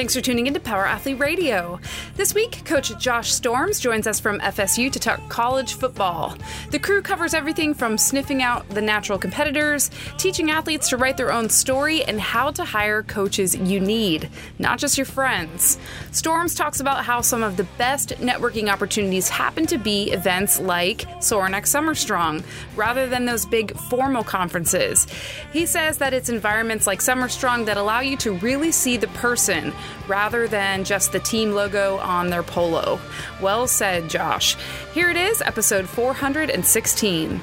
Thanks for tuning into Power Athlete Radio. This week, Coach Josh Storms joins us from FSU to talk college football. The crew covers everything from sniffing out the natural competitors, teaching athletes to write their own story, and how to hire coaches you need, not just your friends. Storms talks about how some of the best networking opportunities happen to be events like Sorinex Summer Strong, rather than those big formal conferences. He says that it's environments like Summer Strong that allow you to really see the person rather than just the team logo on their polo. Well said, Josh. Here it is, episode 416.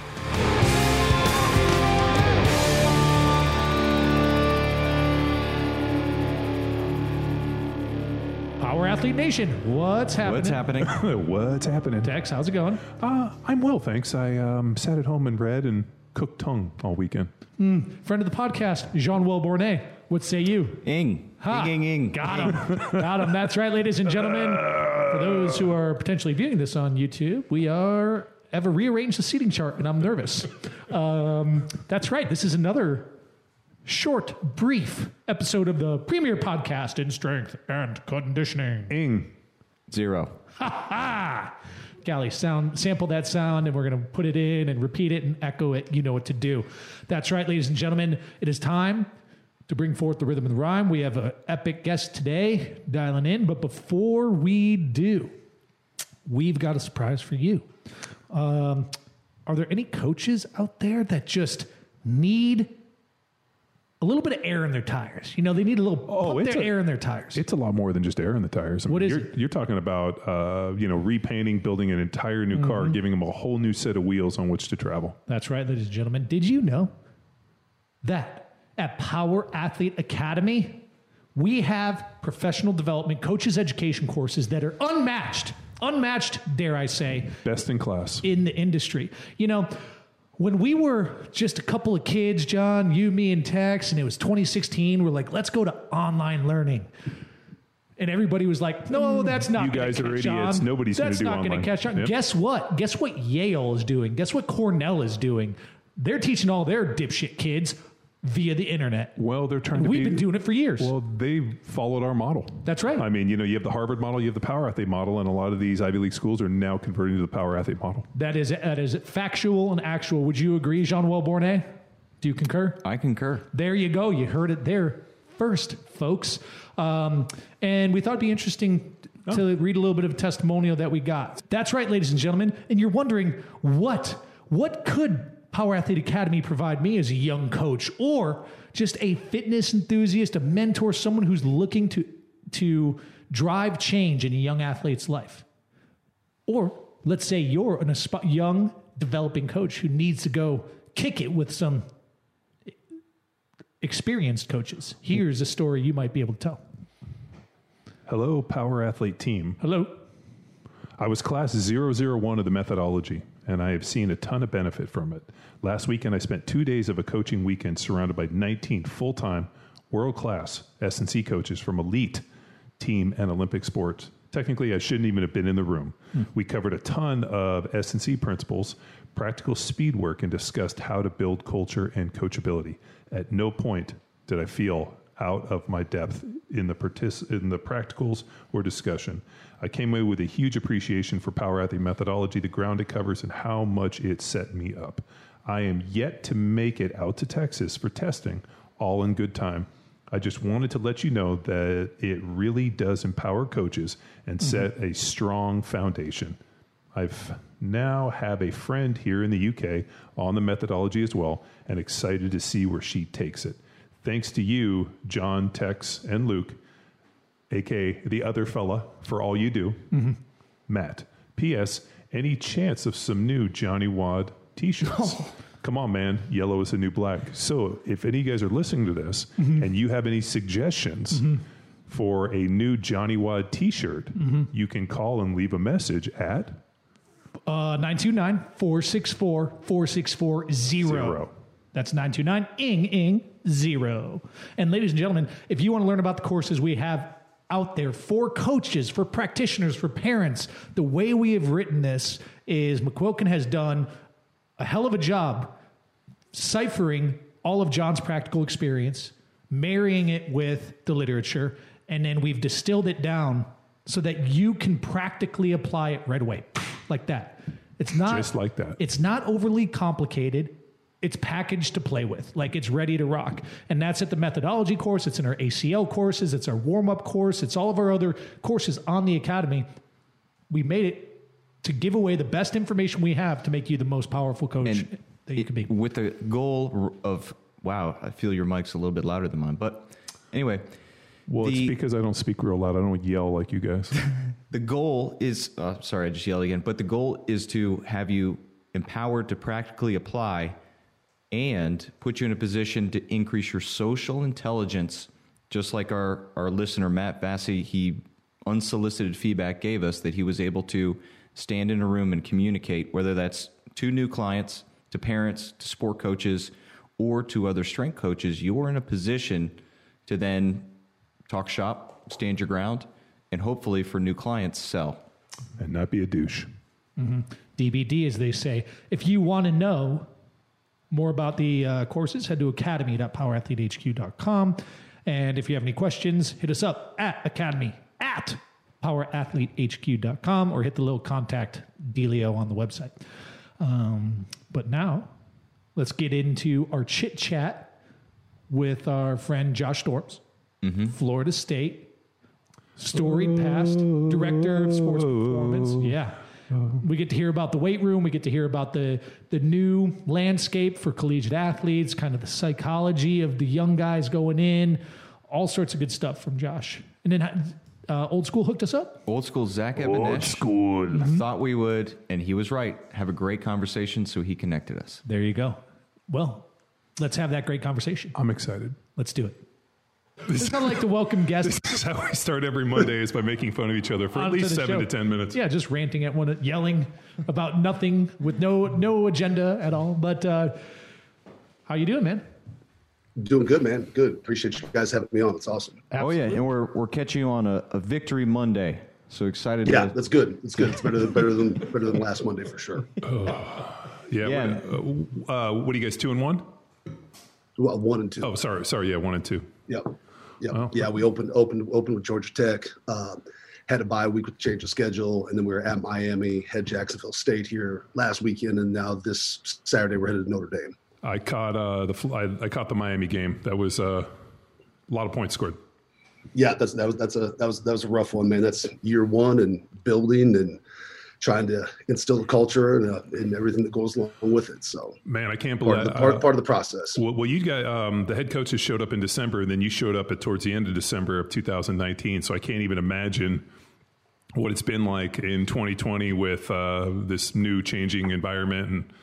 Power Athlete Nation, what's happening? What's happening? What's happening? Tex, how's it going? Uh, I'm well, thanks. I um, sat at home and read and cooked tongue all weekend. Friend of the podcast, Jean Welbourn. What say you? Ing. Ha. Ing, ing, ing. Got him. Got him. That's right, ladies and gentlemen. For those who are potentially viewing this on YouTube, we are have a rearranged the seating chart, and I'm nervous. Um, that's right. This is another short, brief episode of the premier podcast in strength and conditioning. Ing. Zero. Ah, Gally, sound sample that sound, and we're gonna put it in and repeat it and echo it. You know what to do. That's right, ladies and gentlemen. It is time to bring forth the rhythm and the rhyme. We have an epic guest today dialing in, but before we do, we've got a surprise for you. Um, are there any coaches out there that just need a little bit of air in their tires? You know, they need a little Oh, it's their a- air in their tires. It's a lot more than just air in the tires. I What mean, is you're, it? You're talking about, uh, you know, repainting, building an entire new Mm-hmm. car, giving them a whole new set of wheels on which to travel. That's right, ladies and gentlemen. Did you know that at Power Athlete Academy, we have professional development coaches education courses that are unmatched, unmatched, dare I say, Best in class. in the industry. You know, when we were just a couple of kids, John, you, me, and Tex, and it was 2016, we're like, let's go to online learning. And everybody was like, no, mm, that's not You guys are idiots. on. Nobody's gonna That's do not gonna online." catch on. Yep. Guess what? Guess what Yale is doing? Guess what Cornell is doing? They're teaching all their dipshit kids via the internet. Well, they're trying to We've be. been doing it for years. Well, they followed our model. That's right. I mean, you know, you have the Harvard model, you have the Power Athlete model, and a lot of these Ivy League schools are now converting to the Power Athlete model. that is that is factual and actual. Would you agree, Jean Welbourn? Do you concur? I concur. There you go. You heard it there first, folks. Um, and we thought it'd be interesting to read a little bit of testimonial that we got. That's right, ladies and gentlemen. And you're wondering what what could Power Athlete Academy provide me as a young coach, or just a fitness enthusiast, a mentor, someone who's looking to to drive change in a young athlete's life? Or let's say you're an asp- young developing coach who needs to go kick it with some experienced coaches. Here's a story you might be able to tell. Hello, Power Athlete team. Hello. I was class 001 of the methodology, and I have seen a ton of benefit from it. Last weekend, I spent two days of a coaching weekend surrounded by 19 full time, world class S&C coaches from elite team and Olympic sports. Technically, I shouldn't even have been in the room. Hmm. We covered a ton of S&C principles, practical speed work, and discussed how to build culture and coachability. At no point did I feel out of my depth in the partic- in the practicals or discussion. I came away with a huge appreciation for Power Athlete methodology, the ground it covers, and how much it set me up. I am yet to make it out to Texas for testing, all in good time. I just wanted to let you know that it really does empower coaches and mm-hmm. set a strong foundation. I've now have a friend here in the UK on the methodology as well, and excited to see where she takes it. Thanks to you, John, Tex, and Luke, aka the other fella, for all you do. Mm-hmm. Matt. P.S. Any chance of some new Johnny WOD T-shirts? Come on, man. Yellow is the new black. So, if any of you guys are listening to this mm-hmm. and you have any suggestions mm-hmm. for a new Johnny WOD T-shirt, you can call and leave a message at Uh, 929 464 4640. That's 929 ing ing zero. And ladies and gentlemen, if you want to learn about the courses we have out there for coaches, for practitioners, for parents, the way we have written this is McQuilkin has done a hell of a job ciphering all of John's practical experience, marrying it with the literature, and then we've distilled it down so that you can practically apply it right away, like that. It's not Just like that. It's not overly complicated. It's packaged to play with, like it's ready to rock. And that's at the methodology course. It's in our ACL courses. It's our warm up course. It's all of our other courses on the academy. We made it to give away the best information we have to make you the most powerful coach And that you it- can be. with the goal of wow, I feel your mic's a little bit louder than mine, but anyway, Well, the- it's because I don't speak real loud. I don't yell like you guys. The goal is, uh, sorry, I just yelled again, but the goal is to have you empowered to practically apply and put you in a position to increase your social intelligence, just like our, our listener, Matt Vassy, he unsolicited feedback gave us that he was able to stand in a room and communicate, whether that's to new clients, to parents, to sport coaches, or to other strength coaches. You're in a position to then talk shop, stand your ground, and hopefully for new clients, sell. and not be a douche. Mm-hmm. DBD, as they say. If you want to know more about the uh, courses, head to academy.powerathletehq.com. And if you have any questions, hit us up at academy at powerathletehq.com or hit the little contact dealio on the website. Um, but now, let's get into our chit chat with our friend Josh Storms, Florida State, storied past director of sports performance. Yeah. We get to hear about the weight room. We get to hear about the the new landscape for collegiate athletes, kind of the psychology of the young guys going in, all sorts of good stuff from Josh. And then uh, old school hooked us up. Old school Zach Old Even-Esh school. thought we would, and he was right. Have a great conversation, so he connected us. There you go. Well, let's have that great conversation. I'm excited. Let's do it. It's kind of like the welcome guests This is how we start every Monday is by making fun of each other for at least seven show. to ten minutes. Yeah, just ranting at one, yelling about nothing with no no agenda at all. But uh, how you doing, man? Doing good, man. Good. Appreciate you guys having me on. It's awesome. Oh yeah, and we're we're catching you on a, a victory Monday. So excited! Yeah, to, that's good. It's good. It's better than better than better than last Monday for sure. Yeah. Yeah. what- Uh, uh, what are you guys two and one? Well, one and two. Oh, sorry, sorry. Yeah, one and two. Yep. Yep. Oh. Yeah, we opened opened opened with Georgia Tech. Um, had a bye week with change of schedule, and then we were at Miami. Had Jacksonville State here last weekend, and now this Saturday we're headed to Notre Dame. I caught uh, the I, I caught the Miami game. That was uh, a lot of points scored. Yeah, that's that was that's a that was that was a rough one, man. That's year one and building and trying to instill the culture and, uh, and everything that goes along with it. So Man, I can't part believe of the part, uh, part of the process. Well, well, you got um, the head coaches showed up in December, and then you showed up at towards the end of December of 2019. So I can't even imagine what it's been like in 2020 with uh, this new changing environment. And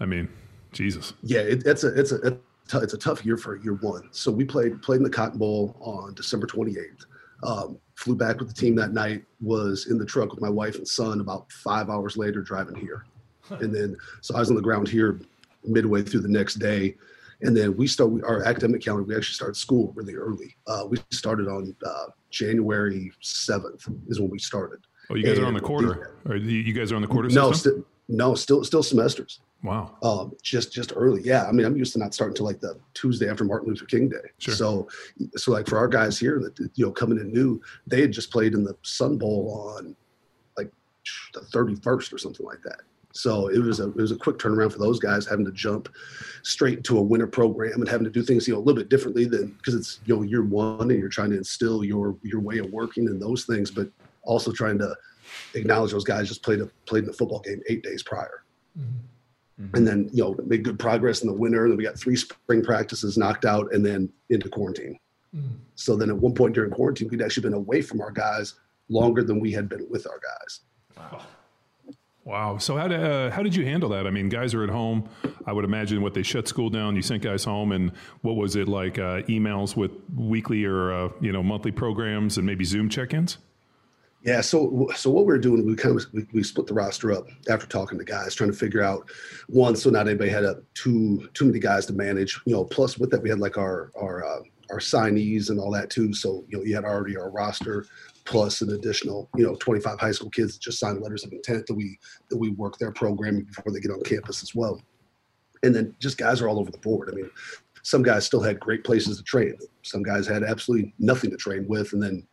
I mean, Jesus, Yeah, it, it's a it's a it's a- it's a tough year for year one. So we played played in the Cotton Bowl on December 28th. Um, flew back with the team that night. Was in the truck with my wife and son. About five hours later, driving here, and then so I was on the ground here midway through the next day, and then we start our academic calendar. We actually started school really early. Uh, we started on uh, January 7th is when we started. oh, you guys are on the And quarter. Or you you guys are on the quarter No, system. sti- no, still still semesters. Wow. um, just just early. Yeah, I mean, I'm used to not starting until like the Tuesday after Martin Luther King Day. Sure. So, so like for our guys here that you know coming in new, they had just played in the Sun Bowl on like the 31st or something like that. So it was a it was a quick turnaround for those guys having to jump straight into a winter program and having to do things you know a little bit differently than because it's you know year one and you're trying to instill your your way of working and those things, but also trying to acknowledge those guys just played a played in the football game eight days prior and then you know made good progress in the winter. Then we got three spring practices knocked out, and then into quarantine. So then at one point during quarantine, we'd actually been away from our guys longer than we had been with our guys. Wow. Wow. So how did uh, how did you handle that? I mean, guys are at home. I would imagine what they shut school down. You sent guys home, and what was it like? Uh, emails with weekly or uh, you know monthly programs, and maybe Zoom check-ins. Yeah. So so what we were doing, we kind of we, we split the roster up after talking to guys, trying to figure out one, so not anybody had a too too many guys to manage. You know, plus with that we had like our our uh, our signees and all that too. So you know, you had already our roster plus an additional you know 25 high school kids just signed letters of intent that we that we work their programming before they get on campus as well. And then just guys are all over the board. I mean, some guys still had great places to train. Some guys had absolutely nothing to train with, and then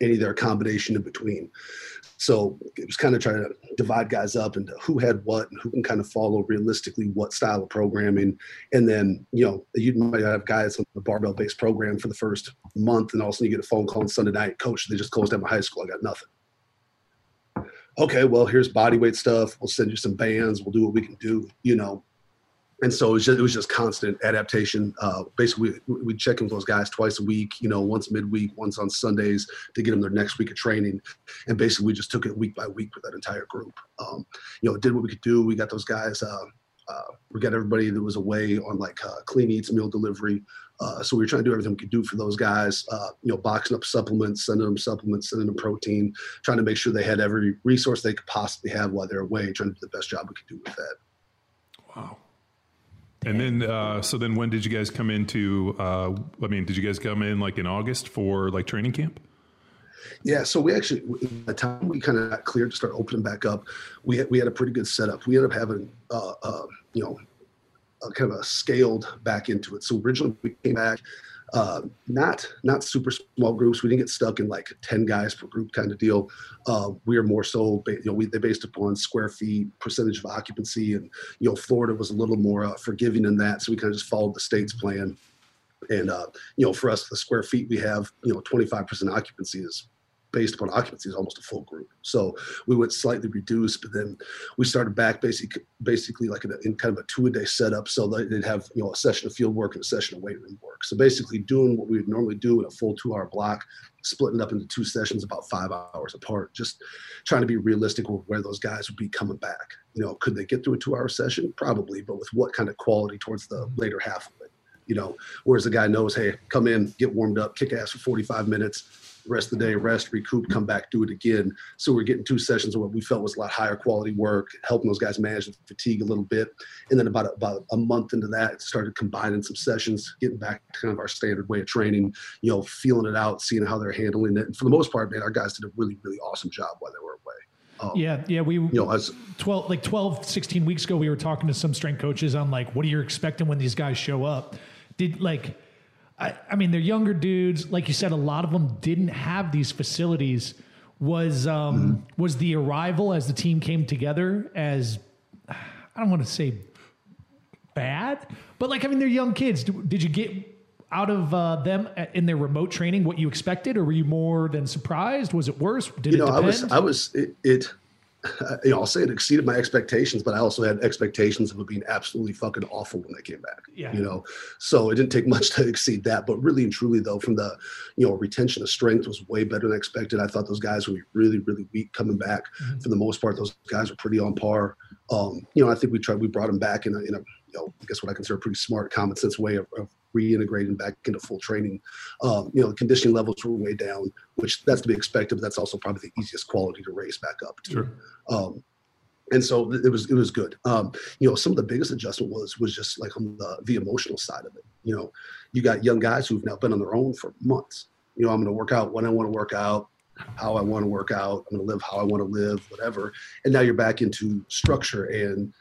any of their combination in between. So it was kind of trying to divide guys up into who had what and who can kind of follow realistically what style of programming. And then, you know, you might have guys on the barbell based program for the first month, and all of a sudden you get a phone call on Sunday night, coach, they just closed down my high school. I got nothing. Okay, well, here's body weight stuff. We'll send you some bands. We'll do what we can do, you know and so it was just, it was just constant adaptation. Uh, basically, we, check in with those guys twice a week, you know, once midweek, once on Sundays to get them their next week of training. And basically, we just took it week by week with that entire group. Um, you know, did what we could do. We got those guys. Uh, uh, we got everybody that was away on like uh, clean eats, meal delivery. Uh, so we were trying to do everything we could do for those guys. Uh, you know, boxing up supplements, sending them supplements, sending them protein, trying to make sure they had every resource they could possibly have while they're away, trying to do the best job we could do with that. Wow. And then, uh, so then when did you guys come into, uh, I mean, did you guys come in like in August for like training camp? Yeah, so we actually, by the time we kind of got cleared to start opening back up, we had, we had a pretty good setup. We ended up having, uh, uh, you know, a kind of a scaled back into it. So originally we came back, uh, not not super small groups. We didn't get stuck in like ten guys per group kind of deal. Uh, we are more so, you know, we they based upon square feet, percentage of occupancy, and you know, Florida was a little more uh, forgiving in that. So we kind of just followed the state's plan. And uh, you know, for us, the square feet we have, you know, 25% occupancy is based upon occupancy is almost a full group. So we went slightly reduced, but then we started back basically basically like in, a, in kind of a two a day setup. So they'd have you know a session of field work and a session of weight room work. So basically doing what we would normally do in a full two hour block, splitting up into two sessions about five hours apart. Just trying to be realistic with where those guys would be coming back. You know, could they get through a two hour session? Probably, but with what kind of quality towards the later half of it. You know, whereas the guy knows, hey, come in, get warmed up, kick ass for 45 minutes rest of the day, rest, recoup, come back, do it again. So we're getting two sessions of what we felt was a lot higher quality work, helping those guys manage the fatigue a little bit. And then about about a month into that, started combining some sessions, getting back to kind of our standard way of training, you know, feeling it out, seeing how they're handling it. And for the most part, man, our guys did a really, really awesome job while they were away. Um, yeah, yeah, we you know, as, 12 like 12 16 weeks ago we were talking to some strength coaches on like what are you expecting when these guys show up? Did like I, I mean, they're younger dudes. Like you said, a lot of them didn't have these facilities. Was um, mm-hmm. was the arrival as the team came together as I don't want to say bad, but like I mean, they're young kids. Did you get out of uh, them in their remote training what you expected, or were you more than surprised? Was it worse? Did you know, it depend? I was. I was. It, it you know, I'll say it exceeded my expectations, but I also had expectations of it being absolutely fucking awful when they came back. Yeah. You know, so it didn't take much to exceed that. But really and truly, though, from the, you know, retention of strength was way better than expected. I thought those guys would be really, really weak coming back. Mm-hmm. For the most part, those guys were pretty on par. Um, you know, I think we tried, we brought them back in a, in a, you know, I guess what I consider a pretty smart, common sense way of, of reintegrating back into full training. Um, you know, the conditioning levels were way down, which that's to be expected, but that's also probably the easiest quality to raise back up to. Sure. Um, and so it was it was good. Um, you know, some of the biggest adjustment was was just like on the the emotional side of it. You know, you got young guys who've now been on their own for months. You know, I'm going to work out when I want to work out, how I want to work out. I'm going to live how I want to live, whatever. And now you're back into structure and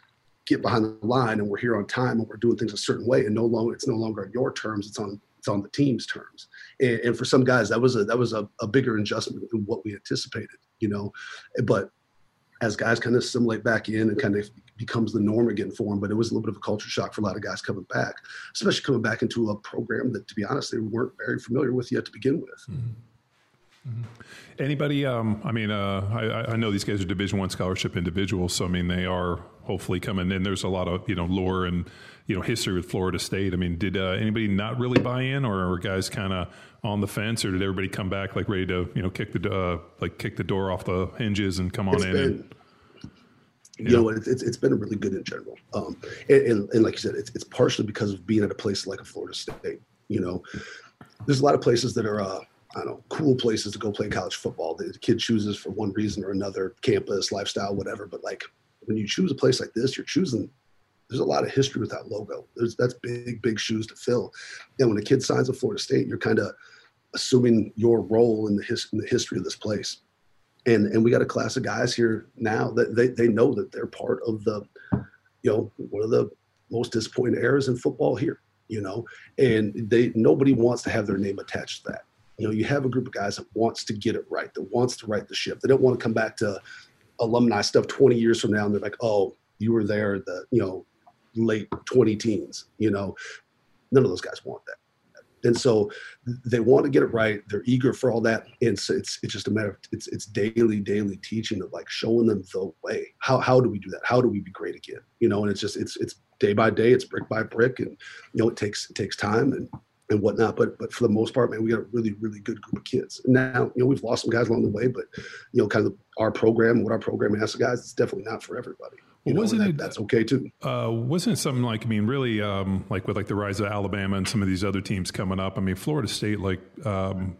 get behind the line, and we're here on time, and we're doing things a certain way, and no longer it's no longer on your terms. It's on it's on the team's terms. And, and for some guys, that was a that was a, a bigger adjustment than what we anticipated. You know, but as guys kind of assimilate back in and kind of becomes the norm again for them. But it was a little bit of a culture shock for a lot of guys coming back, especially coming back into a program that, to be honest, they weren't very familiar with yet to begin with. Mm-hmm. Mm-hmm. Anybody? Um, I mean, uh, I, I, know these guys are Division One scholarship individuals, so I mean, they are hopefully coming in. There's a lot of you know lore and you know history with Florida State. I mean, did uh, anybody not really buy in, or are guys kind of on the fence, or did everybody come back like ready to you know kick the uh, like kick the door off the hinges and come on it's in? Been, and, you know, it's, it's, it's been really good in general. Um, and, and, and, like you said, it's, it's partially because of being at a place like a Florida State. You know, there's a lot of places that are, uh, I don't know, cool places to go play college football. The kid chooses for one reason or another, campus, lifestyle, whatever. But like when you choose a place like this, you're choosing. There's a lot of history with that logo. There's that's big, big shoes to fill. And when a kid signs a Florida State, you're kind of assuming your role in the, his, in the history of this place and and we got a class of guys here now that they, they know that they're part of the you know one of the most disappointing eras in football here you know and they nobody wants to have their name attached to that you know, you have a group of guys that wants to get it right, that wants to right the ship. They don't want to come back to alumni stuff 20 years from now and they're like, oh, you were there the, you know, late 20 teens, you know. None of those guys want that. And so they want to get it right. They're eager for all that. And so it's it's just a matter of it's it's daily daily teaching of like showing them the way. How how do we do that? How do we be great again? You know and it's just it's it's day by day it's brick by brick and you know it takes it takes time and and whatnot but but for the most part man we got a really really good group of kids and now you know we've lost some guys along the way but you know kind of our program what our program the guys it's definitely not for everybody you know, wasn't that, it, that's okay too. Uh, wasn't it something like I mean, really, um, like with like the rise of Alabama and some of these other teams coming up? I mean, Florida State, like um,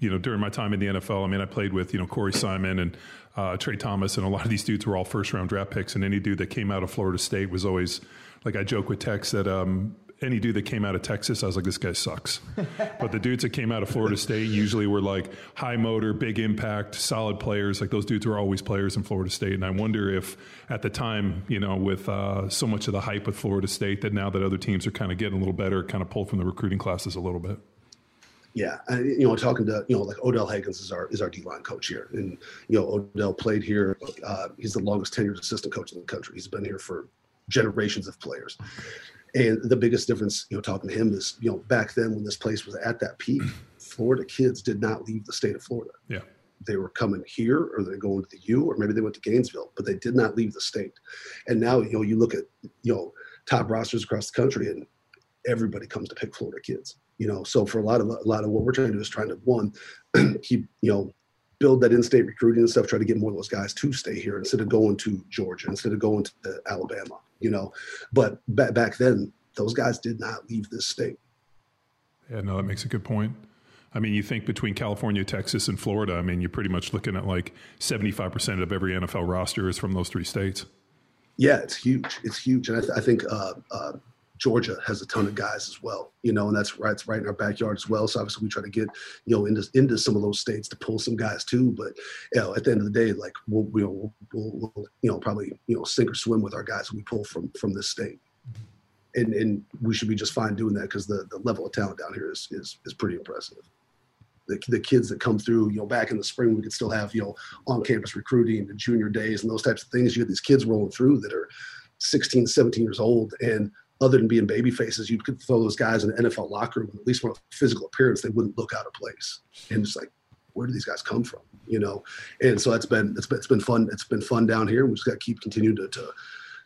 you know, during my time in the NFL, I mean, I played with you know Corey Simon and uh, Tra Thomas, and a lot of these dudes were all first round draft picks, and any dude that came out of Florida State was always like I joke with Tex that um, any dude that came out of Texas, I was like, this guy sucks. but the dudes that came out of Florida State usually were like high motor, big impact, solid players. Like those dudes were always players in Florida State. And I wonder if at the time, you know, with uh, so much of the hype with Florida State, that now that other teams are kind of getting a little better, kind of pulled from the recruiting classes a little bit. Yeah, and, you know, talking to you know, like Odell Haggins is our is our D line coach here, and you know, Odell played here. Uh, he's the longest tenured assistant coach in the country. He's been here for generations of players. And the biggest difference, you know, talking to him is, you know, back then when this place was at that peak, Florida kids did not leave the state of Florida. Yeah. They were coming here or they're going to the U or maybe they went to Gainesville, but they did not leave the state. And now, you know, you look at, you know, top rosters across the country and everybody comes to pick Florida kids. You know, so for a lot of a lot of what we're trying to do is trying to one, keep, you know, build that in-state recruiting and stuff, try to get more of those guys to stay here instead of going to Georgia, instead of going to Alabama, you know. But back back then, those guys did not leave this state. Yeah, no, that makes a good point. I mean, you think between California, Texas, and Florida, I mean, you're pretty much looking at like 75% of every NFL roster is from those three states. Yeah, it's huge. It's huge. And I, th- I think uh, uh, Georgia has a ton of guys as well, you know, and that's right, it's right in our backyard as well. So obviously we try to get, you know, into, into some of those states to pull some guys too. But, you know, at the end of the day, like we'll, we'll, we'll, we'll you know, probably, you know, sink or swim with our guys we pull from, from this state. Mm-hmm. And, and we should be just fine doing that because the, the level of talent down here is, is, is pretty impressive. The, the kids that come through, you know, back in the spring, we could still have, you know, on campus recruiting and junior days and those types of things. You have these kids rolling through that are 16, 17 years old and other than being baby faces, you could throw those guys in the NFL locker room, at least from a physical appearance, they wouldn't look out of place. And it's like, where do these guys come from? You know? And so that's been, it's been, it's been fun. It's been fun down here. We just got to keep continuing to, to,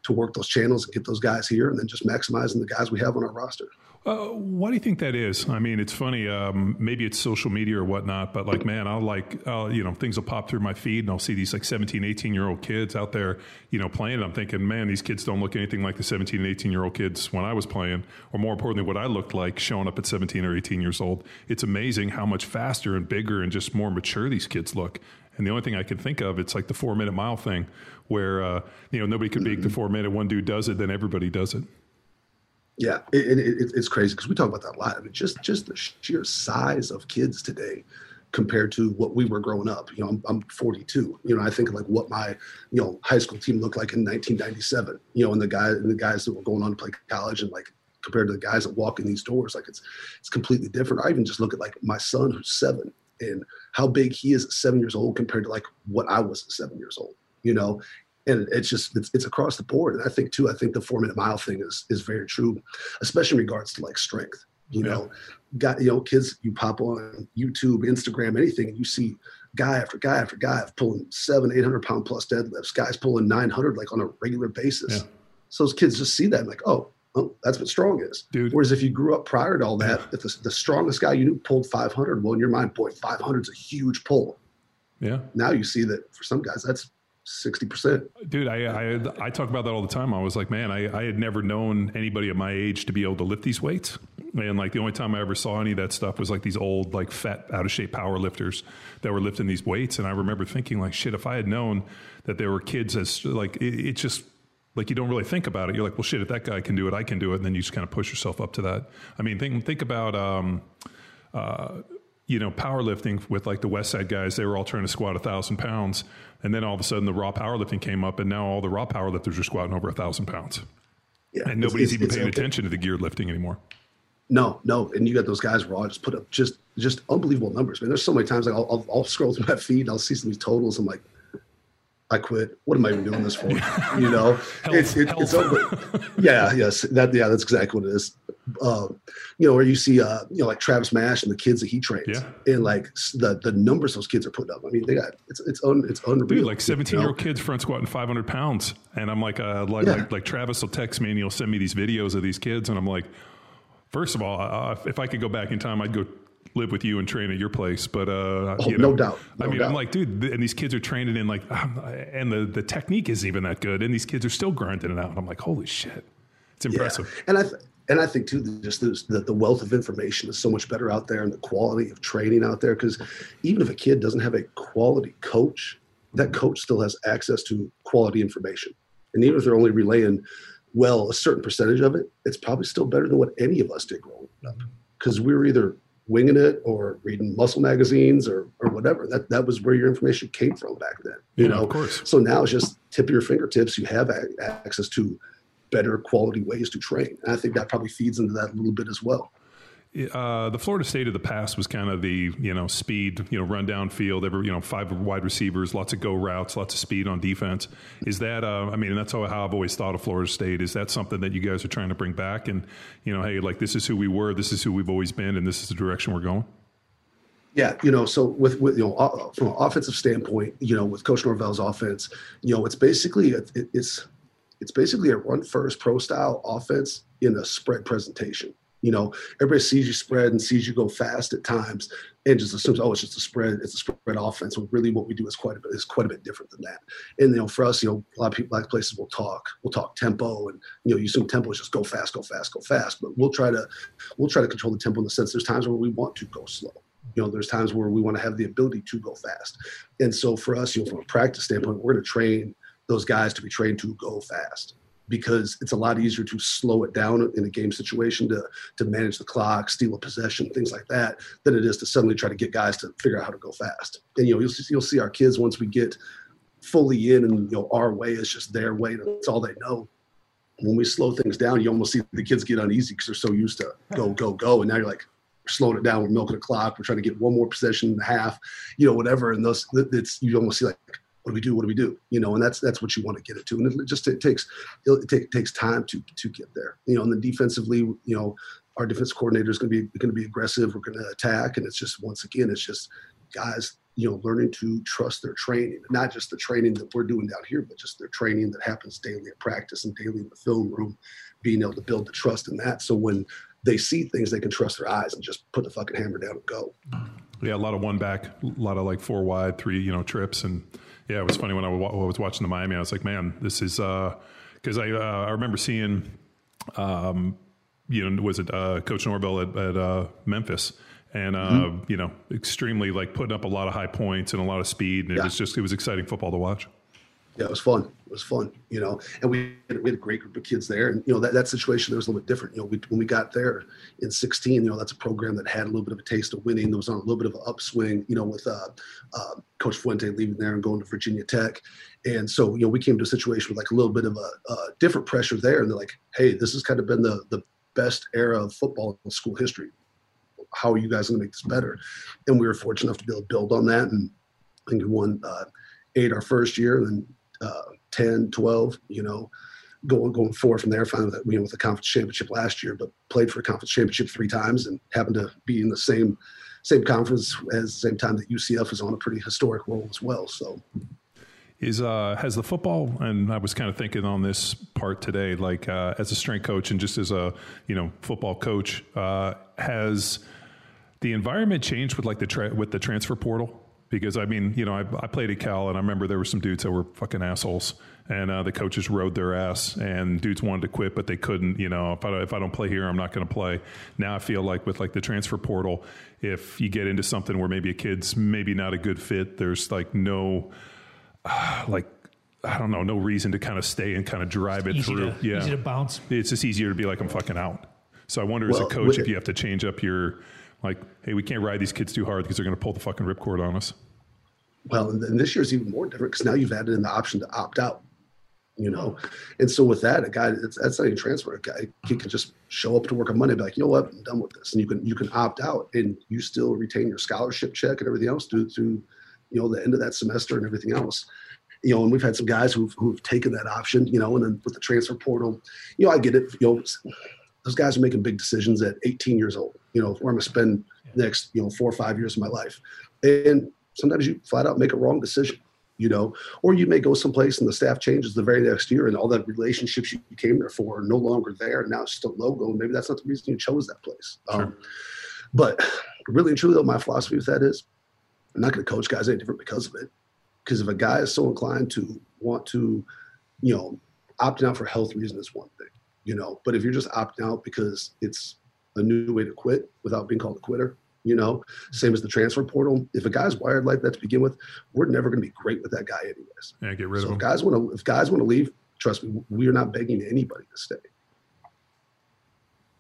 to work those channels and get those guys here and then just maximizing the guys we have on our roster. Uh, why do you think that is? I mean, it's funny. Um, maybe it's social media or whatnot, but like, man, I'll like, I'll, you know, things will pop through my feed and I'll see these like 17, 18 year old kids out there, you know, playing. And I'm thinking, man, these kids don't look anything like the 17 and 18 year old kids when I was playing, or more importantly, what I looked like showing up at 17 or 18 years old. It's amazing how much faster and bigger and just more mature these kids look. And the only thing I can think of, it's like the four minute mile thing where, uh, you know, nobody could beat the four minute. One dude does it, then everybody does it. Yeah, it, it, it's crazy because we talk about that a lot. I mean, just just the sheer size of kids today compared to what we were growing up. You know, I'm, I'm 42. You know, I think like what my you know high school team looked like in 1997. You know, and the guys and the guys that were going on to play college and like compared to the guys that walk in these doors, like it's it's completely different. I even just look at like my son who's seven and how big he is at seven years old compared to like what I was at seven years old. You know, and it's just it's, it's across the board and i think too i think the four minute mile thing is is very true especially in regards to like strength you yeah. know got you know kids you pop on youtube instagram anything and you see guy after guy after guy pulling seven eight hundred pound plus deadlifts guys pulling 900 like on a regular basis yeah. so those kids just see that and like oh oh, that's what strong is. Dude. Whereas if you grew up prior to all that, yeah. if the, the, strongest guy you knew pulled 500, well, in your mind, boy, 500 is a huge pull. Yeah. Now you see that for some guys, that's 60%. Dude, I, I, I talk about that all the time. I was like, man, I, I had never known anybody at my age to be able to lift these weights. And like the only time I ever saw any of that stuff was like these old, like fat, out of shape power lifters that were lifting these weights. And I remember thinking, like, shit, if I had known that there were kids as like, it, it just, like you don't really think about it. You're like, well, shit, if that guy can do it, I can do it. And then you just kind of push yourself up to that. I mean, think, think about, um, uh, you know, powerlifting with like the West Side guys, they were all trying to squat a thousand pounds. And then all of a sudden the raw powerlifting came up and now all the raw powerlifters are squatting over a thousand pounds. Yeah, and nobody's it's, even it's, paying it's, attention to the geared lifting anymore. No, no, and you got those guys raw just put up just just unbelievable numbers. Man, there's so many times like I'll, I'll, I'll scroll through my feed, and I'll see some of these totals. I'm like, I quit. What am I even doing this for? You know, Health, it's it, it's over. yeah, yes, that yeah, that's exactly what it is. Um, you know, where you see uh, you know, like Travis Mash and the kids that he trains, Yeah. and like the the numbers those kids are putting up. I mean, they got it's it's un, it's unreal. Dude, like seventeen year old kids front squatting five hundred pounds, and I'm like, uh, like, Yeah. like, like Travis will text me and he'll send me these videos of these kids, and I'm like, first of all, uh, if I could go back in time, I'd go live with you and train at your place. But uh, Oh, you know, no doubt. I No mean, I'm like, dude, th- and these kids are training in like, um, and the the technique isn't even that good, and these kids are still grinding it out. And I'm like, holy shit, it's impressive. Yeah. And I th- and I think too, just the, the the wealth of information is so much better out there, and the quality of training out there. Because even if a kid doesn't have a quality coach, that coach still has access to quality information. And even if they're only relaying well a certain percentage of it, it's probably still better than what any of us did growing up. Because we were either winging it or reading muscle magazines or or whatever. That that was where your information came from back then. You Yeah, know, of course. so now it's just tip of your fingertips. You have a- access to better quality ways to train. And I think that probably feeds into that a little bit as well. Uh, the Florida State of the past was kind of the you know speed, you know run down field, every you know five wide receivers, lots of go routes, lots of speed on defense. Is that uh, I mean, that's how, how I've always thought of Florida State. Is that something that you guys are trying to bring back? And you know, hey, like this is who we were, this is who we've always been, and this is the direction we're going. Yeah, you know, so with, with you know, uh, from an offensive standpoint, you know, with Coach Norvell's offense, you know, it's basically it, it's it's basically a run first pro style offense in a spread presentation. You know, everybody sees you spread and sees you go fast at times, and just assumes, oh, it's just a spread. It's a spread offense. When really, what we do is quite a bit is quite a bit different than that. And you know, for us, you know, a lot of people, a lot of places will talk, we'll talk tempo, and you know, you assume tempo is just go fast, go fast, go fast. But we'll try to we'll try to control the tempo in the sense there's times where we want to go slow. You know, there's times where we want to have the ability to go fast. And so for us, you know, from a practice standpoint, we're going to train those guys to be trained to go fast because it's a lot easier to slow it down in a game situation to to manage the clock, steal a possession, things like that, than it is to suddenly try to get guys to figure out how to go fast. And you know, you'll see, you'll see our kids once we get fully in, and you know, our way is just their way. and That's all they know. When we slow things down, you almost see the kids get uneasy because they're so used to go, go, go, and now you're like, we're slowing it down. We're milking the clock. We're trying to get one more possession and a half, you know, whatever. And those, it's you almost see like, what do we do? What do we do? You know, and that's that's what you want to get it to. And it just it takes it, take, takes time to to get there. You know, and then defensively, you know, our defense coordinator is going to be going to be aggressive. We're going to attack, and it's just once again, it's just guys, you know, learning to trust their training, not just the training that we're doing down here, but just their training that happens daily at practice and daily in the film room, being able to build the trust in that. So when they see things, they can trust their eyes and just put the fucking hammer down and go. Yeah, a lot of one back, a lot of like four wide, three you know trips, and yeah, it was funny when I was watching the Miami. I was like, man, this is because I uh, I remember seeing, um, you know, was it uh, Coach Norvell at, at uh, Memphis. And uh, you know, extremely like putting up a lot of high points and a lot of speed, and it was just it was exciting football to watch. Yeah, it was fun. It was fun, you know. And we had, we had a great group of kids there, and you know that, that situation there was a little bit different. You know, we, when we got there in 16, you know, that's a program that had a little bit of a taste of winning. There was on a little bit of an upswing, you know, with uh, uh, Coach Fuente leaving there and going to Virginia Tech, and so you know we came to a situation with like a little bit of a, a different pressure there, and they're like, hey, this has kind of been the the best era of football in school history. How are you guys going to make this better? And we were fortunate enough to be able to build on that, and I think we won uh, eight our first year, and then uh, 10, 12, you know, going going forward from there. Finally, you know, with the conference championship last year, but played for a conference championship three times and happened to be in the same same conference as the same time that UCF is on a pretty historic roll as well. So Is uh, has the football and I was kind of thinking on this part today, like uh, as a strength coach and just as a you know football coach, uh, has the environment changed with like the tra- with the transfer portal? Because I mean, you know, I, I played at Cal, and I remember there were some dudes that were fucking assholes, and uh, the coaches rode their ass, and dudes wanted to quit, but they couldn't. You know, if I don't, if I don't play here, I'm not going to play. Now I feel like with like the transfer portal, if you get into something where maybe a kid's maybe not a good fit, there's like no like I don't know, no reason to kind of stay and kind of drive it Easy through. to, yeah, easy to bounce. it's just easier to be like I'm fucking out. So I wonder as a coach if you have to change up your like, hey, we can't ride these kids too hard because they're going to pull the fucking ripcord on us. well, and this is even more different because now you've added in the option to opt out. you know. And so with that, a guy it's, that's not even transfer. A guy he can just show up to work on Monday, and be like, you know what, I'm done with this, and you can you can opt out, and you still retain your scholarship check and everything else through through you know the end of that semester and everything else. You know, and we've had some guys who've who've taken that option, you know, and then with the transfer portal, you know, I get it. You know, those guys are making big decisions at 18 years old. You know, where I'm gonna spend next you know four or five years of my life, and sometimes you flat out make a wrong decision you know, or you may go someplace and the staff changes the very next year and all the relationships you came there for are no longer there. And now it's just a logo. And maybe that's not the reason you chose that place. Sure. Um, but really and truly, though, my philosophy with that is I'm not to coach guys any different because of it. Because if a guy is so inclined to want to, you know, opting out for health reasons is one thing, you know, but if you're just opting out because it's a new way to quit without being called a quitter, you know, same as the transfer portal. If a guy's wired like that to begin with, we're never going to be great with that guy anyways. Yeah, get rid so of him. If guys want to, if guys want to leave, trust me, we are not begging anybody to stay.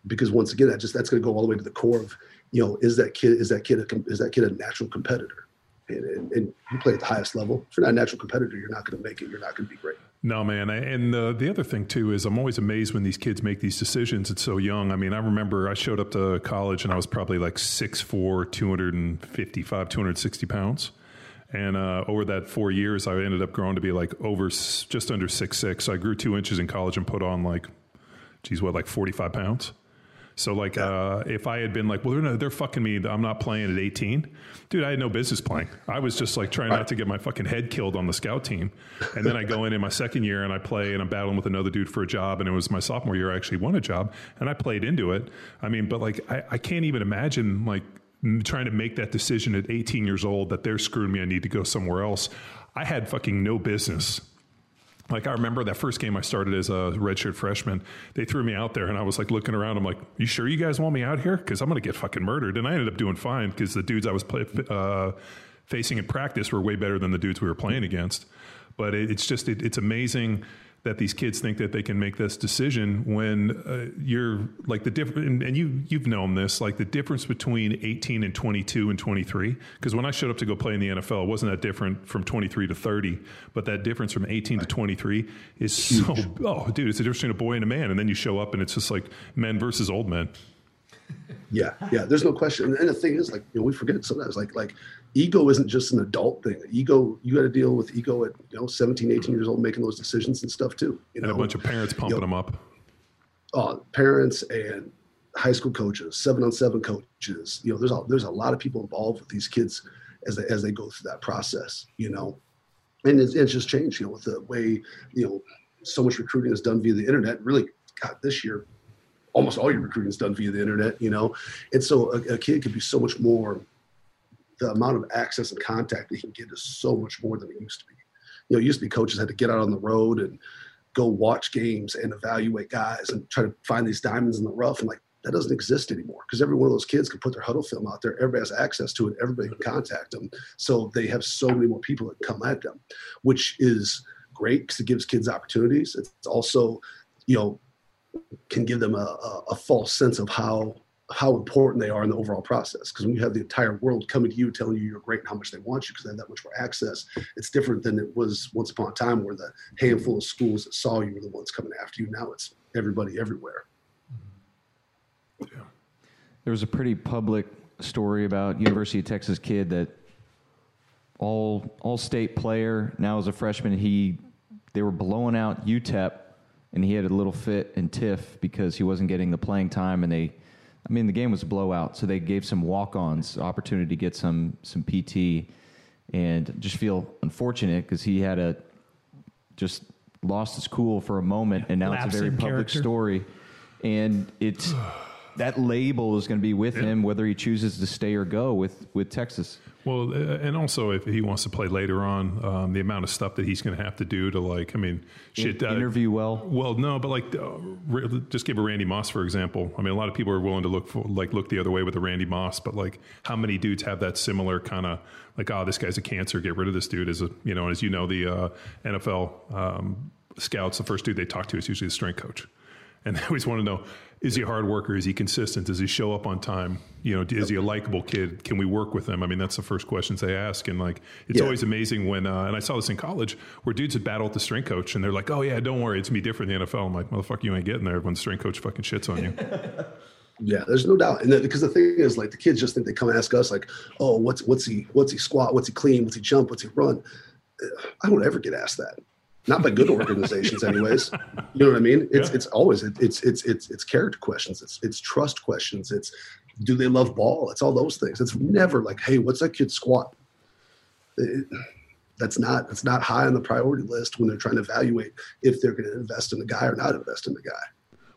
Because once again, that just that's going to go all the way to the core of, you know, is that kid is that kid a, is that kid a natural competitor? And, and, and you play at the highest level. If you're not a natural competitor, you're not going to make it. You're not going to be great. No, man. And the, the other thing, too, is I'm always amazed when these kids make these decisions. It's so young. I mean, I remember I showed up to college and I was probably like 6'4, 255, 260 pounds. And uh, over that four years, I ended up growing to be like over just under six six. So I grew two inches in college and put on like, geez, what, like 45 pounds? So like, uh, if I had been like, well, they're, they're fucking me. I'm not playing at 18, dude. I had no business playing. I was just like trying not to get my fucking head killed on the scout team. And then I go in in my second year and I play and I'm battling with another dude for a job. And it was my sophomore year I actually won a job and I played into it. I mean, but like, I, I can't even imagine like trying to make that decision at 18 years old that they're screwing me. I need to go somewhere else. I had fucking no business like I remember that first game I started as a redshirt freshman. They threw me out there, and I was like looking around. I'm like, "You sure you guys want me out here? Because I'm going to get fucking murdered." And I ended up doing fine because the dudes I was play, uh, facing in practice were way better than the dudes we were playing against. But it, it's just it, it's amazing that these kids think that they can make this decision when uh, you're like the different and, and, you you've known this like the difference between 18 and 22 and 23 because when I showed up to go play in the NFL it wasn't that different from 23 to 30 but that difference from 18 to 23 is Huge. so oh dude it's a difference between a boy and a man and then you show up and it's just like men versus old men. Yeah yeah there's no question. And the thing is like you know we forget sometimes like like ego isn't just an adult thing. Ego, you got to deal with ego at you know 17, 18 years old, making those decisions and stuff too. You know, and a bunch of parents pumping you know, them up. Uh, parents and high school coaches, seven on seven coaches. You know, there's a there's a lot of people involved with these kids as they as they go through that process. You know, and it's, it's just changed. You know, with the way you know so much recruiting is done via the internet. Really, God, this year almost all your recruiting is done via the internet, you know, and so a, a, kid could be so much more the amount of access and contact we can get is so much more than it used to be. You know, used to be coaches had to get out on the road and go watch games and evaluate guys and try to find these diamonds in the rough. And like that doesn't exist anymore because every one of those kids can put their Hudl film out there. Everybody has access to it. Everybody can contact them. So they have so many more people that come at them, which is great because it gives kids opportunities. It's also, you know, can give them a, a, a false sense of how how important they are in the overall process. Because when you have the entire world coming to you telling you you're great and how much they want you because they have that much more access, it's different than it was once upon a time where the handful of schools that saw you were the ones coming after you. Now it's everybody everywhere. Mm-hmm. Yeah. There was a pretty public story about University of Texas kid that all all state player now as a freshman he they were blowing out UTEP and he had a little fit and tiff because he wasn't getting the playing time and they I mean, the game was a blowout, so they gave some walk-ons opportunity to get some some PT, and just feel unfortunate because he had a just lost his cool for a moment, and now Lapse it's a very public character. story, and it's that label is going to be with him whether he chooses to stay or go with with Texas. Well, uh, and also if he wants to play later on, um, the amount of stuff that he's going to have to do to like, I mean, shit. Uh, interview well. Well, no, but like, uh, just give a Randy Moss for example. I mean, a lot of people are willing to look for like look the other way with a Randy Moss, but like, how many dudes have that similar kind of like, oh, this guy's a cancer, get rid of this dude? As a you know, as you know, the uh, NFL um, scouts, the first dude they talk to is usually the strength coach and they always want to know is he a hard worker? Is he consistent? Does he show up on time? You know, is he a likable kid? Can we work with him? I mean, that's the first questions they ask. And like, it's yeah. always amazing when, uh, and I saw this in college where dudes would battle with the strength coach and they're like, oh, yeah, don't worry. It's me different in the NFL. I'm like, motherfucker, you ain't getting there when the strength coach fucking shits on you. Yeah, there's no doubt, and because the thing is, like the kids just think they come and ask us, like, "Oh, what's what's he what's he squat? What's he clean? What's he jump? What's he run?" I don't ever get asked that not by good organizations anyways. You know what i mean? It's yeah. it's always it's it's it's it's character questions. It's it's trust questions. It's do they love ball? It's all those things. It's never like hey what's that kid squat? It, that's not that's not high on the priority list when they're trying to evaluate if they're going to invest in the guy or not invest in the guy.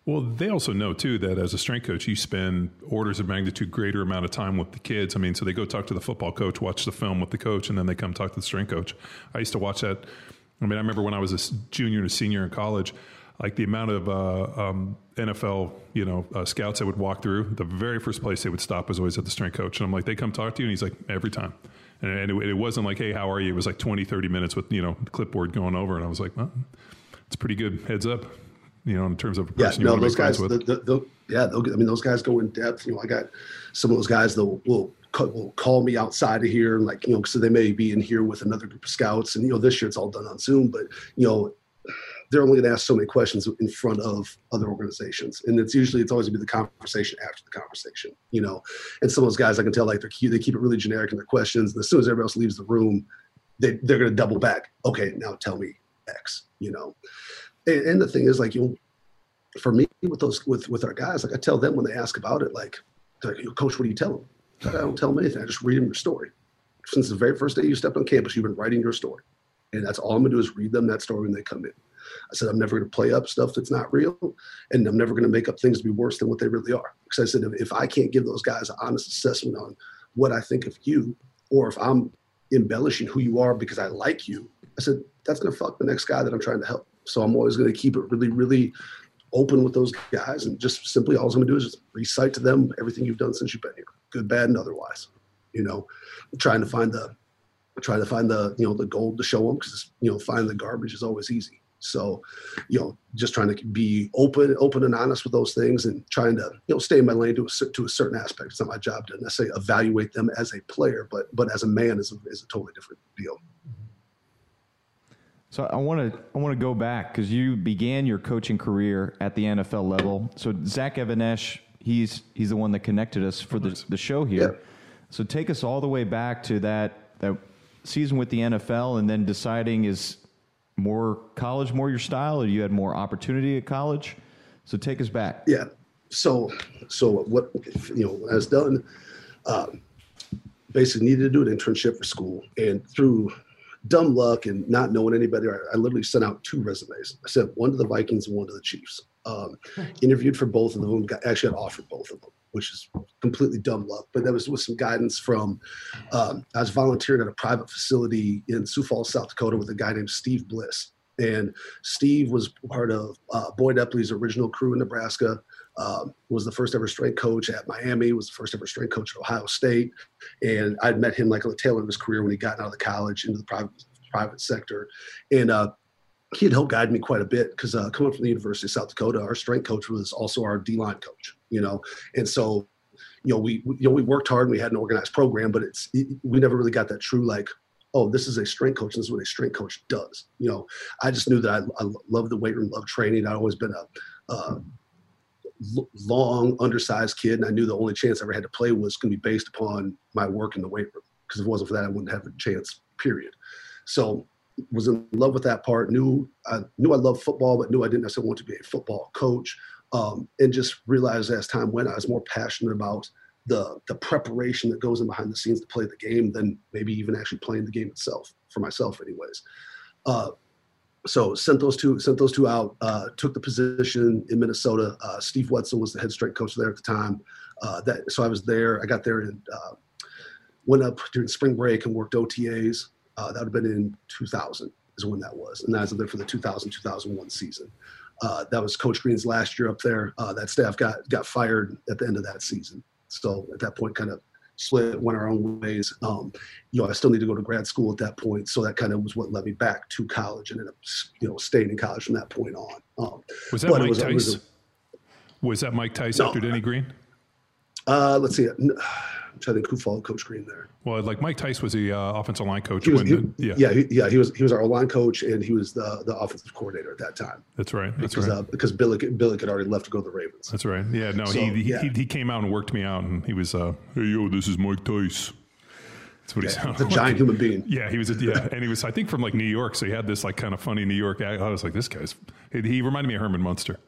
Well, they also know too that as a strength coach, you spend orders of magnitude greater amount of time with the kids. I mean, so they go talk to the football coach, watch the film with the coach, and then they come talk to the strength coach. I used to watch that I mean, I remember when I was a junior and a senior in college, like the amount of uh, um, NFL, you know, uh, scouts that would walk through. The very first place they would stop was always at the strength coach, and I'm like, they come talk to you, and he's like, every time. And, and it, it, wasn't like, hey, how are you? It was like 20, 30 minutes with you know clipboard going over, and I was like, well, it's pretty good heads up, you know, in terms of yeah, no, those guys, the, the, the, yeah, I mean, those guys go in depth. You know, I got some of those guys that will, will will call me outside of here, and like you know, so they may be in here with another group of scouts, and you know, this year it's all done on Zoom, but you know, they're only going to ask so many questions in front of other organizations, and it's usually it's always going to be the conversation after the conversation, you know. And some of those guys, I can tell, like they're they keep it really generic in their questions, and as soon as everybody else leaves the room, they they're going to double back. Okay, now tell me X, you know. And, and the thing is, like you know, for me with those with with our guys, like I tell them when they ask about it, like, like Coach, what do you tell them? I don't tell them anything. I just read them your story. Since the very first day you stepped on campus, you've been writing your story. And that's all I'm gonna do is read them that story when they come in. I said, I'm never gonna play up stuff that's not real. And I'm never gonna make up things to be worse than what they really are. Because I said, if, I can't give those guys an honest assessment on what I think of you, or if I'm embellishing who you are because I like you, I said, that's gonna fuck the next guy that I'm trying to help. So I'm always gonna keep it really, really open with those guys and just simply all I'm gonna do is just recite to them everything you've done since you've been here good, bad, and otherwise. You know, trying to find the trying to find the you know the gold to show them because you know finding the garbage is always easy. So, you know, just trying to be open, open and honest with those things, and trying to you know stay in my lane to a to a certain aspect. It's not my job to necessarily evaluate them as a player, but but as a man is a, is a totally different deal. So I want to I want to go back because you began your coaching career at the NFL level. So Zach Even-Esh he's he's the one that connected us for the, the show here. Yeah. So take us all the way back to that that season with the NFL, and then deciding is more college more your style, or you had more opportunity at college. So take us back. Yeah. So so what you know has done. Um, basically needed to do an internship for school and through dumb luck and not knowing anybody I, I literally sent out two resumes i sent one to the vikings and one to the chiefs um, interviewed for both of them. Got, actually, got offered both of them, which is completely dumb luck. But that was with some guidance from. Um, I was volunteering at a private facility in Sioux Falls, South Dakota, with a guy named Steve Bliss, and Steve was part of uh, Boyd Epley's original crew in Nebraska. Um, was the first ever strength coach at Miami. Was the first ever strength coach at Ohio State, and I'd met him like on the tail end of his career when he got out of the college into the private private sector, and uh, he had helped guide me quite a bit because uh, coming from the University of South Dakota, our strength coach was also our D line coach, you know, and so you know we, we you know we worked hard and we had an organized program, but it's it, we never really got that true like oh this is a strength coach, this is what a strength coach does, you know. I just knew that I, I love the weight room, love training. I'd always been a uh, long, undersized kid, and I knew the only chance I ever had to play was going to be based upon my work in the weight room. Because if it wasn't for that, I wouldn't have a chance. Period. So was in love with that part. Knew I knew I loved football, but knew I didn't necessarily want to be a football coach. Um, and just realized as time went, I was more passionate about the the preparation that goes in behind the scenes to play the game than maybe even actually playing the game itself for myself, anyways. Uh, so sent those two sent those two out. Uh, took the position in Minnesota. Uh, Steve Wetzel was the head strength coach there at the time. Uh, that so I was there. I got there and uh, went up during spring break and worked OTAs. Uh, that would have been in 2000 is when that was. And I was there for the 2000, 2001 season. Uh, that was Coach Green's last year up there. Uh, that staff got got fired at the end of that season. So at that point, kind of split, went our own ways. Um, you know, I still need to go to grad school at that point. So that kind of was what led me back to college and ended up, you know, staying in college from that point on. Um, was that Mike was, Tice? Was Was that Mike Tice No. after Denny Green? Uh, let's see. Trying to think who followed Coach Green there. Well, like Mike Tice was the uh, offensive line coach He was, when he- the, yeah, yeah, he, yeah. He was he was our line coach, and he was the the offensive coordinator at that time. that's right. That's because right. uh, because Billick Billick had already left to go to the Ravens. That's right. Yeah, no, So, he, he, yeah. he he came out and worked me out, and he was, uh, hey yo, this is Mike Tice. That's what he sounded The like. giant human being. Yeah, he was. A, yeah, and he was. I think from like New York, so he had this like kind of funny New York. I was like, this guy's. He reminded me of Herman Munster.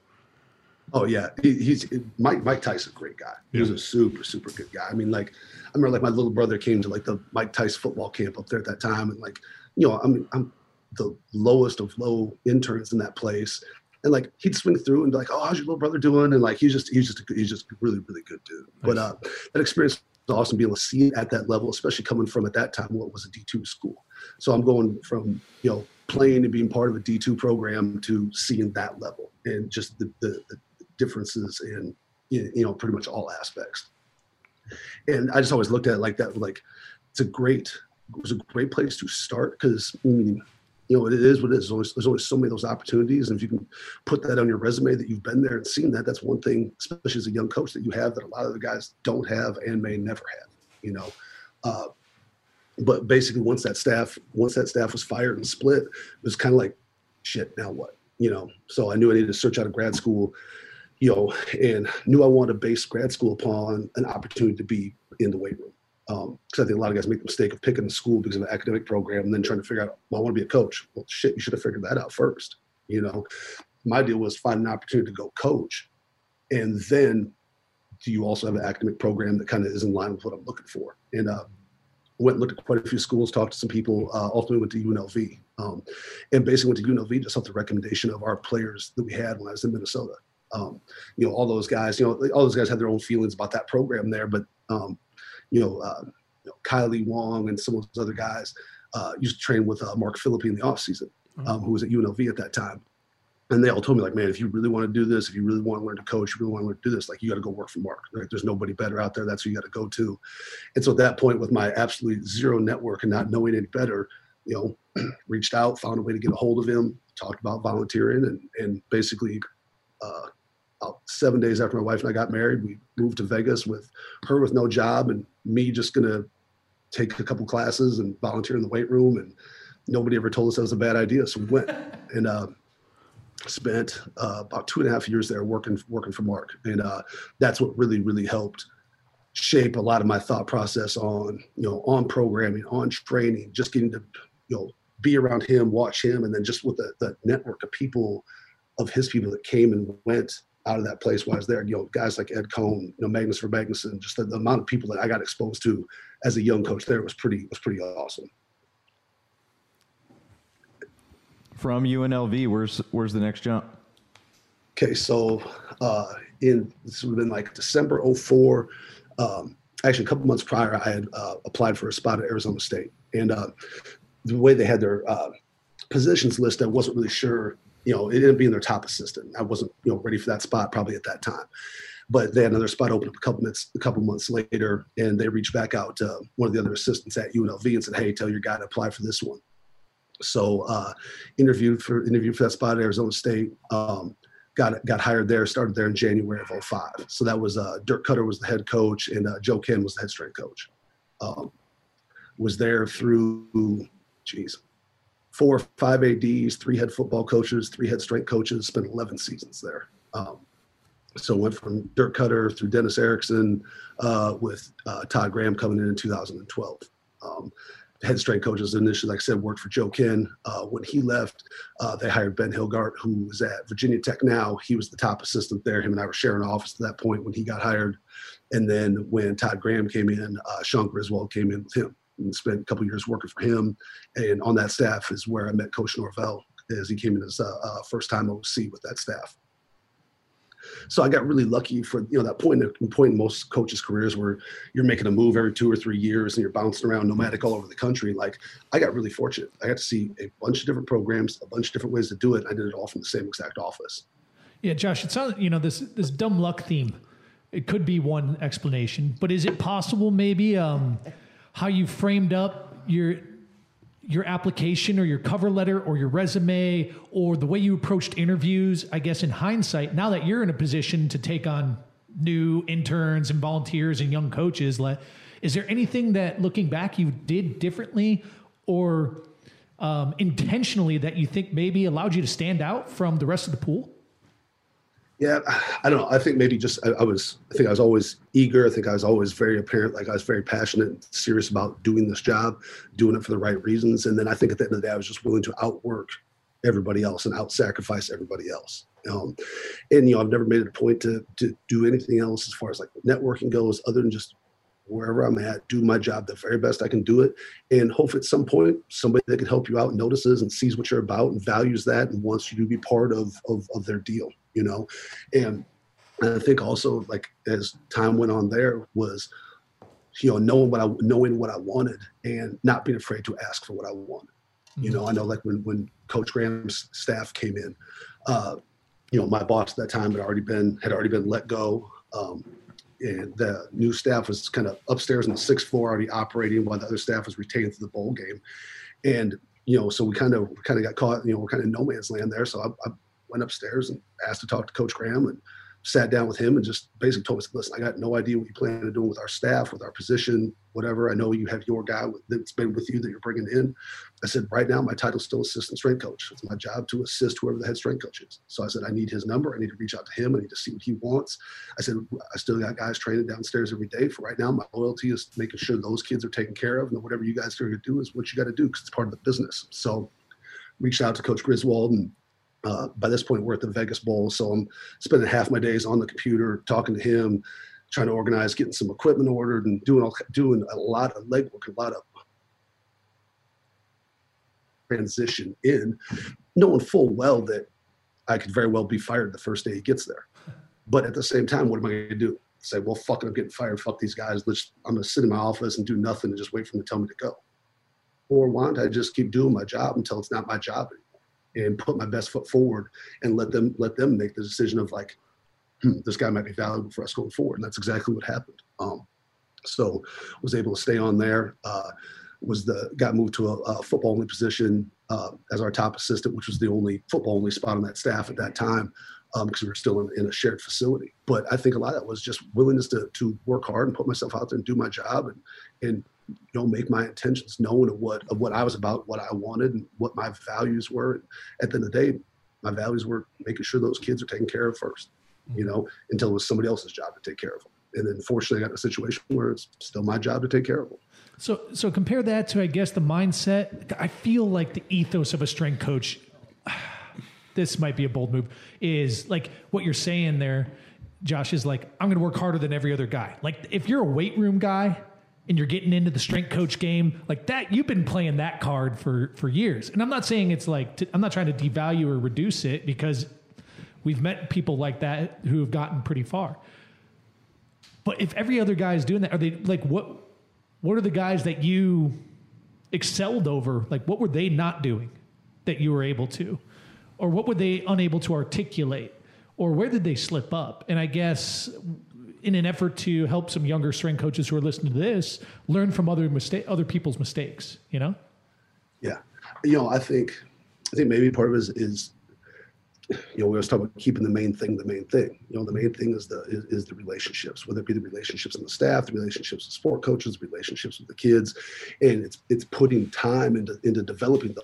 Oh yeah, he, he's Mike. Mike Tice's a great guy. He was a super super good guy. I mean, like I remember like my little brother came to like the Mike Tyson football camp up there at that time, and like you know, I mean, I'm the lowest of low interns in that place, and like he'd swing through and be like, "Oh, how's your little brother doing?" And like he's just he's just a, he's just really really good dude. But uh, that experience was awesome being able to see it at that level, especially coming from at that time what was a D two school. So I'm going from you know playing and being part of a D two program to seeing that level and just the the, the differences in you know pretty much all aspects. And I just always looked at it like that, like it's a great it was a great place to start because I mean, you know, it is what it is. There's always, there's always so many of those opportunities, and if you can put that on your resume that you've been there and seen that, that's one thing, especially as a young coach, that you have that a lot of the guys don't have and may never have. You know, uh, but basically, once that staff once that staff was fired and split, it was kind of like, shit. Now what? You know, so I knew I needed to search out a grad school you know, and knew I wanted to base grad school upon an opportunity to be in the weight room. Because I think a lot of guys make the mistake of picking a school because of an academic program and then trying to figure out, well, I want to be a coach. Well, shit, you should have figured that out first. You know, my deal was find an opportunity to go coach, and then do you also have an academic program that kind of is in line with what I'm looking for? And uh, went and looked at quite a few schools, talked to some people. Uh, ultimately, went to UNLV, um, and basically went to UNLV just off the recommendation of our players that we had when I was in Minnesota um, you know, all those guys, you know, all those guys had their own feelings about that program there, but, um, you know, uh, you know, Kailee Wong and some of those other guys uh, used to train with uh, Mark Philippi in the off season, um, who was at UNLV at that time. And they all told me like, man, if you really want to do this, if you really want to learn to coach, you really want to learn to do this, like you got to go work for Mark. Like there's nobody better out there. That's who you got to go to. And so at that point, with my absolutely zero network and not knowing any better, you know, reached out, found a way to get a hold of him, talked about volunteering, and and basically uh, about seven days after my wife and I got married, we moved to Vegas with her with no job and me just gonna take a couple classes and volunteer in the weight room. And nobody ever told us that was a bad idea, so we went and uh, spent uh, about two and a half years there working working for Mark, and uh, that's what really really helped shape a lot of my thought process on you know on programming, on training, just getting to you know be around him, watch him, and then just with the, the network of people of his people that came and went out of that place while I was there. You know, guys like Ed Coan, you know, Magnus Ver Magnusson, just the, the amount of people that I got exposed to as a young coach there was pretty was pretty awesome. From UNLV, where's where's the next jump? Okay, so uh, in this would have been like December 04. Um, actually, a couple months prior, I had uh, applied for a spot at Arizona State, and uh, the way they had their uh, positions list, I wasn't really sure. You know, it ended up being their top assistant. I wasn't, you know, ready for that spot probably at that time. But they had another spot open up a couple months, a couple months later, and they reached back out to one of the other assistants at UNLV and said, "Hey, tell your guy to apply for this one." So, uh, interviewed for interviewed for that spot at Arizona State. Um, got got hired there. Started there in January of 05. So that was uh, Dirk Koetter was the head coach, and uh, Joe Kenn was the head strength coach. Um, was there through, geez, four, five ads, three head football coaches, three head strength coaches. Spent 11 seasons there. Um, so went from Dirk Koetter through Dennis Erickson uh, with uh, Todd Graham coming in in 2012. Um, head strength coaches initially, like I said, worked for Joe Kenn. Uh, when he left, uh, they hired Ben Hilgert, who was at Virginia Tech now. He was the top assistant there. Him and I were sharing an office at that point when he got hired. And then when Todd Graham came in, uh, Shawn Griswold came in with him and spent a couple years working for him. And on that staff is where I met Coach Norvell as he came in as a first time OC with that staff. So I got really lucky for you know that point point in most coaches' careers where you're making a move every two or three years and you're bouncing around nomadic all over the country. Like I got really fortunate. I got to see a bunch of different programs, a bunch of different ways to do it. I did it all from the same exact office. Yeah, Josh, it sounds you know this this dumb luck theme. It could be one explanation, but is it possible maybe um, how you framed up your your application or your cover letter or your resume or the way you approached interviews, I guess in hindsight, now that you're in a position to take on new interns and volunteers and young coaches, is there anything that looking back you did differently or um, intentionally that you think maybe allowed you to stand out from the rest of the pool? Yeah, I don't know. I think maybe just I, I, was. I think I was always eager. I think I was always very apparent. Like I was very passionate, and serious about doing this job, doing it for the right reasons. And then I think at the end of the day, I was just willing to outwork everybody else and out sacrifice everybody else. Um, and you know, I've never made it a point to to do anything else as far as like networking goes, other than just wherever I'm at, do my job the very best I can do it, and hope at some point somebody that can help you out notices and sees what you're about and values that and wants you to be part of of, of their deal you know? And i think also like as time went on there was you know knowing what i knowing what i wanted and not being afraid to ask for what i wanted. You know i know like when when coach graham's staff came in uh you know my boss at that time had already been had already been let go um and the new staff was kind of upstairs on the sixth floor already operating while the other staff was retained to the bowl game. And you know so we kind of kind of got caught you know we're kind of no man's land there. So I, I went upstairs and asked to talk to Coach Graham and sat down with him and just basically told us, listen, I got no idea what you plan on doing with our staff, with our position, whatever. I know you have your guy that's been with you that you're bringing in. I said, right now, my title's still assistant strength coach. It's my job to assist whoever the head strength coach is. So I said, I need his number. I need to reach out to him. I need to see what he wants. I said, I still got guys training downstairs every day. For right now, my loyalty is making sure those kids are taken care of. And whatever you guys are going to do is what you got to do because it's part of the business. So reached out to Coach Griswold and uh, by this point, we're at the Vegas Bowl, so I'm spending half my days on the computer talking to him, trying to organize, getting some equipment ordered, and doing all, doing a lot of legwork, a lot of transition in, knowing full well that I could very well be fired the first day he gets there. But at the same time, what am I going to do? Say, well, fuck it, I'm getting fired. Fuck these guys. Let's, I'm going to sit in my office and do nothing and just wait for them to tell me to go. Or why don't I just keep doing my job until it's not my job anymore? And put my best foot forward and let them let them make the decision of like hmm, this guy might be valuable for us going forward. And that's exactly what happened. Um, so was able to stay on there uh, was the got moved to a, a football only position uh, as our top assistant which was the only football only spot on that staff at that time because um, we were still in, in, a shared facility. But i think a lot of that was just willingness to, to work hard and put myself out there and do my job and and you know make my intentions known of what of what I was about, what I wanted, and what my values were. And at the end of the day, my values were making sure those kids are taken care of first. You mm-hmm. know, until it was somebody else's job to take care of them. And then fortunately, I got in a situation where it's still my job to take care of them. So, so compare that to, I guess, the mindset. I feel like the ethos of a strength coach. This might be a bold move. Is like what you're saying there, Josh. Is like I'm going to work harder than every other guy. Like if you're a weight room guy, and you're getting into the strength coach game like that you've been playing that card for for years. And i'm not saying it's like to, i'm not trying to devalue or reduce it because we've met people like that who have gotten pretty far. But if every other guy is doing that are they like what what are the guys that you excelled over? Like what were they not doing that you were able to? Or what were they unable to articulate? Or where did they slip up? And i guess in an effort to help some younger strength coaches who are listening to this learn from other mistake other people's mistakes you know yeah you know i think i think maybe part of it is, is you know, we always talk about keeping the main thing the main thing. You know, the main thing is the is, is, the relationships, whether it be the relationships in the staff, the relationships with sport coaches, relationships with the kids, and it's it's putting time into into developing the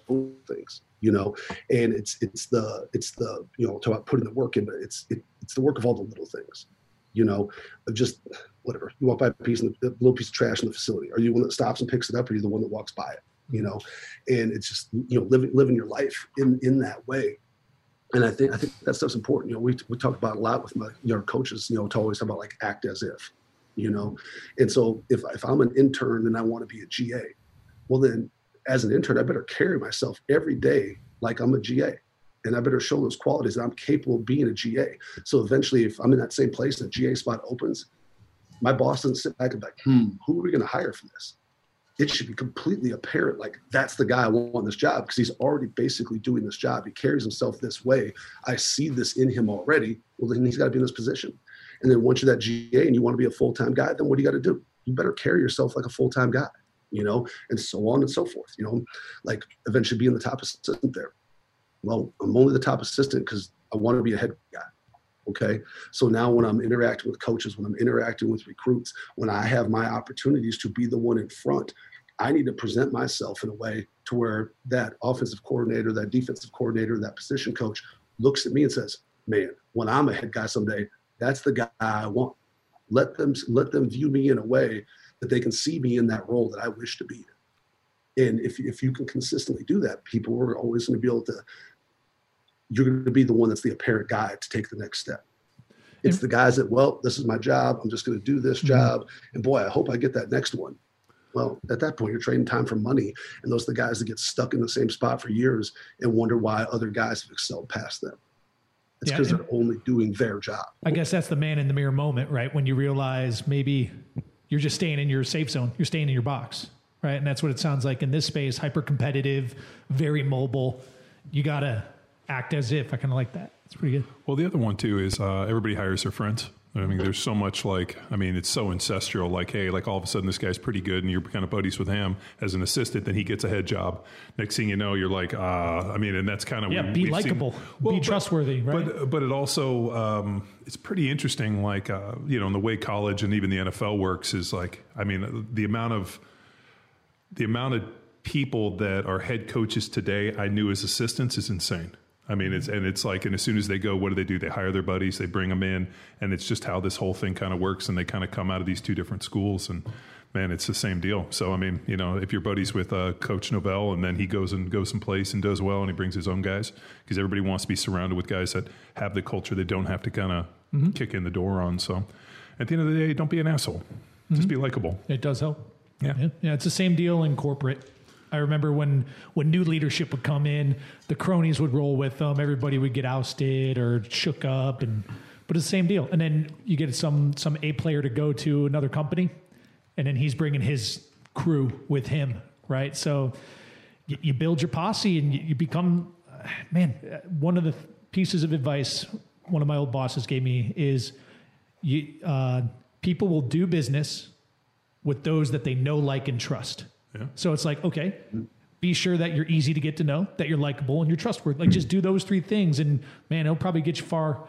things. You know, and it's it's the it's the you know talk about putting the work in, but it's it, it's the work of all the little things you know, just whatever. You walk by a piece of the little piece of trash in the facility. Are you the one that stops and picks it up, or are you the one that walks by it? You know, and it's just you know living living your life in in that way. And I think I think that stuff's important. You know, we we talk about a lot with my young coaches. You know, to always talk about like act as if, you know, and so if if I'm an intern and I want to be a GA, well then as an intern I better carry myself every day like I'm a GA and I better show those qualities that I'm capable of being a GA. So eventually, if I'm in that same place a GA spot opens, my boss doesn't sit back and be like, hmm, who are we going to hire for this? It should be completely apparent, like that's the guy I want on this job because he's already basically doing this job. He carries himself this way. I see this in him already. Well, then he's got to be in this position. And then once you're that GA and you want to be a full time guy, then what do you got to do? You better carry yourself like a full time guy you know, and so on and so forth, you know, like eventually being the top assistant there. Well, I'm only the top assistant because I want to be a head guy. Okay. So now when I'm interacting with coaches, when I'm interacting with recruits, when I have my opportunities to be the one in front, I need to present myself in a way to where that offensive coordinator, that defensive coordinator, that position coach looks at me and says, Man, when I'm a head guy someday, that's the guy I want. Let them let them view me in a way that they can see me in that role that I wish to be in. And if if you can consistently do that, people are always going to be able to you're going to be the one that's the apparent guy to take the next step. It's the guys that, well, this is my job. I'm just going to do this mm-hmm. job. And boy, I hope I get that next one. Well, at that point, you're trading time for money. And those are the guys that get stuck in the same spot for years and wonder why other guys have excelled past them. It's because yeah, they're only doing their job. I guess that's the man in the mirror moment, right? When you realize maybe you're just staying in your safe zone, you're staying in your box, right? And that's what it sounds like in this space hyper competitive, very mobile. You got to act as if. I kind of like that. It's pretty good. Well, the other one too is uh, everybody hires their friends. I mean, there's so much like, I mean, it's so ancestral. Like, hey, like all of a sudden this guy's pretty good and you're kind of buddies with him as an assistant, then he gets a head job. Next thing you know, you're like, uh, I mean, and that's kind of, yeah, be likable, well, be but, trustworthy, right? But, but it also, um, it's pretty interesting, like, uh, you know, in the way college and even the NFL works is like, I mean, the amount of, the amount of people that are head coaches today I knew as assistants is insane. I mean, it's and it's like, and as soon as they go, what do they do? They hire their buddies, they bring them in, and it's just how this whole thing kind of works. And they kind of come out of these two different schools, and man, it's the same deal. So I mean, you know, if your buddies with uh, Coach Norvell, and then he goes and goes someplace and does well, and he brings his own guys, because everybody wants to be surrounded with guys that have the culture they don't have to kind of mm-hmm. kick in the door on. So at the end of the day, don't be an asshole. Mm-hmm. Just be likable. It does help. Yeah. yeah, yeah. It's the same deal in corporate I remember when when new leadership would come in, the cronies would roll with them. Everybody would get ousted or shook up, and but it's the same deal. And then you get some some A player to go to another company, and then he's bringing his crew with him, right? So you, you build your posse, and you, you become man. One of the pieces of advice one of my old bosses gave me is you uh, people will do business with those that they know, like, and trust. Yeah. So it's like, okay, be sure that you're easy to get to know, that you're likable and you're trustworthy. Like just do those three things and man, it'll probably get you far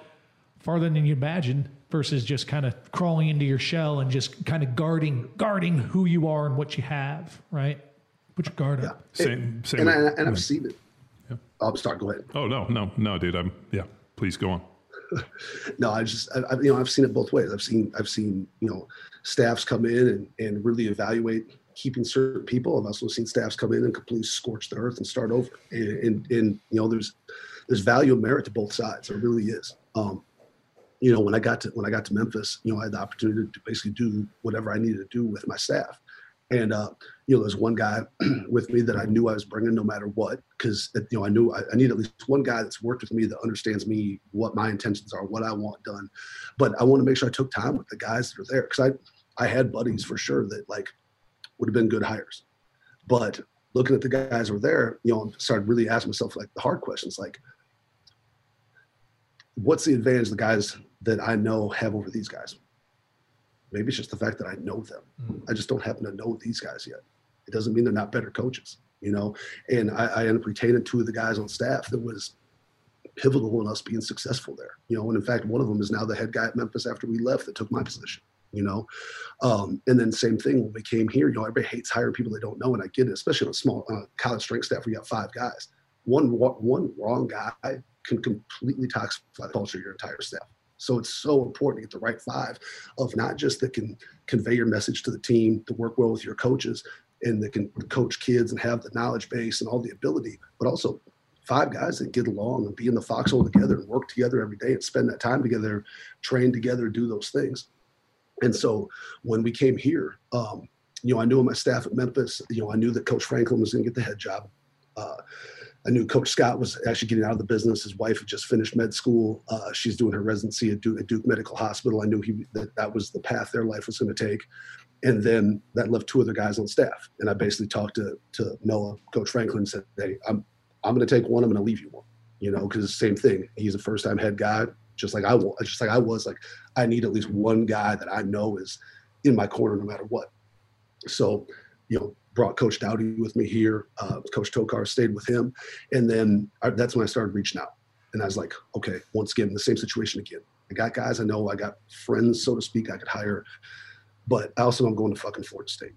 farther than you imagine versus just kind of crawling into your shell and just kind of guarding guarding who you are and what you have, right? Put your guard yeah. up. Same, same. And, I, and I've seen it. Yeah. Oh, I'll start. Go ahead. Oh no, no, no, dude. I'm yeah. Please go on. no, I just I, you know I've seen it both ways. I've seen I've seen you know staffs come in and, and really evaluate keeping certain people. I've also seen staffs come in and completely scorch the earth and start over. And, and, and you know, there's there's value and merit to both sides. There really is. Um, you know, when I got to when I got to Memphis, you know, I had the opportunity to basically do whatever I needed to do with my staff. And uh, you know, there's one guy with me that I knew I was bringing no matter what, because you know I knew I, I, need at least one guy that's worked with me that understands me, what my intentions are, what I want done. But I want to make sure I took time with the guys that are there, because I I had buddies for sure that like would have been good hires. But looking at the guys who were there, you know, I started really asking myself like the hard questions, like, what's the advantage the guys that I know have over these guys? Maybe it's just the fact that I know them. Mm. I just don't happen to know these guys yet. It doesn't mean they're not better coaches, you know. And I, I ended up retaining two of the guys on staff that was pivotal in us being successful there. You know, and in fact, one of them is now the head guy at Memphis after we left that took my position you know. Um, and then same thing when we came here, you know, everybody hates hiring people they don't know, and I get it, especially on a small uh, college strength staff. We got five guys. One one wrong guy can completely toxify the culture of your entire staff. So it's so important to get the right five of not just that can convey your message to the team, to work well with your coaches, and that can coach kids and have the knowledge base and all the ability, but also five guys that get along and be in the foxhole together and work together every day and spend that time together, train together, do those things. And so when we came here, um, you know, I knew my staff at Memphis. You know, I knew that Coach Franklin was going to get the head job. Uh, I knew Coach Scott was actually getting out of the business. His wife had just finished med school. Uh, she's doing her residency at Duke, at Duke, Medical Hospital. I knew he that that was the path their life was going to take. And then that left two other guys on staff. And I basically talked to to Noah, Coach Franklin, said, "Hey, I'm I'm going to take one. I'm going to leave you one. You know, because same thing. He's a first time head guy just like I just like I was. Like I need at least one guy that I know is in my corner no matter what. So you know, brought Coach Dowdy with me here. Uh, Coach Tokar stayed with him, and then I, that's when I started reaching out. And I was like, okay, once again, the same situation again. I got guys I know, I got friends, so to speak, I could hire, but also I also am going to fucking Florida State.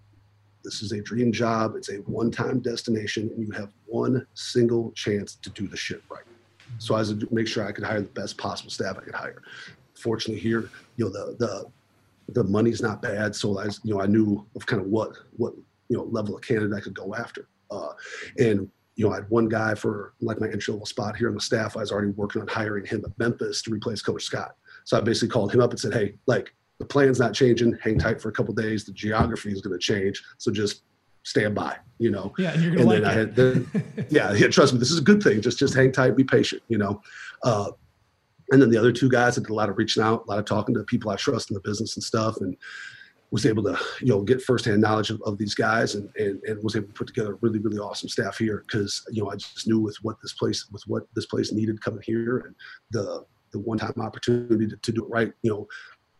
This is a dream job. It's a one-time destination, and you have one single chance to do the shit right. So I was to make sure I could hire the best possible staff I could hire. Fortunately, here, you know, the the the money's not bad, so I, you know, I knew of kind of what what you know level of candidate I could go after. Uh, and you know, I had one guy for like my entry level spot here on the staff. I was already working on hiring him at Memphis to replace Coach Scott. So I basically called him up and said, "Hey, like the plan's not changing. Hang tight for a couple days. The geography is going to change. So just stand by, you know." Yeah, and you're going to like then I had, then, yeah, yeah, trust me, this is a good thing. Just just hang tight, be patient, you know. Uh, and then the other two guys, I did a lot of reaching out, a lot of talking to people I trust in the business and stuff, and was able to you know get firsthand knowledge of, of these guys and, and and was able to put together a really really awesome staff here because you know I just knew with what this place with what this place needed coming here and the the one time opportunity to, to do it right you know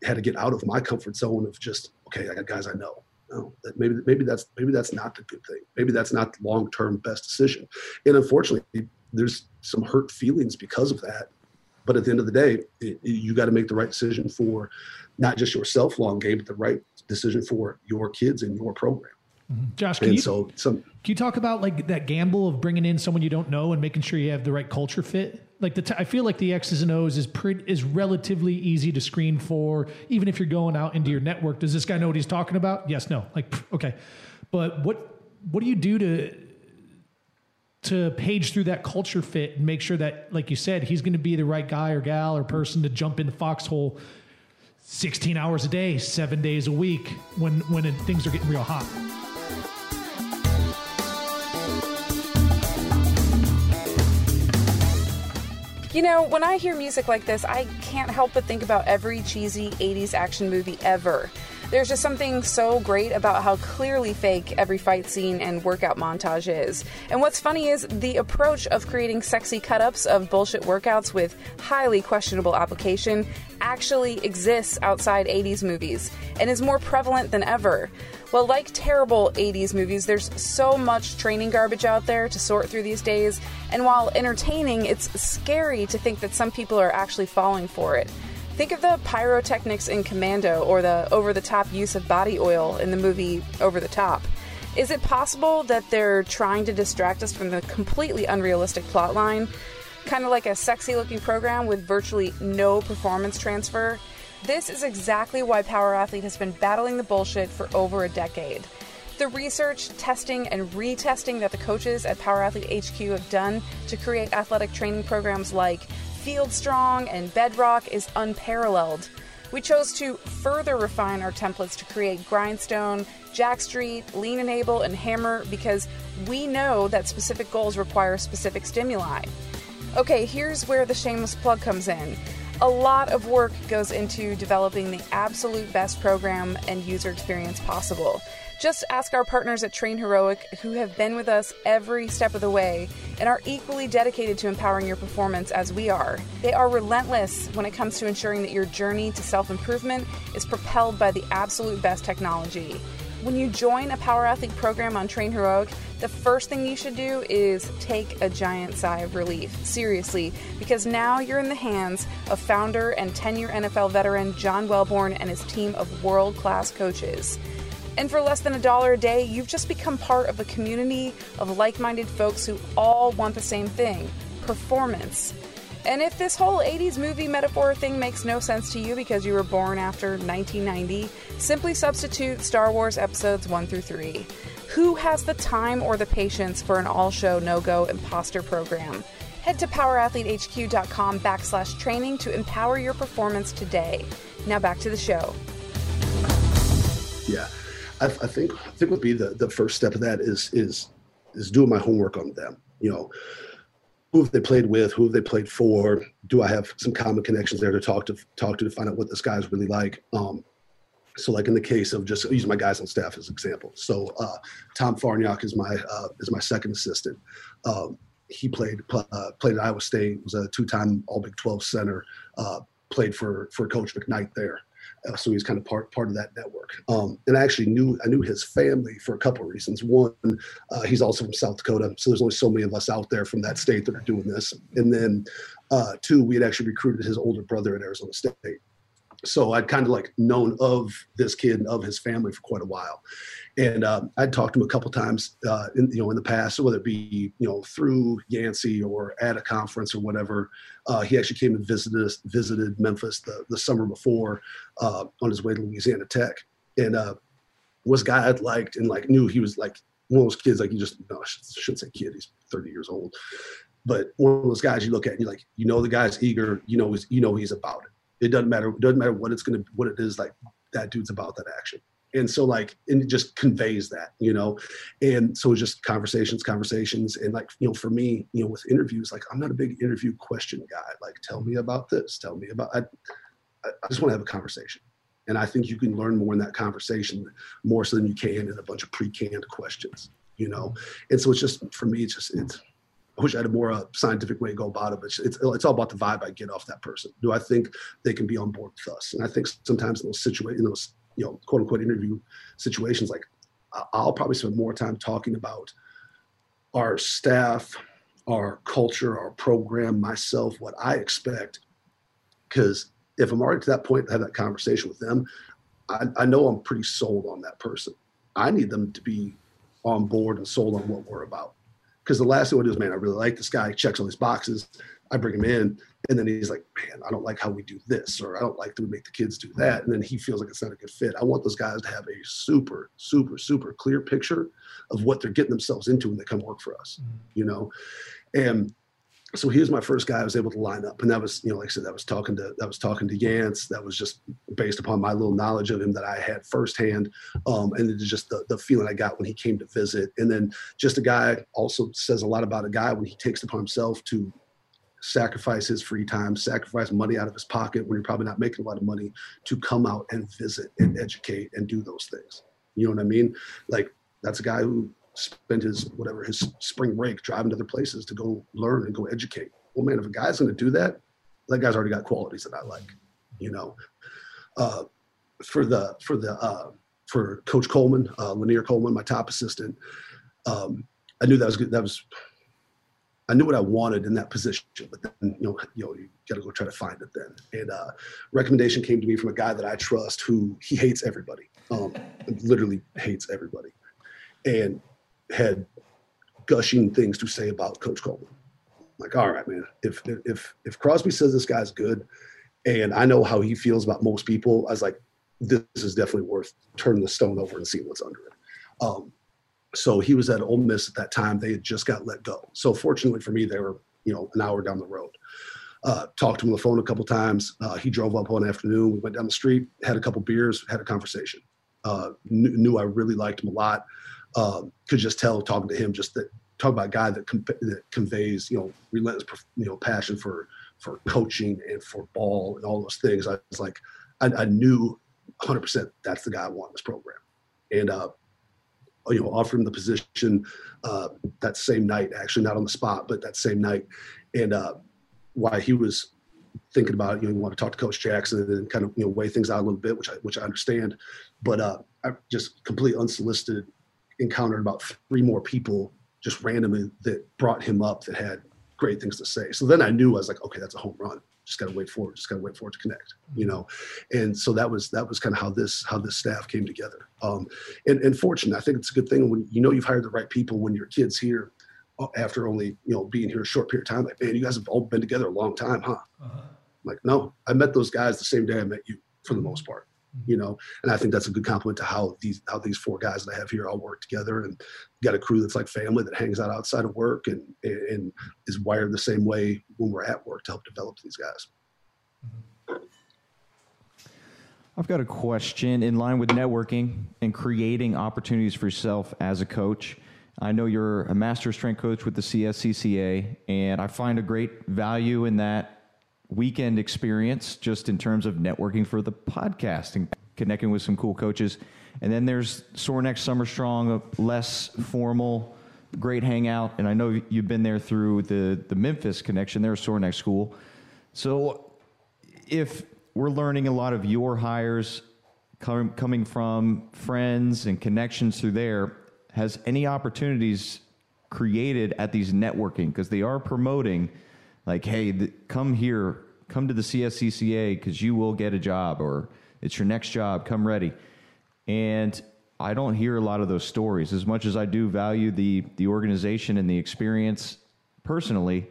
had to get out of my comfort zone of just okay I got guys I know no, that maybe maybe that's maybe that's not the good thing. Maybe that's not the long term best decision. And unfortunately there's some hurt feelings because of that. But at the end of the day it, you got to make the right decision for not just yourself long game but the right decision for your kids and your program. Josh, can and you, so some, can you talk about like that gamble of bringing in someone you don't know and making sure you have the right culture fit? Like the, t- I feel like the X's and O's is pretty is relatively easy to screen for, even if you're going out into your network. Does this guy know what he's talking about? Yes, no. Like, okay, but what what do you do to to page through that culture fit and make sure that, like you said, he's going to be the right guy or gal or person to jump in the foxhole 16 hours a day, seven days a week when, when it, things are getting real hot. You know, when I hear music like this, I can't help but think about every cheesy 80s action movie ever. There's just something so great about how clearly fake every fight scene and workout montage is. And what's funny is the approach of creating sexy cut ups of bullshit workouts with highly questionable application actually exists outside 80s movies and is more prevalent than ever. Well, like terrible 80s movies, there's so much training garbage out there to sort through these days, and while entertaining, it's scary to think that some people are actually falling for it. Think of the pyrotechnics in Commando or the over the top use of body oil in the movie Over the Top. Is it possible that they're trying to distract us from the completely unrealistic plotline? Kind of like a sexy looking program with virtually no performance transfer? This is exactly why Power Athlete has been battling the bullshit for over a decade. The research, testing, and retesting that the coaches at Power Athlete HQ have done to create athletic training programs like Field Strong and Bedrock is unparalleled. We chose to further refine our templates to create Grindstone, Jacked Street, Lean Enable, and Hammer because we know that specific goals require specific stimuli. Okay, here's where the shameless plug comes in. A lot of work goes into developing the absolute best program and user experience possible. Just ask our partners at Train Heroic who have been with us every step of the way and are equally dedicated to empowering your performance as we are. They are relentless when it comes to ensuring that your journey to self improvement is propelled by the absolute best technology. When you join a Power Athlete program on Train Heroic, the first thing you should do is take a giant sigh of relief. Seriously, because now you're in the hands of founder and 10 year NFL veteran John Welbourn and his team of world class coaches. And for less than a dollar a day, you've just become part of a community of like minded folks who all want the same thing performance. And if this whole 80s movie metaphor thing makes no sense to you because you were born after 1990, simply substitute Star Wars episodes 1 through 3. Who has the time or the patience for an all show, no go imposter program? Head to powerathletehq.com backslash training to empower your performance today. Now back to the show. Yeah. I, I think I think would be the, the first step of that is is is doing my homework on them. You know, who have they played with? Who have they played for? Do I have some common connections there to talk to talk to to find out what this guy's really like? Um, so, like in the case of just using my guys on staff as example. So, uh, Tom Farniok is my uh, is my second assistant. Um, he played uh, played at Iowa State. Was a two time All Big Twelve center. Uh, played for for Coach McKnight there. Uh, so he's kind of part part of that network. Um, and I actually knew I knew his family for a couple of reasons. One, uh, he's also from South Dakota, so there's only so many of us out there from that state that are doing this. And then uh, two, we had actually recruited his older brother at Arizona State. So I'd kind of like known of this kid and of his family for quite a while. And um, I'd talked to him a couple times, uh, in, you know, in the past, whether it be, you know, through Yancey or at a conference or whatever. Uh, he actually came and visited us, visited Memphis the, the summer before uh, on his way to Louisiana Tech. And uh, was a guy I'd liked and like knew he was like one of those kids, like you just, no, I shouldn't say kid, he's 30 years old. But one of those guys you look at and you're like, you know, the guy's eager, you know, he's, you know, he's about it. It doesn't matter. It doesn't matter what it's to, what it is like that dude's about that action and so like and it just conveys that you know and so it's just conversations conversations and like you know for me you know with interviews like i'm not a big interview question guy like tell me about this tell me about i, I just want to have a conversation and i think you can learn more in that conversation more so than you can in a bunch of pre-canned questions you know and so it's just for me it's just it's I wish I had a more uh, scientific way to go about it, but it's, it's, it's all about the vibe I get off that person. Do I think they can be on board with us? And I think sometimes in those situations, in those you know, quote unquote interview situations, like I'll probably spend more time talking about our staff, our culture, our program, myself, what I expect. Because if I'm already to that point to have that conversation with them, I, I know I'm pretty sold on that person. I need them to be on board and sold on what we're about. Because the last thing I do is, man, I really like this guy, checks all these boxes. I bring him in, and then he's like, man, I don't like how we do this, or I don't like that we make the kids do that. And then he feels like it's not a good fit. I want those guys to have a super, super, super clear picture of what they're getting themselves into when they come work for us, mm-hmm. you know? And so he was my first guy I was able to line up. And that was, you know, like I said, that was talking to, that was talking to Yance. That was just based upon my little knowledge of him that I had firsthand. Um, and just the, the feeling I got when he came to visit. And then just a guy also says a lot about a guy when he takes it upon himself to sacrifice his free time, sacrifice money out of his pocket when you're probably not making a lot of money to come out and visit and educate and do those things. You know what I mean? Like that's a guy who spent his whatever his spring break driving to other places to go learn and go educate. Well, man, if a guy's going to do that, that guy's already got qualities that I like. You know, uh, for the for the uh, for Coach Coleman, uh, Lanier Coleman, my top assistant. Um, I knew that was good. That was I knew what I wanted in that position, but then you know, you know, you got to go try to find it then. And uh, recommendation came to me from a guy that I trust, who he hates everybody, um, literally hates everybody, and had gushing things to say about Coach Coleman. like, all right, man, if if if Crosby says this guy's good, and I know how he feels about most people, I was like, this is definitely worth turning the stone over and seeing what's under it. Um, so he was at Ole Miss at that time. They had just got let go. So fortunately for me, they were you know an hour down the road. Uh, talked to him on the phone a couple times. Uh, he drove up one afternoon. We went down the street, had a couple beers, had a conversation. Uh, knew, knew, I really liked him a lot. Um, could just tell talking to him just that talk about a guy that, com- that conveys you know relentless you know passion for for coaching and for ball and all those things. I was like, I, I knew 100% that's the guy I want in this program. And uh, you know, offered him the position uh, that same night, actually not on the spot, but that same night. And uh, why he was thinking about you know, want to talk to Coach Jackson and kind of, you know, weigh things out a little bit, which I, which I understand. But uh, I just completely unsolicited encountered about three more people just randomly that brought him up that had great things to say. So then I knew I was like, okay, that's a home run just got to wait for it just got to wait for it to connect you know? And so that was that was kind of how this how this staff came together. Um and, and fortunate i think it's a good thing when you know you've hired the right people when your kids here uh, after only you know being here a short period of time like man you guys have all been together a long time huh? Uh-huh. like no i met those guys the same day i met you for the most part you know and i think that's a good compliment to how these how these four guys that i have here all work together and got a crew that's like family that hangs out outside of work and and is wired the same way when we're at work to help develop these guys I've got a question in line with networking and creating opportunities for yourself as a coach. I know you're a master strength coach with the CSCCA, and I find a great value in that weekend experience just in terms of networking for the podcast and connecting with some cool coaches. And then there's Sorinex Summer Strong, a less formal, great hangout. And I know you've been there through the, the Memphis connection. They're Sorinex school. So if we're learning a lot of your hires com- coming from friends and connections through there. Has any opportunities created at these networking because they are promoting, like, hey, th- come here, come to the CSCCA because you will get a job or it's your next job. Come ready, and I don't hear a lot of those stories as much as I do value the the organization and the experience personally.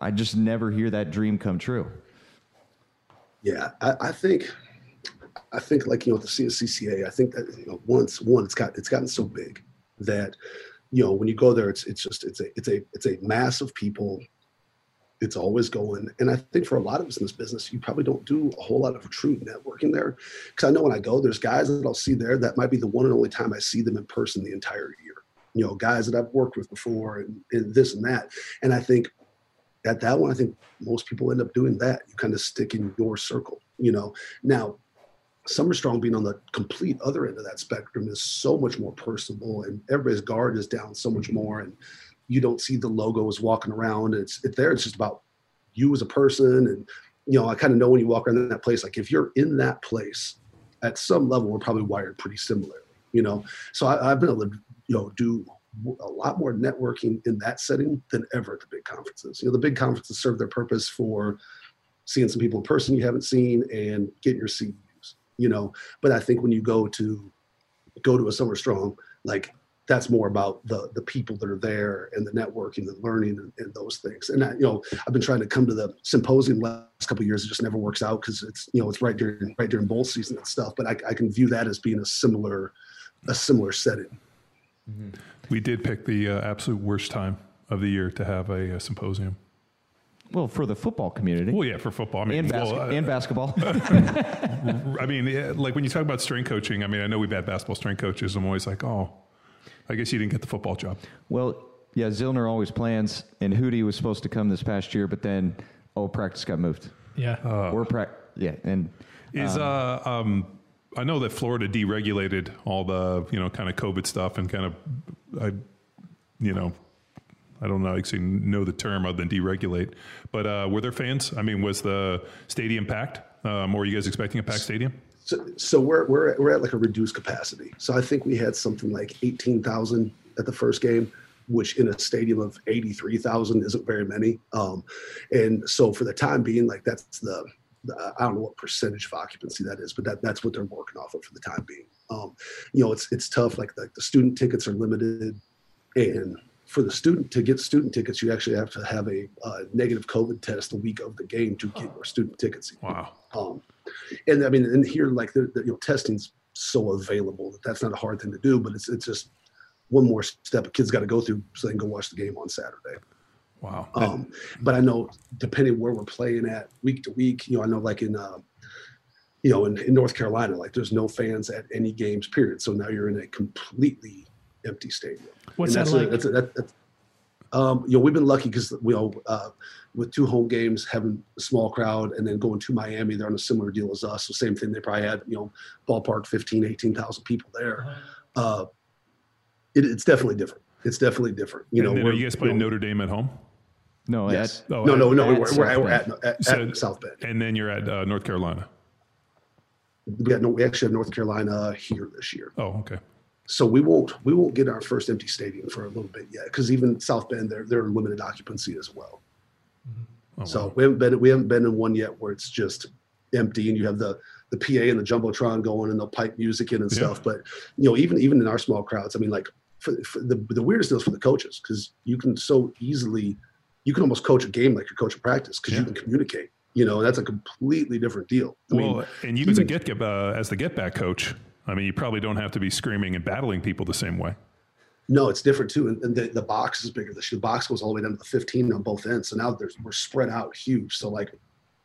I just never hear that dream come true. Yeah, I, I think, I think like you know the CSCCA. I think that you know once one it's got it's gotten so big that you know when you go there it's it's just it's a it's a it's a mass of people. It's always going, and I think for a lot of us in this business, you probably don't do a whole lot of true networking there. Because I know when I go, there's guys that I'll see there that might be the one and only time I see them in person the entire year. You know, guys that I've worked with before, and, and this and that. And I think at that one, I think most people end up doing that. You kind of stick in your circle, you know. Now, Summer Strong being on the complete other end of that spectrum is so much more personable, and everybody's guard is down so much more, and you don't see the logos walking around. It's it there. It's just about you as a person, and you know, I kind of know when you walk around that place. Like if you're in that place, at some level, we're probably wired pretty similarly, you know. So I, I've been able to, you know, do a lot more networking in that setting than ever at the big conferences. You know, the big conferences serve their purpose for seeing some people in person you haven't seen and getting your CEUs, you know. But I think when you go to go to a Summer Strong, like that's more about the the people that are there and the networking, the learning, and, and those things. And I, you know, I've been trying to come to the symposium last couple years. It just never works out because it's you know it's right during right during bowl season and stuff. But I, I can view that as being a similar a similar setting. Mm-hmm. We did pick the uh, absolute worst time of the year to have a, a, symposium. Well, for the football community. Well, yeah, for football. I mean, and, bas- well, uh, and basketball. I mean, like when you talk about strength coaching, I mean, I know we've had basketball strength coaches. I'm always like, oh, I guess you didn't get the football job. Well, yeah, Zillner always plans, and Hootie was supposed to come this past year, but then, oh, practice got moved. Yeah. Uh, We're pra- yeah, and is um, uh um I know that Florida deregulated all the you know kind of COVID stuff and kind of I you know I don't know actually know the term other than deregulate, but uh, were there fans? I mean, was the stadium packed? Um, or are you guys expecting a packed stadium? So, so we're we're we're at like a reduced capacity. So I think we had something like eighteen thousand at the first game, which in a stadium of eighty three thousand isn't very many. Um, and so for the time being, like that's the I don't know what percentage of occupancy that is, but that, that's what they're working off of for the time being. Um, you know, it's it's tough. Like the, the student tickets are limited, and for the student to get student tickets, you actually have to have a uh, negative COVID test the week of the game to get your student tickets. Wow. Um, and I mean, and here, like the, the you know, testing's so available that that's not a hard thing to do, but it's it's just one more step a kid's got to go through so they can go watch the game on Saturday. Wow. Um, but I know depending where we're playing at week to week, you know, I know like in, uh, you know, in, in North Carolina, like there's no fans at any games, period. So now you're in a completely empty stadium. What's that like? A, that's a, that, that's, um, you know, we've been lucky because we all uh, with two home games, having a small crowd, and then going to Miami, they're on a similar deal as us. So same thing. They probably had you know ballpark 15, 18,000 people there. Uh, it, it's definitely different. It's definitely different. You and know, are you guys playing you know, Notre Dame at home? No, yes. At, oh, no, no, no. We're, we're, we're, at, at, so, at, South Bend. And then you're at uh, North Carolina. We got no. We actually have North Carolina here this year. Oh, okay. So we won't we won't get our first empty stadium for a little bit yet because even South Bend they're they're limited occupancy as well. Oh, so wow. we haven't been we haven't been in one yet where it's just empty and you have the the PA and the jumbotron going and they'll pipe music in and yeah. stuff. But you know even even in our small crowds, I mean like for, for the the weirdest deal is for the coaches because you can so easily you can almost coach a game like you're coaching practice because yeah. you can communicate. You know, that's a completely different deal. I well, mean, and you as a get uh, as the get back coach, I mean, you probably don't have to be screaming and battling people the same way. No, it's different too, and, and the, the box is bigger. The, the box goes all the way down to the 15 on both ends. So now there's we're spread out huge. So like,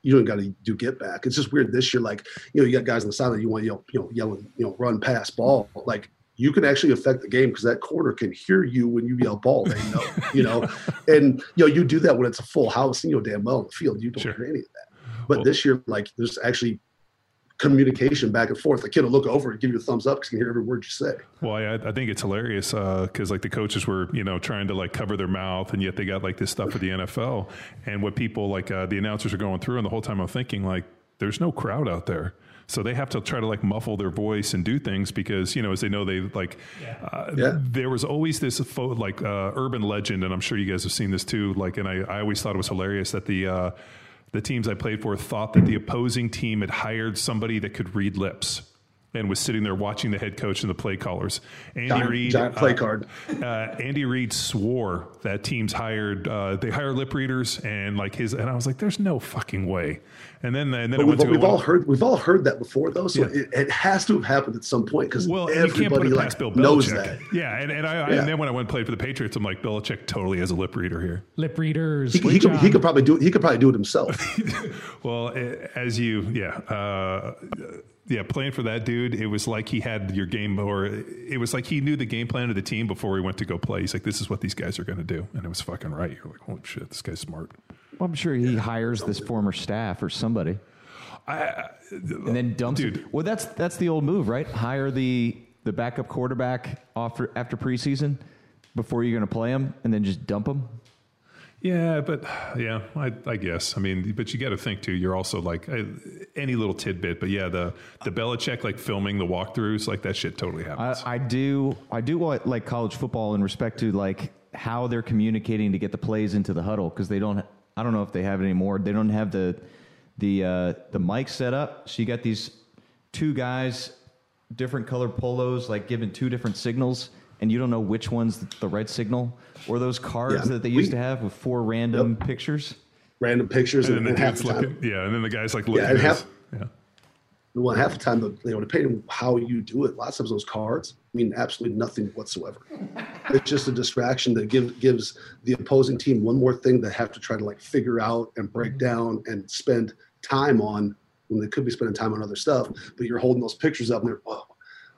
you don't got to do get back. It's just weird this year. Like, you know, you got guys on the side that you want to yell, you know, yelling, you know, run, pass, ball. Like, you can actually affect the game because that corner can hear you when you yell ball. They know, you know, and you know you do that when it's a full house. You know damn well the field you don't sure. hear any of that. But well, this year, like there's actually communication back and forth. The kid will look over and give you a thumbs up because he can hear every word you say. Well, I, I think it's hilarious because uh, like the coaches were, you know, trying to like cover their mouth, and yet they got like this stuff for the NFL. And what people like uh, the announcers are going through, and the whole time I'm thinking like there's no crowd out there. So they have to try to like muffle their voice and do things because you know as they know they like. Uh, Yeah. There was always this fo- like uh, urban legend, and I'm sure you guys have seen this too. Like, and I, I always thought it was hilarious that the uh, the teams I played for thought that the opposing team had hired somebody that could read lips. And was sitting there watching the head coach and the play callers. Andy Giant- Reid, giant play uh, card. uh, Andy Reid swore that teams hired uh, they hire lip readers and like his and I was like, there's no fucking way. And then and then But I we've, went to we've a- all heard we've all heard that before though, so Yeah. it, it has to have happened at some point because well, and you can't put everybody it like Bill knows that. Yeah, and, and I Yeah. and then when I went and played for the Patriots, I'm like Belichick totally has a lip reader here. Lip readers. He, could- he, could, he could probably do it. He could probably do it himself. Well, as you, yeah, uh, yeah, playing for that dude, it was like he had your game, or it was like he knew the game plan of the team before he went to go play. He's like, "This is what these guys are going to do," and it was fucking right. You're like, "Holy shit, this guy's smart." Well, I'm sure he hires this former staff or somebody, and then dumps dude. it. Well, that's that's the old move, right? Hire the the backup quarterback after after preseason before you're going to play him, and then just dump him. Yeah, but yeah, I, I guess. I mean, but you got to think too. You're also like uh, any little tidbit, but yeah, the the Belichick like filming the walkthroughs, like that shit totally happens. I do I do like like college football in respect to like how they're communicating to get the plays into the huddle because they don't I don't know if they have it anymore. They don't have the the uh, the mic set up, so you got these two guys, different color polos, like giving two different signals, and you don't know which one's the right signal. Or those cards Yeah, that they used we- to have with four random pictures. Random pictures and and, then and the half dude's the time, looking, yeah, and then the guy's like looking and at half- his, yeah. well, half the time, the- you know, depending on how you do it, lots of those cards mean absolutely nothing whatsoever. It's just a distraction that gives gives the opposing team one more thing they have to try to like figure out and break mm-hmm. down and spend time on when they could be spending time on other stuff. But you're holding those pictures up and they're, oh,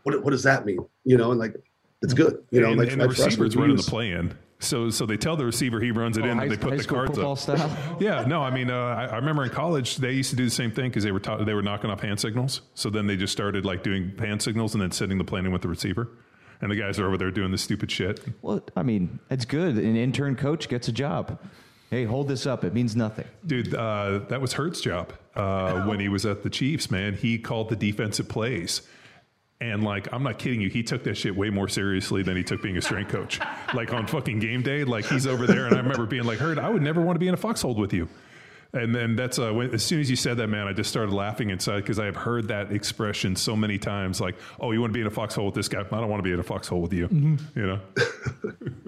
what what does that mean? You know, and like it's good. You know, and, like and the like for us, receiver's running the use- play in. So, so they tell the receiver he runs it in, Oh, high, and they put high the cards up. style. Yeah, no, I mean, uh, I, I remember in college they used to do the same thing because they were taught, they were knocking off hand signals. So then they just started like doing hand signals and then sending the plan in with the receiver, and the guys are over there doing this stupid shit. Well, I mean, it's good. An intern coach gets a job. Hey, hold this up. It means nothing. Dude, uh, that was Hurt's job uh, when he was at the Chiefs. Man, he called the defensive plays. And like, I'm not kidding you, he took that shit way more seriously than he took being a strength coach. like on fucking game day, like he's over there, and I remember being like, "Hurt, I would never want to be in a foxhole with you." And then that's uh, when, as soon as you said that, man, I just started laughing inside because I have heard that expression so many times. Like, "Oh, you want to be in a foxhole with this guy? I don't want to be in a foxhole with you." You know?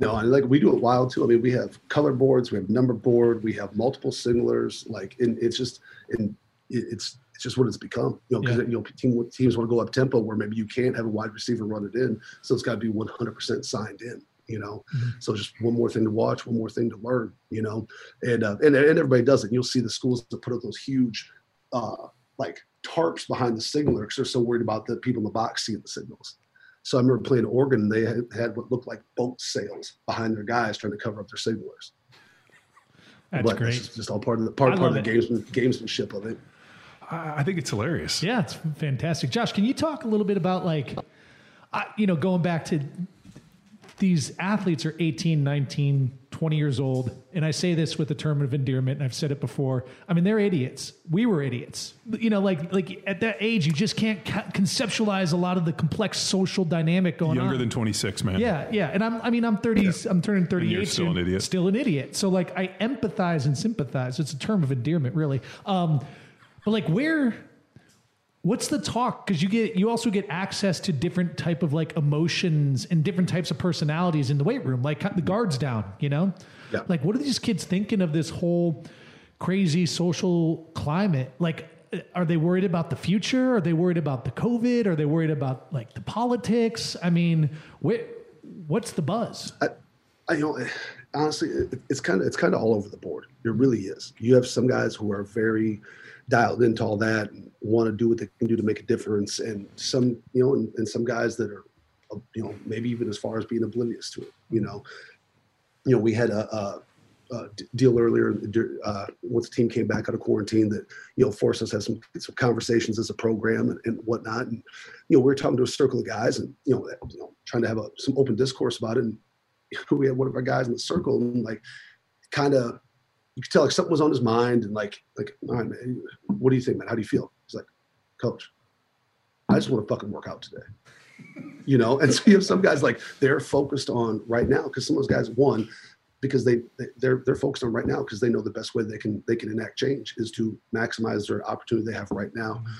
No, and like we do it wild too. I mean, we have color boards, we have number board, we have multiple signalers. Like, and it's just, and it's it's just what it's become. You know, because Yeah. you know team, teams want to go up tempo where maybe you can't have a wide receiver run it in, so it's got to be 100% signed in. You know, so just one more thing to watch, one more thing to learn. You know, and uh, and and everybody does it. You'll see the schools that put up those huge, uh, like tarps behind the signaler because they're so worried about the people in the box seeing the signals. So I remember playing Oregon, and they had, had what looked like boat sails behind their guys trying to cover up their signalers. That's but great. It's just, all part of the part, part of the gamesman, gamesmanship of it. I, think it's hilarious. Yeah, it's fantastic. Josh, can you talk a little bit about like, I you know, going back to these athletes are 18, 19, 20 years old. And I say this with a term of endearment, and I've said it before. I mean, they're idiots. We were idiots. You know, like like at that age, you just can't ca- conceptualize a lot of the complex social dynamic going on. Younger than 26, man. Yeah, yeah, and I'm I mean I'm 30 I'm turning 38 you're still an idiot. Still an idiot. So like I empathize and sympathize. It's a term of endearment really. Um but like where what's the talk cuz you get you also get access to different type of like emotions and different types of personalities in the weight room like cut the guards down, you know? Yeah. Like what are these kids thinking of this whole crazy social climate? Like are they worried about the future? Are they worried about the COVID? Are they worried about like the politics? I mean, wh- what's the buzz? I, you know, honestly, it, it's kind of it's kind of all over the board. It really is. You have some guys who are very dialed into all that and want to do what they can do to make a difference, and some, you know, and, and some guys that are, you know, maybe even as far as being oblivious to it. You know, you know, we had a, a, deal earlier uh, once the team came back out of quarantine that you know forced us to have some some conversations as a program and, and whatnot, and you know, we were talking to a circle of guys and you know, you know trying to have a, some open discourse about it. And we had one of our guys in the circle and like kind of you could tell like something was on his mind and like like all right man what do you think man? How do you feel? He's like coach i just want to fucking work out today. You know and so you have some guys like they're focused on right now because some of those guys one because they, they they're they're focused on right now because they know the best way they can they can enact change is to maximize their opportunity they have right now. Mm-hmm.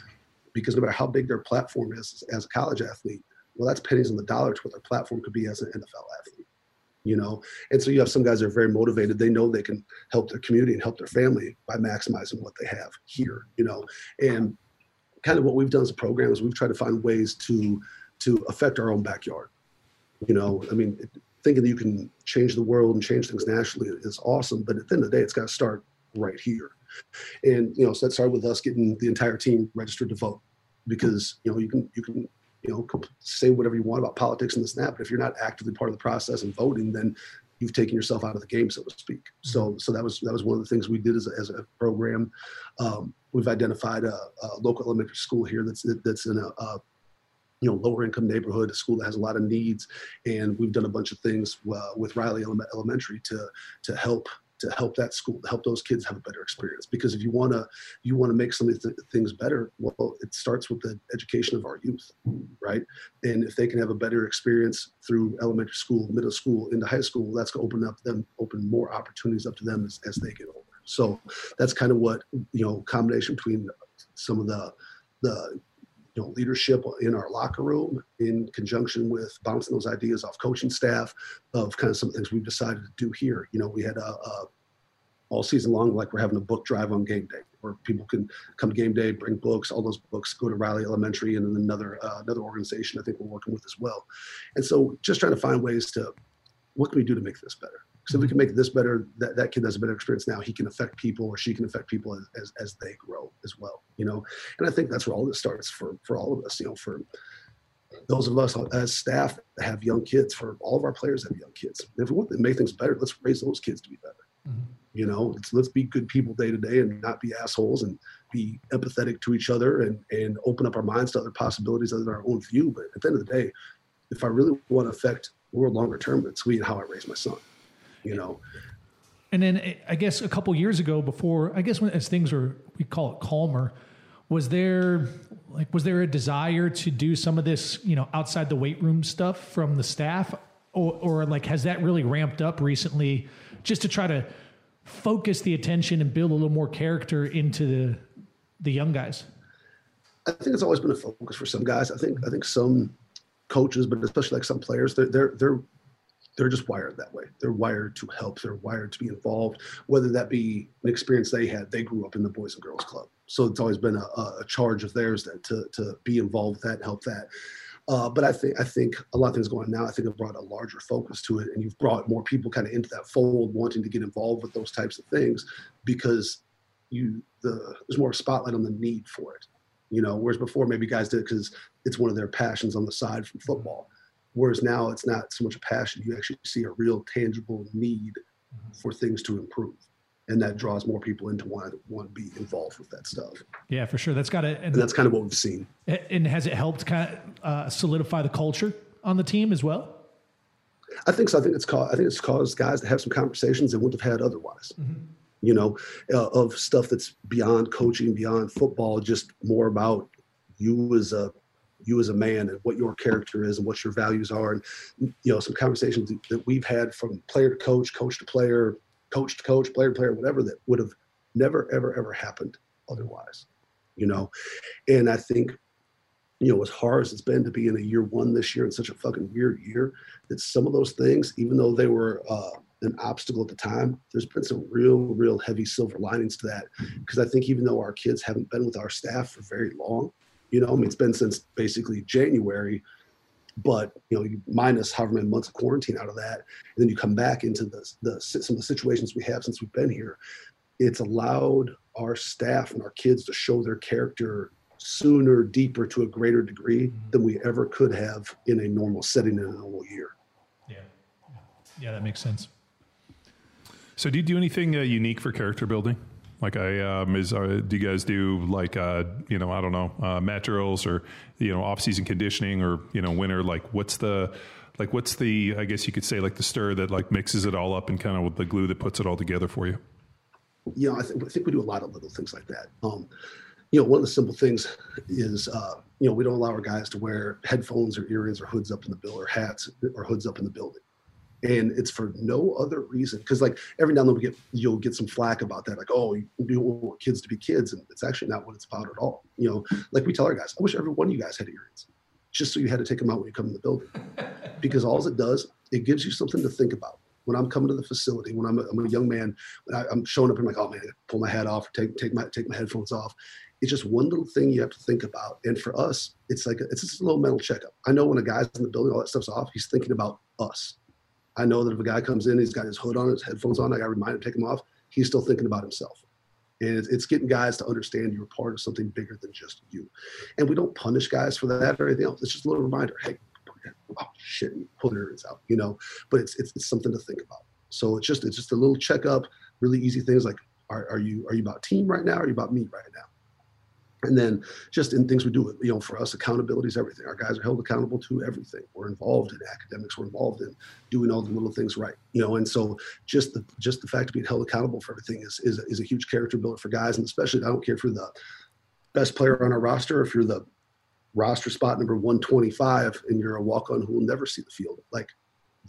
Because no matter how big their platform is as a college athlete well that's pennies on the dollar to what their platform could be as an nfl athlete you know? And so you have some guys that are very motivated. They know they can help their community and help their family by maximizing what they have here you know? And kind of what we've done as a program is we've tried to find ways to to affect our own backyard you know? I mean thinking that you can change the world and change things nationally is awesome but at the end of the day it's got to start right here. And you know so that started with us getting the entire team registered to vote because you know you can you can you know say whatever you want about politics and this and that but if you're not actively part of the process and voting then you've taken yourself out of the game so to speak. So so that was that was one of the things we did as a, as a program. Um, we've identified a, a, local elementary school here that's that's in a, a you know lower income neighborhood a school that has a lot of needs and we've done a bunch of things uh, with riley elementary to to help to help that school to help those kids have a better experience. Because if you want to you want to make some of these things better well it starts with the education of our youth right? And if they can have a better experience through elementary school middle school into high school that's going to open up them open more opportunities up to them as, as they get older. So that's kind of what you know combination between some of the the you know, leadership in our locker room in conjunction with bouncing those ideas off coaching staff of kind of some things we've decided to do here. You know, we had a, a all season long, like we're having a book drive on game day where people can come game day, bring books, all those books go to Riley Elementary and then another, uh, another organization I think we're working with as well. And so just trying to find ways to, what can we do to make this better? So if we can make this better, that, that kid has a better experience now. He can affect people, or she can affect people as, as, as they grow as well. You know, and I think that's where all this starts for for all of us. You know, for those of us as staff that have young kids, for all of our players that have young kids. If we want to make things better, let's raise those kids to be better. Mm-hmm. You know, let's, let's be good people day to day and not be assholes and be empathetic to each other and and open up our minds to other possibilities other than our own view. But at the end of the day, if I really want to affect the world longer term, it's we and how I raise my son you know. And then I guess a couple years ago, before I guess when as things were we call it calmer, was there like was there a desire to do some of this you know outside the weight room stuff from the staff, or, or like has that really ramped up recently, just to try to focus the attention and build a little more character into the the young guys? I think it's always been a focus for some guys. I think I think some coaches, but especially like some players, they're they're they're they're just wired that way. They're wired to help. They're wired to be involved, whether that be an experience they had. They grew up in the Boys and Girls Club, so it's always been a, a charge of theirs that to to be involved with that help that. Uh, but I think I think a lot of things going on now. I think have brought a larger focus to it, and you've brought more people kind of into that fold, wanting to get involved with those types of things, because you the there's more spotlight on the need for it. You know, whereas before maybe guys did because it's one of their passions on the side from football Whereas now it's not so much a passion. You actually see a real tangible need mm-hmm. for things to improve. And that draws more people into want to want to be involved with that stuff. Yeah, for sure. That's got to, and, and that's kind of what we've seen. And has it helped kind of uh, solidify the culture on the team as well? I think so. I think it's caused. I think it's caused guys to have some conversations they wouldn't have had otherwise. Mm-hmm. You know, uh, of stuff that's beyond coaching, beyond football, just more about you as a you as a man and what your character is and what your values are. And you know some conversations that we've had from player to coach coach to player coach to coach player to player whatever that would have never ever ever happened otherwise you know? And i think you know as hard as it's been to be in a year one this year in such a fucking weird year that some of those things even though they were uh, an obstacle at the time there's been some real real heavy silver linings to that. Because i think even though our kids haven't been with our staff for very long you know, I mean, it's been since basically January, but you know, you minus however many months of quarantine out of that, and then you come back into the, the some of the situations we have since we've been here. It's allowed our staff and our kids to show their character sooner, deeper, to a greater degree mm-hmm. than we ever could have in a normal setting in a normal year. Yeah, yeah, that makes sense. So, do you do anything uh, unique for character building? Like I um, is uh, do you guys do like uh, you know I don't know uh, mat drills or you know off season conditioning or you know winter like what's the like what's the I guess you could say like the stir that like mixes it all up and kind of with the glue that puts it all together for you. Yeah, I think, I think we do a lot of little things like that. Um, you know, one of the simple things is, uh, you know, we don't allow our guys to wear headphones or earrings or hoods up in the bill or hats or hoods up in the building. And it's for no other reason. Cause like every now and then we get, you'll get some flack about that. Like, oh, you don't want kids to be kids. And it's actually not what it's about at all. You know, like we tell our guys, I wish every one of you guys had earrings just so you had to take them out when you come in the building. Because all it does, it gives you something to think about when I'm coming to the facility, when I'm a, I'm a young man, I, am showing up, I'm like, oh man, pull my hat off, take take my take my headphones off. It's just one little thing you have to think about. And for us, it's like a, it's just a little mental checkup. I know when a guy's in the building, all that stuff's off, he's thinking about us. I know that if a guy comes in, he's got his hood on, his headphones on, I got to remind him to take them off. He's still thinking about himself. And it's, it's getting guys to understand you're part of something bigger than just you. And we don't punish guys for that or anything else. It's just a little reminder. Hey, oh shit, pull your ears out, you know. But it's, it's, it's something to think about. So it's just it's just a little checkup, really easy things like are, are you are you about team right now? Or are you about me right now? And then just in things we do, you know, for us, accountability is everything. Our guys are held accountable to everything. We're involved in academics. We're involved in doing all the little things right, you know. And so just the just the fact of being held accountable for everything is is, is a huge character builder for guys, and especially I don't care if you're the best player on our roster, if you're the roster spot number 125 and you're a walk on who will never see the field. Like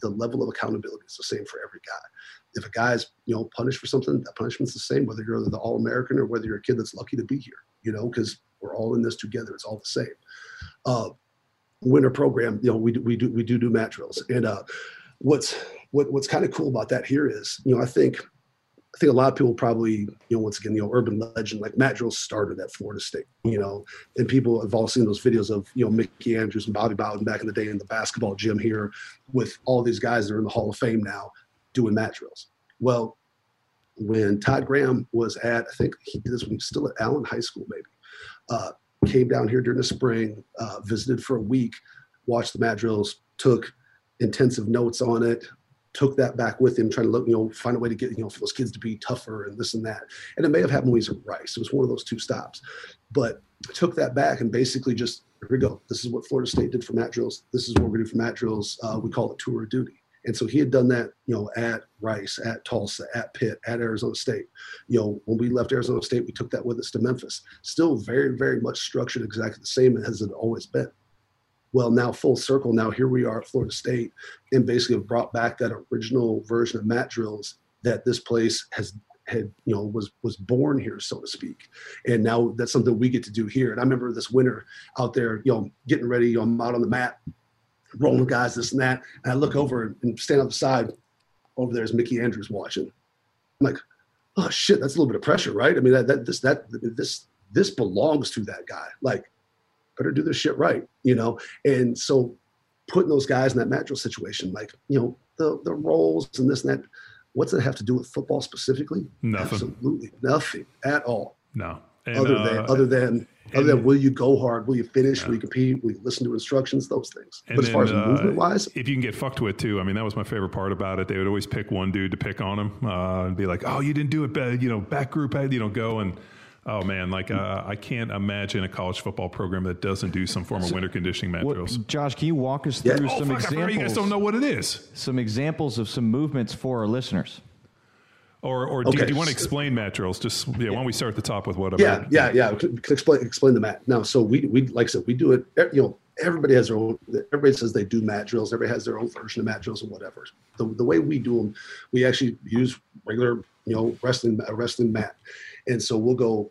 the level of accountability is the same for every guy. If a guy's you know punished for something, that punishment's the same whether you're the All American or whether you're a kid that's lucky to be here. You know, because we're all in this together. It's all the same. Uh, winter program, you know, we do, we do we do do mat drills, and uh, what's what, what's kind of cool about that here is, you know, I think I think a lot of people probably, you know, once again, you know, urban legend, like Matt Drills started at Florida State, you know, and people have all seen those videos of, you know, Mickey Andrews and Bobby Bowden back in the day in the basketball gym here with all these guys that are in the Hall of Fame now doing mat Drills. Well, when Todd Graham was at, I think he did this when he was still at Allen High School, maybe, uh, came down here during the spring, uh, visited for a week, watched the mat Drills, took intensive notes on it, took that back with him, trying to look, you know, find a way to get, you know, for those kids to be tougher and this and that. And it may have happened when he was at Rice. It was one of those two stops. But took that back and basically just, here we go. This is what Florida State did for mat drills. This is what we're doing for mat drills. Uh, we call it tour of duty. And so he had done that, you know, at Rice, at Tulsa, at Pitt, at Arizona State. You know, when we left Arizona State, we took that with us to Memphis. Still very, very much structured exactly the same as it always been well now full circle now here we are at florida state and basically brought back that original version of mat drills that this place has had you know was was born here so to speak and now that's something we get to do here and i remember this winter out there you know getting ready you know, i'm out on the mat rolling guys this and that and i look over and stand on the side over there's mickey andrews watching i'm like oh shit that's a little bit of pressure right i mean that, that this that this this belongs to that guy like better do this shit right, you know? And so putting those guys in that mat drill situation, like, you know, the, the roles and this and that, what's it have to do with football specifically? Nothing. Absolutely nothing at all. No. And, other uh, than, other than, other than will you go hard? Will you finish? Yeah. Will you compete? Will you listen to instructions? Those things. But as far as uh, movement wise, if you can get fucked with too, I mean, that was my favorite part about it. They would always pick one dude to pick on him uh, and be like, "Oh, you didn't do it, bad." you know, back group, you know, go and." Oh man, like uh, I can't imagine a college football program that doesn't do some form of winter conditioning mat drills. Josh, can you walk us through yeah. some oh, examples? you guys don't know what it is. Some examples of some movements for our listeners. Or, or okay. do, do, you want to explain mat drills? Just yeah, yeah. why don't we start at the top with what? Yeah, yeah, yeah. Can explain explain the mat. Now, so we we like I said, we do it. You know, everybody has their own. Everybody says they do mat drills. Everybody has their own version of mat drills and whatever. The, the way we do them, we actually use regular, you know, wrestling a wrestling mat, and so we'll go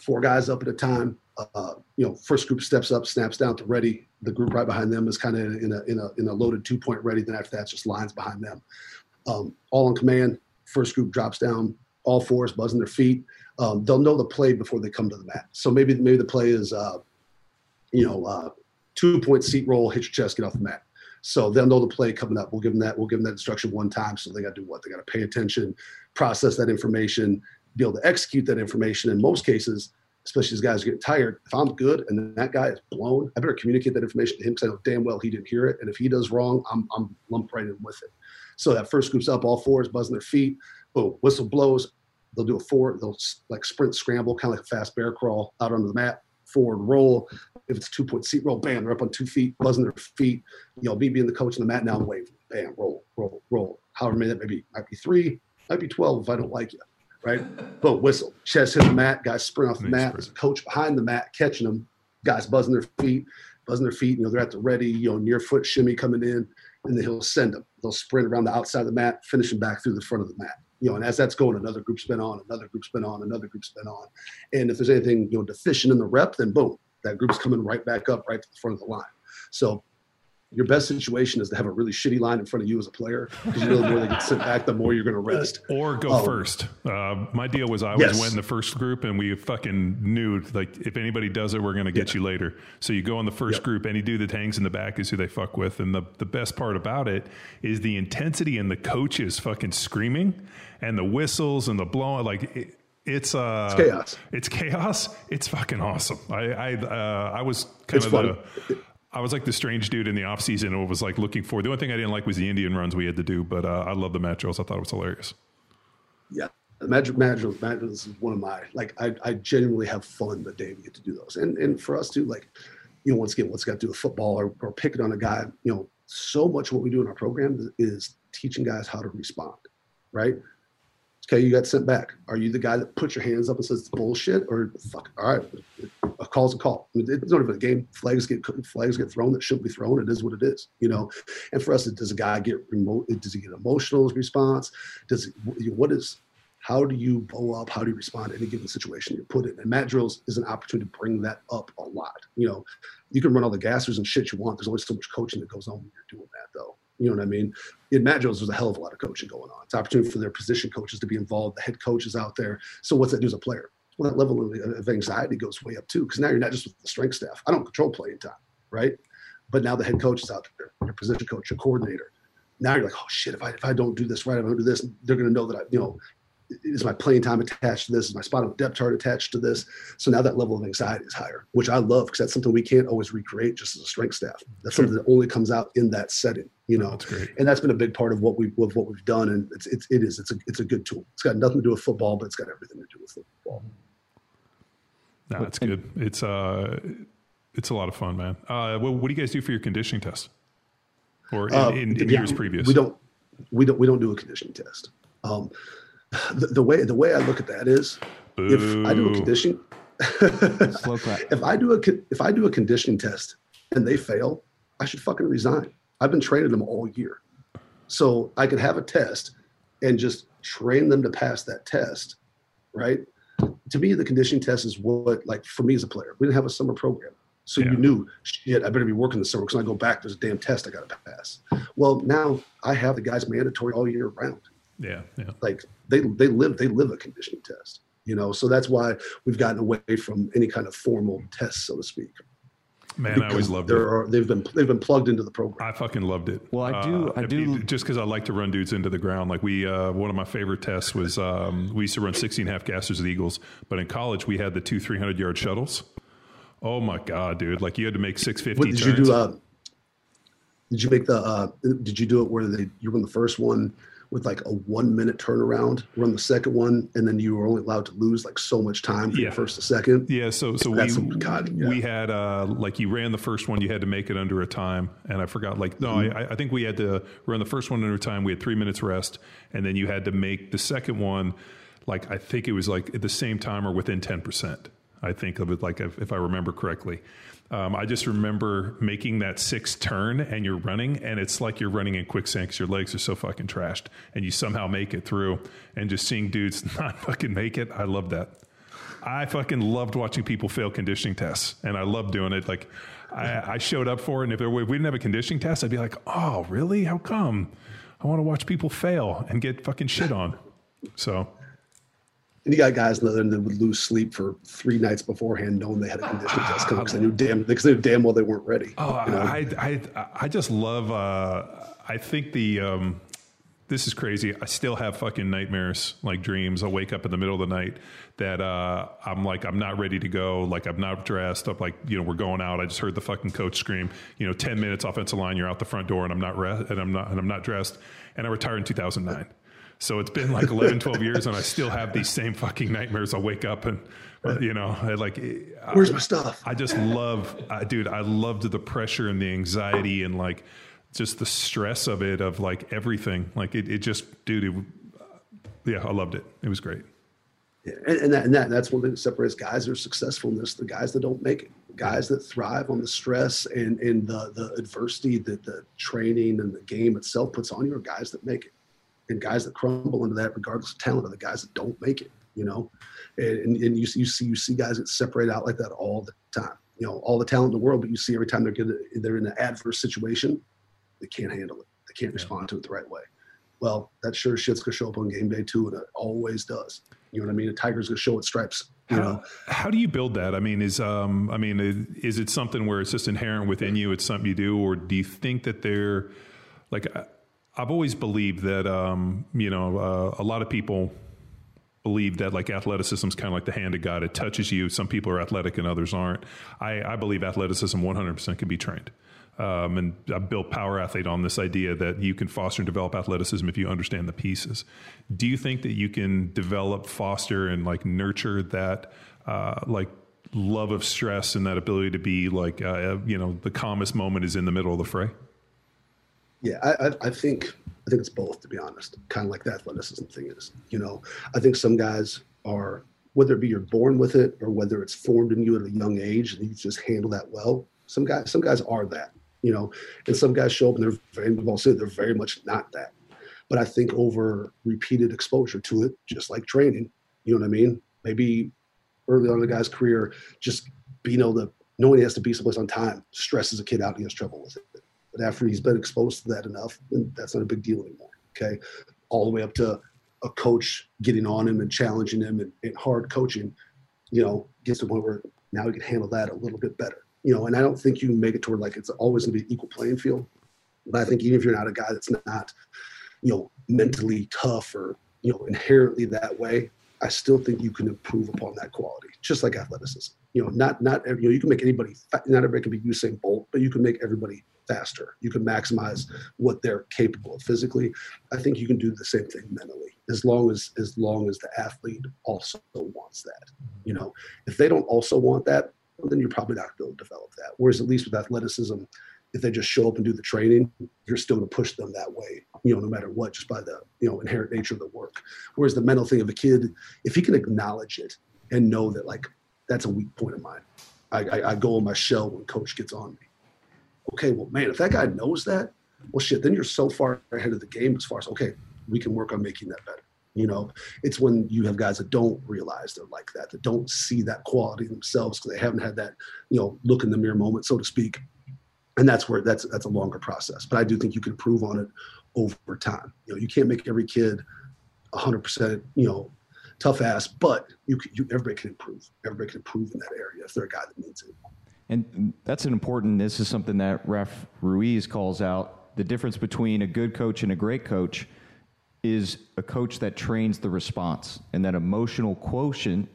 four guys up at a time. Uh, you know, first group steps up, snaps down to ready. The group right behind them is kind of in a in a in a loaded two point ready. Then after that, it's just lines behind them. Um, all on command. First group drops down. All fours buzzing their feet. Um, they'll know the play before they come to the mat. So maybe maybe the play is, uh, you know, uh, two point seat roll, hit your chest, get off the mat. So they'll know the play coming up. We'll give them that. We'll give them that instruction one time. So they got to do what? They got to pay attention, process that information, be able to execute that information. In most cases, especially as guys get tired, if I'm good and that guy is blown, I better communicate that information to him because I know damn well he didn't hear it. And if he does wrong, I'm, I'm lumped right in with it. So that first group's up, all fours, buzzing their feet. Boom, whistle blows. They'll do a four. they'll like sprint scramble, kind of like a fast bear crawl out onto the mat, forward roll. If it's two point seat roll, bam, they're up on two feet, buzzing their feet. You know, me being the coach on the mat now, I'm wave, bam, roll, roll, roll. However many that may be, might be three, might be 12 if I don't like you right? Boom, whistle. Chest hit the mat, guys sprint off the mat. There's a coach behind the mat catching them, guys buzzing their feet, buzzing their feet. You know, they're at the ready, you know, near foot shimmy coming in, and then he'll send them. They'll sprint around the outside of the mat, finishing back through the front of the mat. You know, and as that's going, another group's been on, another group's been on, another group's been on. And if there's anything, you know, deficient in the rep, then boom, that group's coming right back up right to the front of the line. So your best situation is to have a really shitty line in front of you as a player because you know the more they get sent back, the more you're going to rest. Or go Oh. first. Uh, my deal was I Yes. always went in the first group, and we fucking knew like if anybody does it, we're going to get you later. So you go in the first Yep. group. Any dude that hangs in the back is who they fuck with. And the the best part about it is the intensity and the coaches fucking screaming and the whistles and the blowing. Like it, it's uh, It's chaos. It's chaos. It's fucking awesome. I I uh, I was kind It's of the. I was like the strange dude in the off season and was like looking for. The only thing I didn't like was the Indian runs we had to do, but uh, I love the mat drills. I thought it was hilarious. Yeah. The magic Magic Magic is one of my like I, I genuinely have fun the day we get to do those. And and for us too, like, you know, once again, what's got to do with football or, or picking on a guy, you know, so much of what we do in our program is teaching guys how to respond. Right. Okay, you got sent back. Are you the guy that puts your hands up and says it's bullshit, or fuck? All right, a call's a call. It's not even a game. Flags get flags get thrown that shouldn't be thrown. It is what it is, you know. And for us, does a guy get remote? Does he get emotional response? Does what is? How do you bow up? How do you respond to any given situation you're put in? And mat drills is an opportunity to bring that up a lot. You know, you can run all the gassers and shit you want. There's only so much coaching that goes on when you're doing that, though. You know what I mean? In mat drills, there's a hell of a lot of coaching going on. It's opportunity for their position coaches to be involved, the head coaches out there. So what's that do as a player? Well, that level of, anxiety goes way up too, because now you're not just with the strength staff. I don't control playing time, right? But now the head coach is out there, your position coach, your coordinator. Now you're like, oh shit, if I if I don't do this right, if I don't do this, they're gonna know that I, you know, is my playing time attached to this? Is my spot on depth chart attached to this? So now that level of anxiety is higher, which I love because that's something we can't always recreate just as a strength staff. That's something that only comes out in that setting, you know. That's great. And that's been a big part of what we of what we've done, and it's, it's it is it's a it's a good tool. It's got nothing to do with football, but it's got everything to do with football. No, it's good. It's uh, it's a lot of fun, man. Uh, what, what do you guys do for your conditioning test? Or in, Uh, in, in yeah, years previous? We don't we don't we don't do a conditioning test. Um, the, the way the way I look at that is if I do a Boo. conditioning Slow clap. if I do a if I do a conditioning test and they fail, I should fucking resign. I've been training them all year, so I could have a test and just train them to pass that test, right? To me, the conditioning test is what like for me as a player. We didn't have a summer program, so Yeah. you knew shit. I better be working this summer because when I go back, there's a damn test I got to pass. Well, now I have the guys mandatory all year round Yeah, yeah. like they they live they live a conditioning test you know so that's why we've gotten away from any kind of formal test so to speak Man, I always loved there it. are they've been they've been plugged into the program I fucking loved it. Well, I do- I do- just because I like to run dudes into the ground. Like we, uh, one of my favorite tests was um, we used to run 16 half gassers with Eagles, but in college we had the two 300 yard shuttles. Oh my god, dude! Like you had to make 650 what did you do uh did you make the uh did you do it where they you run the first one with like a one minute turnaround run the second one and then you were only allowed to lose like so much time for Yeah. first to second Yeah, so so That's we God, yeah. we had uh, like you ran the first one, you had to make it under a time, and I forgot like no, Mm-hmm. I, I think we had to run the first one under a time. We had three minutes rest, and then you had to make the second one like I think it was like at the same time or within ten percent. I think of it like if, if I remember correctly. Um, I just remember making that sixth turn and you're running, and it's like you're running in quicksand because your legs are so fucking trashed, and you somehow make it through. And just seeing dudes not fucking make it, I love that. I fucking loved watching people fail conditioning tests, and I loved doing it. Like, I, I showed up for it, and if, there, were- if we didn't have a conditioning test, I'd be like, "Oh, really? How come? I want to watch people fail and get fucking shit on." So, and you got guys that that would lose sleep for three nights beforehand knowing they had a conditioning test because they knew damn because they knew damn well they weren't ready oh, I, I, I, I just love. Uh, I think the um, this is crazy. I still have fucking nightmares, like dreams. I'll wake up in the middle of the night that uh, I'm like, I'm not ready to go. Like, I'm not dressed. I'm like, you know, we're going out. I just heard the fucking coach scream, you know, 10 minutes offensive line, you're out the front door and I'm not, re- and I'm not, and I'm not dressed. And I retired in 2009. So it's been like 11, 12 years and I still have these same fucking nightmares. I'll wake up and, you know, I like, I- where's my stuff I just love, uh, dude, I loved the pressure and the anxiety and like just the stress of it, of like everything. Like it, it just, dude, it, yeah, I loved it. It was great. Yeah, and, and, that, and that that's one thing that separates guys that are successful in this, the guys that don't make it, guys that thrive on the stress and, and the, the adversity that the training and the game itself puts on you are guys that make it. And guys that crumble under that, regardless of talent, are the guys that don't make it, you know? And, and you, you see you see guys that separate out like that all the time. You know, all the talent in the world, but you see every time they're good, they're in an adverse situation, they can't handle it. They can't respond to it the right way. Well, that sure shit's gonna show up on game day too, and it always does. You know what I mean? A tiger's gonna show its stripes. You how, know, how do you build that? I mean, is um, I mean, is it something where it's just inherent within you? It's something you do, or do you think that they're like? I've always believed that um, you know uh, a lot of people believe that like athleticism is kind of like the hand of God. It touches you. Some people are athletic and others aren't. I, I believe athleticism 100% can be trained. Um, and I built Power Athlete on this idea that you can foster and develop athleticism if you understand the pieces. Do you think that you can develop, foster, and like nurture that, uh, like love of stress and that ability to be like, uh, you know, the calmest moment is in the middle of the fray? Yeah, I, I, I think I think it's both, to be honest. Kind of like the athleticism thing is. You know, I think some guys are whether it be you're born with it or whether it's formed in you at a young age and you just handle that well. Some guys, some guys are that you know, and some guys show up and they're very, we've all said they're very much not that. But I think over repeated exposure to it, just like training, you know what I mean? Maybe early on in a guy's career, just being able to knowing he has to be someplace on time stresses a kid out and he has trouble with it. But after he's been exposed to that enough, then that's not a big deal anymore. Okay. All the way up to a coach getting on him and challenging him and, and hard coaching, you know, gets to the point where now he can handle that a little bit better you know, and I don't think you make it toward like it's always to be equal playing field. But I think even if you're not a guy that's not, you know, mentally tough or you know inherently that way, I still think you can improve upon that quality, just like athleticism. You know, not not you know you can make anybody not everybody can be Usain Bolt, but you can make everybody faster. You can maximize what they're capable of physically. I think you can do the same thing mentally, as long as as long as the athlete also wants that. You know, if they don't also want that, then you're probably not going to develop that. Whereas at least with athleticism, if they just show up and do the training, you're still going to push them that way, you know, no matter what, just by the you know inherent nature of the work. Whereas the mental thing of a kid, if he can acknowledge it and know that like that's a weak point of mine, I, I, I go on my shell when coach gets on me. Okay, well, man, if that guy knows that, well, shit, then you're so far ahead of the game as far as okay, we can work on making that better. You know, it's when you have guys that don't realize they're like that, that don't see that quality themselves because they haven't had that, you know, look in the mirror moment, so to speak. And that's where that's that's a longer process. But I do think you can improve on it over time. You know, you can't make every kid 100%, you know, tough ass, but you, you everybody can improve. Everybody can improve in that area if they're a guy that needs it. And that's an important. This is something that Ref Ruiz calls out: the difference between a good coach and a great coach is a coach that trains the response and that emotional quotient,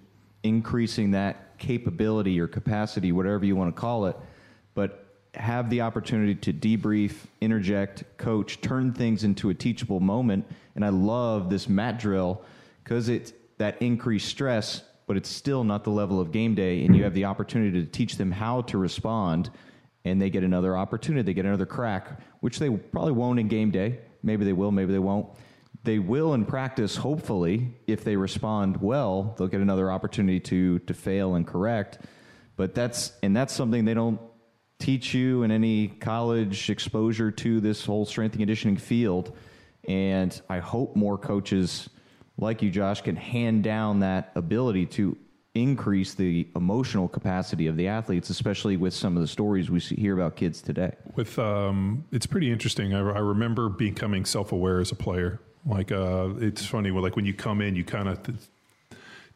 increasing that capability or capacity, whatever you want to call it, but have the opportunity to debrief, interject, coach, turn things into a teachable moment. And I love this mat drill because it's that increased stress, but it's still not the level of game day. And you have the opportunity to teach them how to respond, and they get another opportunity. They get another crack, which they probably won't in game day. Maybe they will, maybe they won't they will in practice hopefully if they respond well they'll get another opportunity to to fail and correct but that's and that's something they don't teach you in any college exposure to this whole strength and conditioning field and i hope more coaches like you josh can hand down that ability to increase the emotional capacity of the athletes, especially with some of the stories we see, hear about kids today. With um, it's pretty interesting. I, I remember becoming self-aware as a player like uh, it's funny, like when you come in, you kind of th-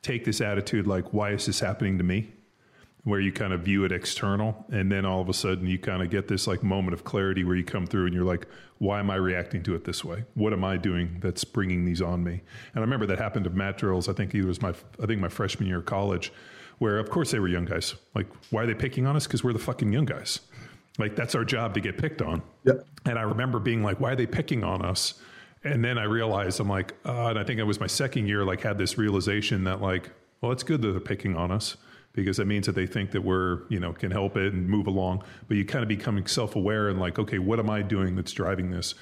take this attitude, like, why is this happening to me? Where you kind of view it external, and then all of a sudden you kind of get this like moment of clarity where you come through and you're like, why am I reacting to it this way? What am I doing that's bringing these on me? And I remember that happened to mat drills. I think it was my, I think my freshman year of college, where of course they were young guys. Like, why are they picking on us? Because we're the fucking young guys. Like that's our job to get picked on. Yep. And I remember being like, why are they picking on us? and then I realized I'm like, uh, and I think it was my second year, like had this realization that like, well, it's good that they're picking on us because that means that they think that we're, you know, can help it and move along. But you kind of becoming self-aware and like, okay, what am I doing that's driving this?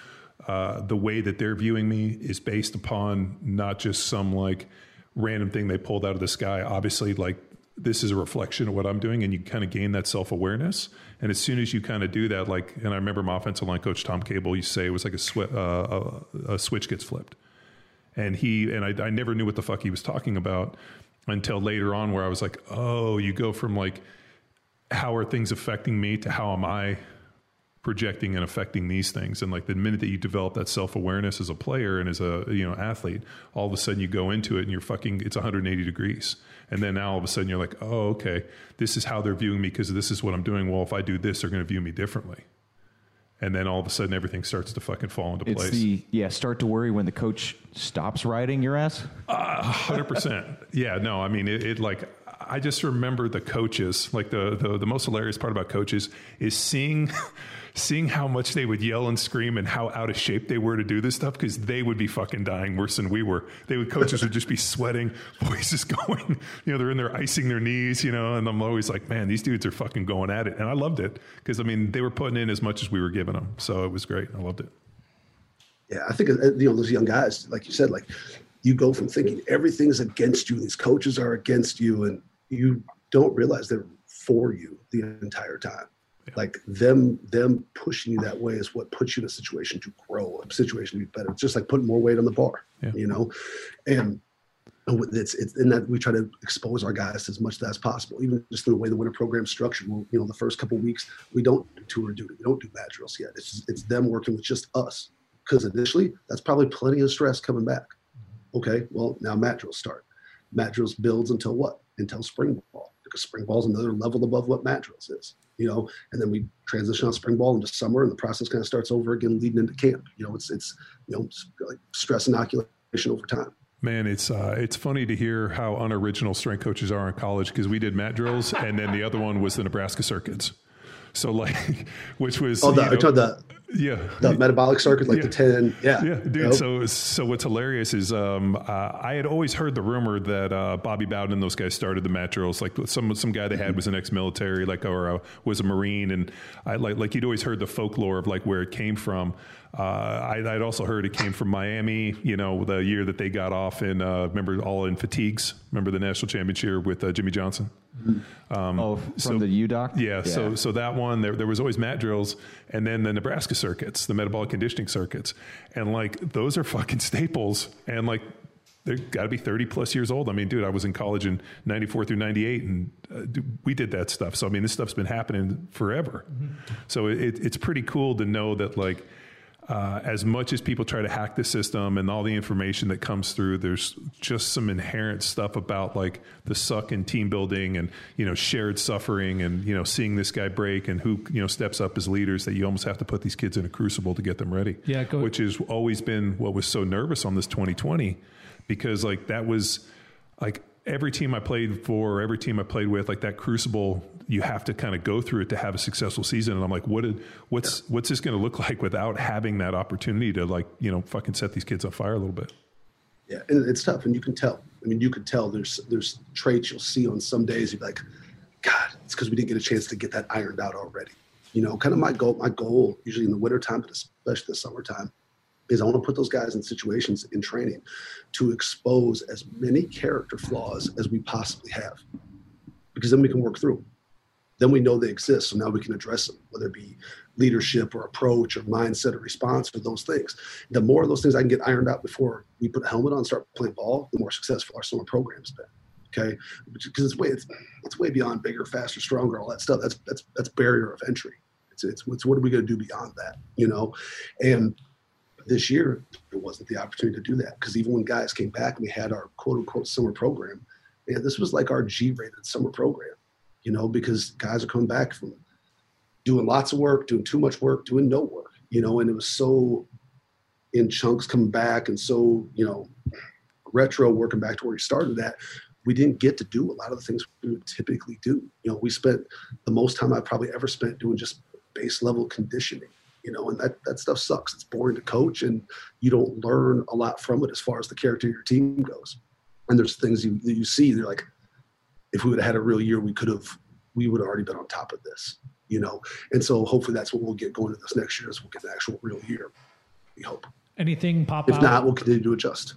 Uh, the way that they're viewing me is based upon not just some like random thing they pulled out of the sky. Obviously, like this is a reflection of what I'm doing, and you kind of gain that self awareness. And as soon as you kind of do that, like, and I remember my offensive line coach Tom Cable to say it was like a, sw- uh, a, a switch gets flipped, and he and I, I never knew what the fuck he was talking about until later on, where I was like, oh, you go from like how are things affecting me to how am I projecting and affecting these things? And like the minute that you develop that self-awareness as a player and as a you know athlete all of a sudden you go into it and you're fucking it's 180 degrees. And then now all of a sudden you're like oh okay this is how they're viewing me because this is what i'm doing. Well if i do this they're going to view me differently and then all of a sudden everything starts to fucking fall into It's place the yeah. Start to worry when the coach stops riding your ass. Uh, hundred percent. Yeah, no, I mean it, it. Like I just remember the coaches. Like the, the the most hilarious part about coaches is seeing seeing how much they would yell and scream and how out of shape they were to do this stuff because they would be fucking dying worse than we were. They would coaches would just be sweating, voices going. You know, they're in there icing their knees. You know, and I'm always like, man, these dudes are fucking going at it, and I loved it because I mean they were putting in as much as we were giving them, so it was great. I loved it. Yeah, I think uh, you know those young guys, like you said, like you go from thinking everything's against you, these coaches are against you, and you don't realize they're for you the entire time. Like them, them pushing you that way is what puts you in a situation to grow, a situation to be better. It's just like putting more weight on the bar, Yeah. you know, and it's it's in that we try to expose our guys as much as possible, even just through the way the winter program structured. We'll, you know, the first couple weeks we don't do tour duty, we don't do mat drills yet. It's just, it's them working with just us because initially that's probably plenty of stress coming back. Mm-hmm. Okay, well now mat drills start. Mat drills builds until what? Until spring ball because spring ball is another level above what mat drills is. You know, and then we transition on spring ball into summer, and the process kind of starts over again, leading into camp. You know, it's it's you know like stress inoculation over time. Man, it's uh, it's funny to hear how unoriginal strength coaches are in college because we did mat drills, and then the other one was the Nebraska circuits. So like, which was Oh, the, you I know- told the yeah the metabolic circuit, like Yeah. the ten, yeah, Yeah, dude. Yep. So, so what's hilarious is um, uh, I had always heard the rumor that uh, Bobby Bowden and those guys started the mat drills. Like some some guy they had was an ex-military, like or uh, was a Marine, and I like like you'd always heard the folklore of like where it came from. Uh, I, I'd also heard it came from Miami. You know, the year that they got off in uh, remember all in fatigues. Remember the national championship with uh, Jimmy Johnson. oh, from so- the UDoc. Yeah, so so that one there there was always mat drills, and then the Nebraska circuits, the metabolic conditioning circuits, and like those are fucking staples, and like they've got to be thirty plus years old. I mean, dude, I was in college in '94 through '98, and uh, dude, we did that stuff. So I mean, this stuff's been happening forever. So it, it's pretty cool to know that like. Uh, as much as people try to hack the system and all the information that comes through, there's just some inherent stuff about like the suck and team building and you know shared suffering and you know seeing this guy break and who you know steps up as leaders that you almost have to put these kids in a crucible to get them ready. Yeah, go- which has always been what was so nervous on this 2020 because like that was like every team I played for, every team I played with, like that crucible, you have to kind of go through it to have a successful season. And I'm like, what did, what's what's this going to look like without having that opportunity to like you know fucking set these kids on fire a little bit? Yeah, and it's tough, and you can tell. I mean, you can tell. There's there's traits you'll see on some days. You're like, God, it's because we didn't get a chance to get that ironed out already. You know, kind of my goal. My goal, usually in the wintertime, but especially the summertime, is I want to put those guys in situations in training to expose as many character flaws as we possibly have, because then we can work through. 'em. Then we know they exist, so now we can address them, whether it be leadership or approach or mindset or response or those things. The more of those things I can get ironed out before we put a helmet on and start playing ball, the more successful our summer program's been. Okay, because it's way it's, it's way beyond bigger, faster, stronger, all that stuff. That's that's that's barrier of entry. It's it's, it's what are we going to do beyond that? You know, and this year there wasn't the opportunity to do that because even when guys came back and we had our quote unquote summer program, yeah, this was like our G-rated summer program. You know, because guys are coming back from doing lots of work, doing too much work, doing no work. You know, and it was so in chunks coming back and so you know retro working back to where we started at we didn't get to do a lot of the things we would typically do you know we spent the most time i probably ever spent doing just base level conditioning you know and that that stuff sucks it's boring to coach and you don't learn a lot from it as far as the character of your team goes and there's things you you see they're like if we would have had a real year we could have we would have already been on top of this you know and so hopefully that's what we'll get going to this next year is we'll get an actual real year we hope Anything pop if out? not we'll continue to adjust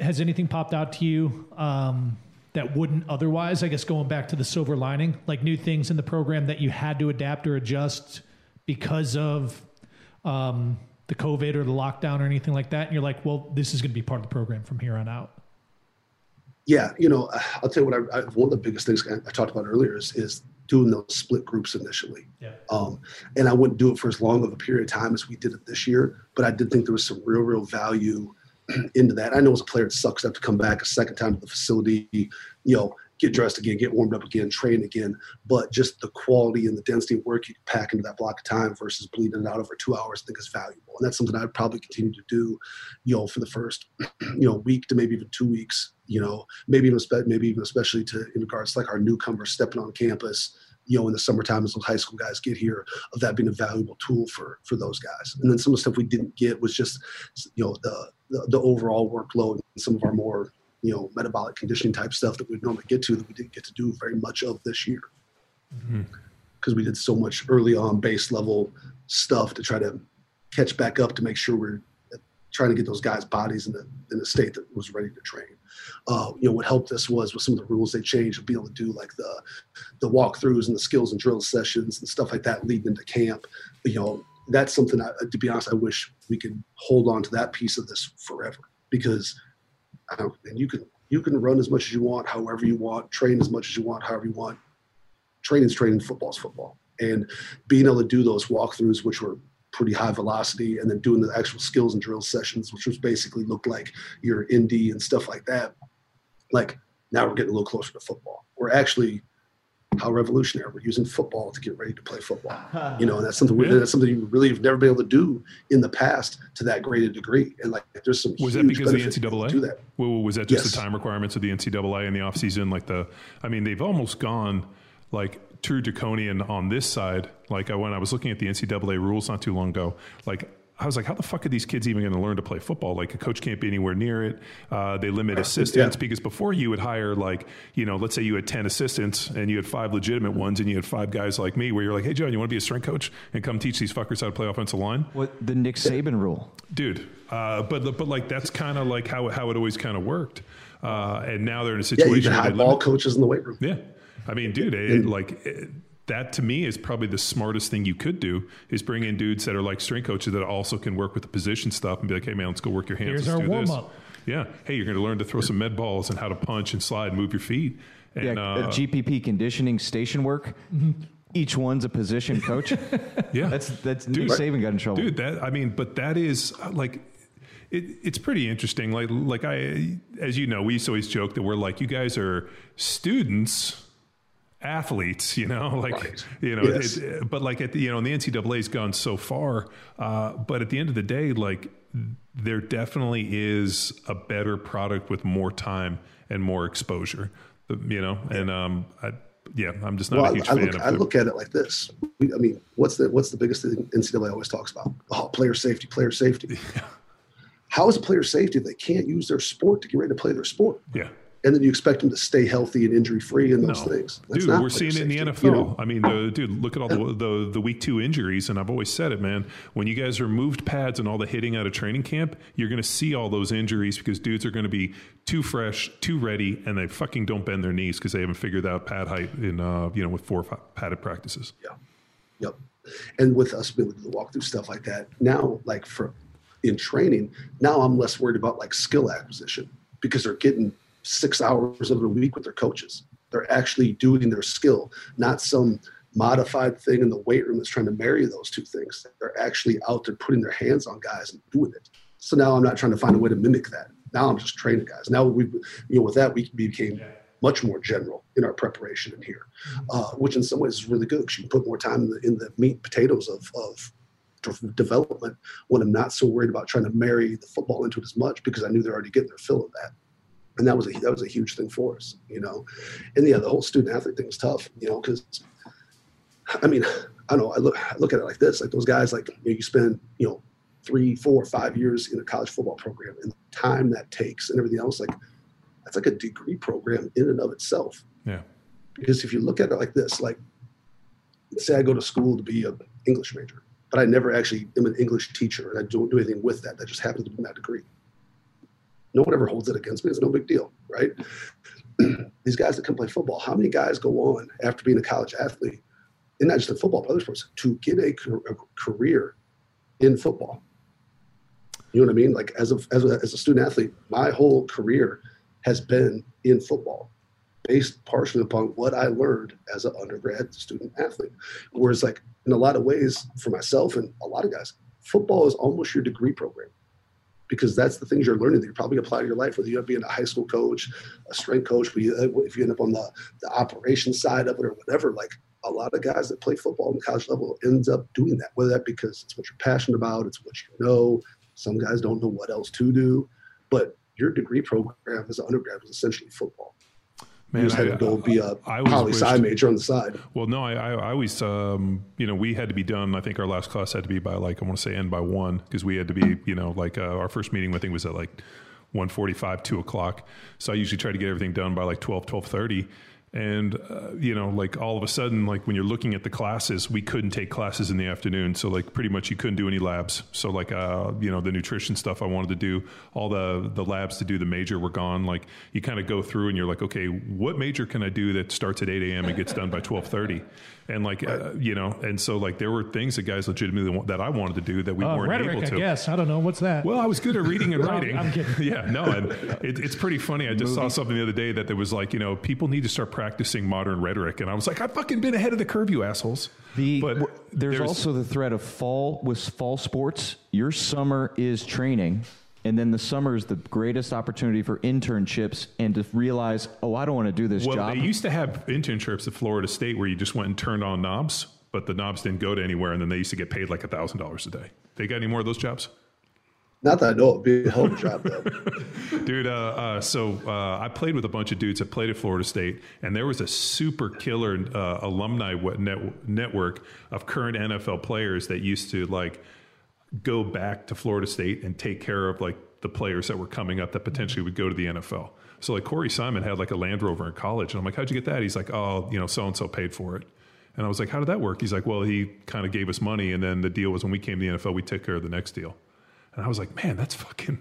Has anything popped out to you um, that wouldn't otherwise? I guess going back to the silver lining, like new things in the program that you had to adapt or adjust because of um, the COVID or the lockdown or anything like that. And you're like, well, this is going to be part of the program from here on out. Yeah, you know, I'll tell you what. I, I, one of the biggest things I, talked about earlier is is doing those split groups initially. Yeah. Um, and I wouldn't do it for as long of a period of time as we did it this year, but I did think there was some real, real value into that. I know as a player, it sucks to have to come back a second time to the facility, you know, get dressed again, get warmed up again, train again. But just the quality and the density of work you can pack into that block of time versus bleeding it out over two hours, I think is valuable. And that's something I'd probably continue to do, you know, for the first, you know, week to maybe even two weeks, you know, maybe even, maybe even especially to in regards to like our newcomers stepping on campus, you know, in the summertime as those high school guys get here, of that being a valuable tool for for those guys. And then some of the stuff we didn't get was just, you know, the the, the overall workload and some of our more you know metabolic conditioning type stuff that we'd normally get to that we didn't get to do very much of this year because mm-hmm. we did so much early on base level stuff to try to catch back up to make sure we're trying to get those guys' bodies in the in a state that was ready to train. Uh, you know, what helped us was with some of the rules they changed, being able to do like the the walkthroughs and the skills and drill sessions and stuff like that leading into camp. You know, that's something I, to be honest, I wish we could hold on to that piece of this forever because and you can you can run as much as you want, however you want, train as much as you want, however you want. Training's training, football's football. And being able to do those walkthroughs, which were pretty high velocity, and then doing the actual skills and drill sessions, which was basically looked like your ND and stuff like that. Like now we're getting a little closer to football. We're actually how revolutionary. We're using football to get ready to play football. You know, and that's something that's something you really have never been able to do in the past to that great a degree. And like, there's some was that because of the NCAA? Do that. Well, was that just yes. the time requirements of the NCAA in the offseason? Like the, I mean, they've almost gone like true draconian on this side. Like I, when I was looking at the NCAA rules not too long ago, like I was like, how the fuck are these kids even going to learn to play football? Like a coach can't be anywhere near it. Uh, they limit assistants yeah. because before you would hire like, you know, let's say you had 10 assistants and you had five legitimate ones and you had five guys like me where you're like, hey, John, you want to be a strength coach and come teach these fuckers how to play offensive line? What the Nick Saban rule. Dude. Uh, but, but like, that's kind of like how, how it always kind of worked. Uh, and now they're in a situation. Yeah, you can have ball coaches in the weight room. Yeah. I mean, dude, it, like, it, that to me is probably the smartest thing you could do is bring in dudes that are like strength coaches that also can work with the position stuff and be like, hey man, let's go work your hands. Here's let's our warm up. Yeah. Hey, you're going to learn to throw some med balls and how to punch and slide and move your feet. And, yeah, uh, GPP conditioning station work. Mm-hmm. Each one's a position coach. yeah, that's that's dude, Nick Saban got in trouble. Dude, that I mean, but that is like it, it's pretty interesting. Like, like I, as you know, we used to always joke that we're like, you guys are students athletes, you know, like right. you know, yes. it, but like at the you know, the NCAA's gone so far, uh, but at the end of the day, like there definitely is a better product with more time and more exposure, you know, yeah. and um, I, yeah, I'm just not well, a huge I, fan look, of. I look at it like this. I mean, what's the what's the biggest thing NCAA always talks about? Oh, player safety, player safety. Yeah. How is player safety if they can't use their sport to get ready to play their sport? Yeah and then you expect them to stay healthy and injury free and those no. things. That's dude, we're seeing it in the NFL. You know? I mean, the, dude, look at all the, the, the week two injuries, and I've always said it, man. When you guys removed pads and all the hitting out of training camp, you're going to see all those injuries because dudes are going to be too fresh, too ready, and they fucking don't bend their knees because they haven't figured out pad height in uh, you know with four padded practices. Yeah, yep. And with us being able to walk through stuff like that now, like for in training, now I'm less worried about like skill acquisition because they're getting six hours of the week with their coaches. They're actually doing their skill, not some modified thing in the weight room that's trying to marry those two things. They're actually out there putting their hands on guys and doing it. So now I'm not trying to find a way to mimic that. Now I'm just training guys. Now we, you know, with that we became much more general in our preparation in here, uh, which in some ways is really good because you put more time in the, in the meat and potatoes of, of development when I'm not so worried about trying to marry the football into it as much because I knew they're already getting their fill of that and that was a that was a huge thing for us, you know. And yeah, the whole student athlete thing was tough, you know, because I mean, I don't know. I look I look at it like this: like those guys, like you, know, you spend you know three, four, five years in a college football program, and the time that takes and everything else, like that's like a degree program in and of itself. Yeah. Because if you look at it like this, like say I go to school to be an English major, but I never actually am an English teacher, and I don't do anything with that. That just happens to be my degree No one ever holds it against me. It's no big deal, right? These guys that come play football, how many guys go on after being a college athlete, and not just in football, but other sports, to get a, a career in football? You know what I mean? Like as a, as a as a student athlete, my whole career has been in football, based partially upon what I learned as an undergrad student athlete. Whereas, like in a lot of ways, for myself and a lot of guys, football is almost your degree program because that's the things you're learning that you probably apply to your life, whether you end up being a high school coach, a strength coach, but uh, if you end up on the, the operations side of it or whatever, like a lot of guys that play football on the college level ends up doing that, whether that because it's what you're passionate about, it's what you know. Some guys don't know what else to do, but your degree program as an undergrad was essentially football. Man, you just had I, to go be a poli sci major on the side. Well, no, I, I, I always, um, you know, we had to be done. I think our last class had to be by like I want to say end by one because we had to be, you know, like uh, our first meeting I think was at like 1.45, 2 o'clock. So I usually try to get everything done by like 12, 12.30 and uh, you know like all of a sudden like when you're looking at the classes we couldn't take classes in the afternoon. So like pretty much you couldn't do any labs. So like uh, you know the nutrition stuff i wanted to do all the the labs to do the major were gone. Like you kind of go through and you're like okay what major can i do that starts at 8 a.m and gets done by 12.30 and like uh, you know, and so like there were things that guys legitimately that I wanted to do that we uh, weren't rhetoric, able to. I guess I don't know what's that. Well, I was good at reading and writing. I'm kidding. yeah, no, and it, it's pretty funny. I just Movie. saw something the other day that there was like you know people need to start practicing modern rhetoric, and I was like, I've fucking been ahead of the curve, you assholes. The, but there's, there's also the threat of fall with fall sports. Your summer is training and then the summer is the greatest opportunity for internships and to realize, oh, I don't want to do this well, job. They used to have internships at Florida State where you just went and turned on knobs but the knobs didn't go to anywhere, and then they used to get paid like a thousand dollars a day. They got any more of those jobs? Not that I know. It'd be a hell of a job, though. Dude, uh, uh, so uh, I played with a bunch of dudes that played at Florida State, and there was a super killer uh, alumni net- network of current NFL players that used to like go back to Florida State and take care of like the players that were coming up that potentially would go to the NFL. So like Corey Simon had like a Land Rover in college, and I'm like, how'd you get that? He's like, oh, you know, so and so paid for it. And I was like, how did that work? He's like, well, he kind of gave us money. And then the deal was when we came to the NFL, we took care of the next deal. And I was like, man, that's fucking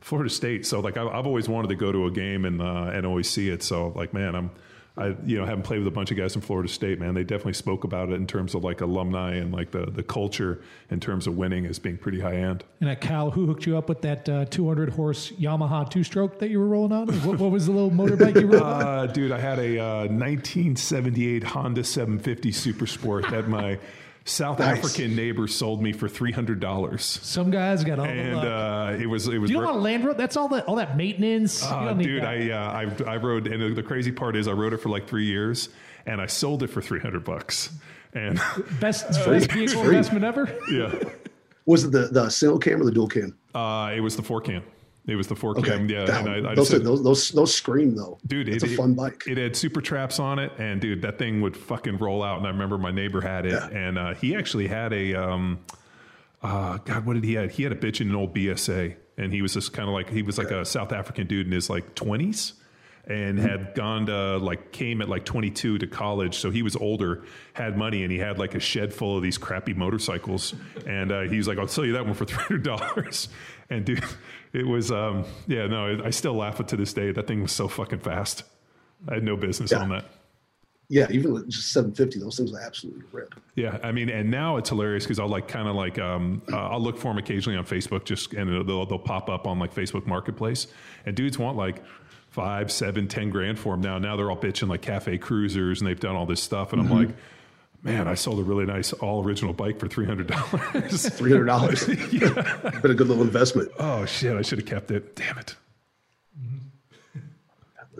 Florida State. So like, I've always wanted to go to a game and, uh, and always see it. So like, man, I'm, I you know haven't played with a bunch of guys from Florida State, man. They definitely spoke about it in terms of like alumni and like the the culture in terms of winning as being pretty high end. And at Cal, who hooked you up with that uh, 200 horse Yamaha two stroke that you were rolling on? What, what was the little motorbike you were? Uh, dude, I had a uh, 1978 Honda 750 Super Sport that my South nice. African neighbor sold me for three hundred dollars. Some guys got all and uh, it was it was. Do you know what Land Rover? That's all that all that maintenance. Uh, dude, I uh, I I rode, and the crazy part is I rode it for like three years, and I sold it for three hundred bucks. And best, best vehicle investment ever. Yeah. Was it the the single cam or the dual cam? Uh, it was the four cam. It was the four okay. cam, yeah. and I, I those, said, those, those those scream though, dude. It's it, a fun bike. It had super traps on it, and dude, that thing would fucking roll out. And I remember my neighbor had it, yeah. and uh, he actually had a, um, uh, God, what did he have? He had a bitch in an old BSA, and he was just kind of like he was like a South African dude in his like twenties and mm-hmm. had gone to like came at like 22 to college so he was older had money and he had like a shed full of these crappy motorcycles and uh, he was like i'll sell you that one for $300 and dude it was um, yeah no i still laugh at to this day that thing was so fucking fast i had no business yeah. on that yeah, even just 750, those things are absolutely rip. Yeah, I mean, and now it's hilarious because I'll like kind of like um, uh, I'll look for them occasionally on Facebook, just and they'll, they'll pop up on like Facebook Marketplace, and dudes want like five, seven, ten grand for them now. Now they're all bitching like cafe cruisers and they've done all this stuff. And mm-hmm. I'm like, man, I sold a really nice all original bike for three hundred dollars. Three hundred dollars. yeah, been a good little investment. Oh shit, I should have kept it. Damn it.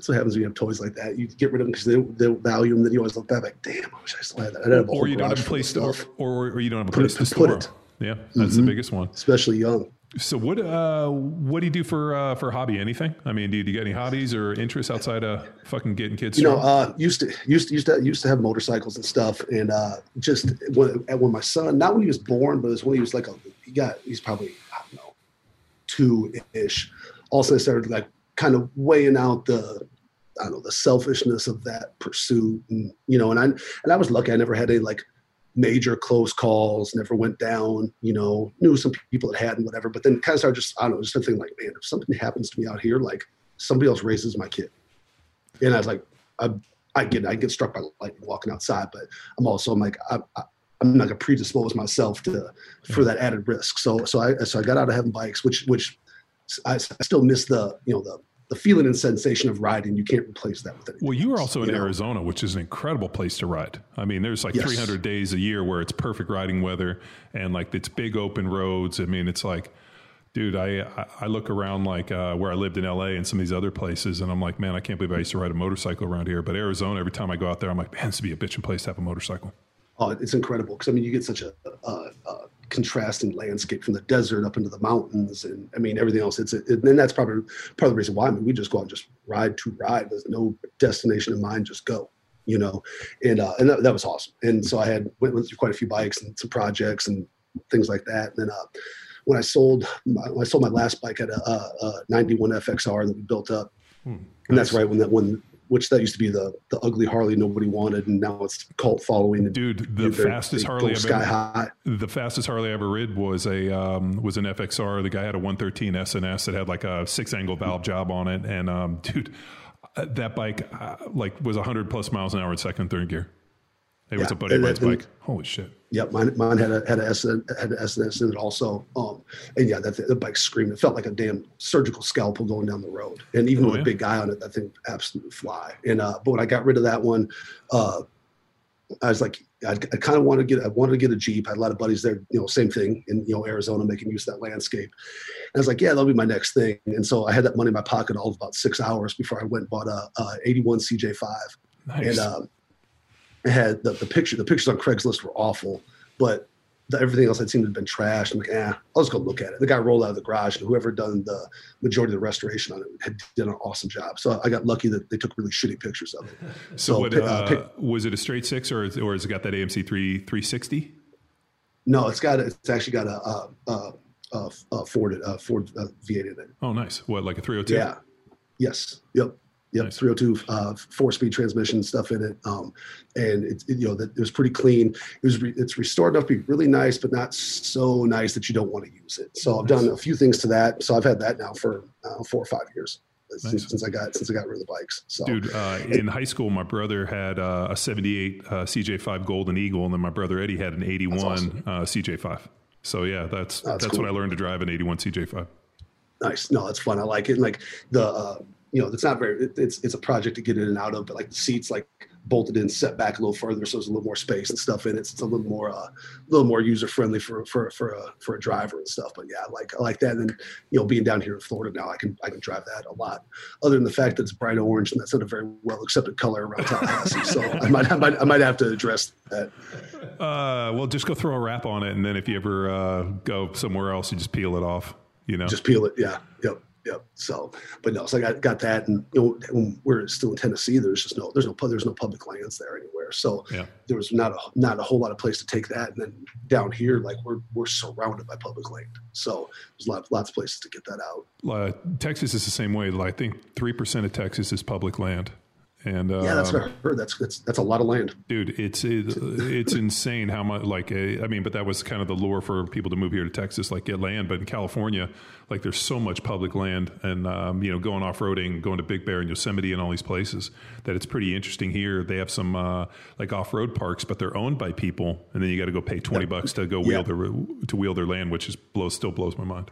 That's what happens when you have toys like that. You get rid of them because they, they value them. Then you always look back like, damn, I wish I still had that. I have or you don't have a place to, or, or, you don't have a place to store it. Yeah, that's mm-hmm. the biggest one. Especially young. So what uh, what do you do for uh, for hobby? Anything? I mean, do you, do you get any hobbies or interests outside of fucking getting kids? You know, uh, used to used to used to used to have motorcycles and stuff, and uh, just when when my son, not when he was born, but it's when he was like a he got he's probably I don't know two ish. Also, I started like kind of weighing out the I don't know the selfishness of that pursuit, and you know, and I and I was lucky. I never had any like major close calls, never went down, you know, knew some people that had and whatever. But then kind of started just, I don't know, just thinking like, man, if something happens to me out here, like somebody else raises my kid. And I was like, I, I get I get struck by lightning walking outside, but I'm also I'm like I, I, I'm not gonna predispose myself to for that added risk. So so I so I got out of having bikes, which which I, I still miss the you know the the feeling and sensation of riding. You can't replace that with anything. Well, you were else, also in you know? Arizona, which is an incredible place to ride. I mean, there's like Yes. 300 days a year where it's perfect riding weather and like it's big open roads. I mean, it's like, dude, I I- I look around like uh, where I lived in LA and some of these other places, and I'm like, man, I can't believe I used to ride a motorcycle around here. But Arizona, every time I go out there, I'm like, man, this would be a bitching place to have a motorcycle. Oh, it's incredible because I mean, you get such a, a, a contrasting landscape from the desert up into the mountains, and I mean everything else. It's it, and that's probably part of the reason why. I mean, we just go out and just ride to ride. There's no destination in mind, just go. You know, and uh, and that, that was awesome. And so I had went, went through quite a few bikes and some projects and things like that. And then uh, when I sold my, I sold my last bike, at a, a, a 91 FXR that we built up, and that's right when that when which that used to be the the ugly Harley nobody wanted, and now it's cult following. Dude, the fastest Harley sky ever- high. The fastest Harley I ever rid was a um, was an FXR. The guy had a 113 S&S that had like a six angle valve job on it, and um, dude, uh, that bike uh, like was 100 plus miles an hour in second third gear. It was Yeah, a buddy of and mine's and- bike. Holy shit! Yep, mine, mine had a had a SN, had an S&S in it also. Um, and yeah, that the bike screamed. It felt like a damn surgical scalpel going down the road. And even Oh, with yeah? a big guy on it, that thing absolutely fly. And uh, but when I got rid of that one, uh, I was like, I, I kind of wanted to get, I wanted to get a Jeep. I had a lot of buddies there, you know, same thing in you know Arizona, making use of that landscape. And I was like, yeah, that'll be my next thing. And so I had that money in my pocket all of about six hours before I went and bought a, a 81 CJ5 Nice. and um, it had the, the picture. The pictures on Craigslist were awful, but the, everything else had seemed to have been trashed. I'm like, eh, I'll just go look at it. The guy rolled out of the garage, and whoever done the majority of the restoration on it had done an awesome job. So I got lucky that they took really shitty pictures of it. so what, uh, uh, pick- was it a straight six or or has it got that AMC three 360? no, it's got a, it's actually got a, uh uh uh uh Ford uh, Ford uh, V8 in it. Oh, nice. What like a 302? Yeah. Yes. Yep. Yep. Nice. 302 uh, four speed transmission stuff in it. Um, and it, it, you know, that it was pretty clean. It was, re, it's restored enough to be really nice, but not so nice that you don't want to use it. So I've done a few things to that. So I've had that now for uh, four or five years since, Nice. since I got, since I got rid of the bikes. So Dude, uh, in high school, my brother had uh, a 78 uh, CJ5 Golden Eagle, and then my brother Eddie had an 81 awesome. uh, CJ5. So yeah, that's That's that's, cool. when I learned to drive an 81 CJ5. nice. No, it's fun. I like it. And like the, uh, you know, it's not very, it, it's, it's a project to get in and out of, but like the seats, like bolted in, set back a little further. So there's a little more space and stuff in it. So it's a little more, uh, a little more user friendly for, for, for a, for a driver and stuff. But yeah, I like, I like that. And then, you know, being down here in Florida now, I can, I can drive that a lot other than the fact that it's bright orange and that's not a very well accepted color around Tallahassee. so I might, I might, I might have to address that. Uh, well, just go throw a wrap on it, and then if you ever uh, go somewhere else, you just peel it off. You know, just peel it. Yeah. Yep. Yep. So, but no, so I got, got that. And, you know, when we're still in Tennessee, there's just no, there's no, there's no public lands there anywhere. So Yeah. there was not a, not a whole lot of place to take that. And then down here, like we're, we're surrounded by public land. So there's lots, lots of places to get that out. uh, Texas is the same way. Like, I think three percent of Texas is public land, and uh, Yeah. That's what I heard. That's, that's, that's a lot of land. dude, it's it, it's insane how much. Like, I mean, but that was kind of the lure for people to move here to Texas, like get land. But in California, like, there's so much public land, and um, you know, going off roading, going to Big Bear and Yosemite and all these places, that it's pretty interesting here. They have some uh, like off road parks, but they're owned by people, and then you got to go pay twenty bucks to go wheel Yeah. their to wheel their land, which is blows still blows my mind.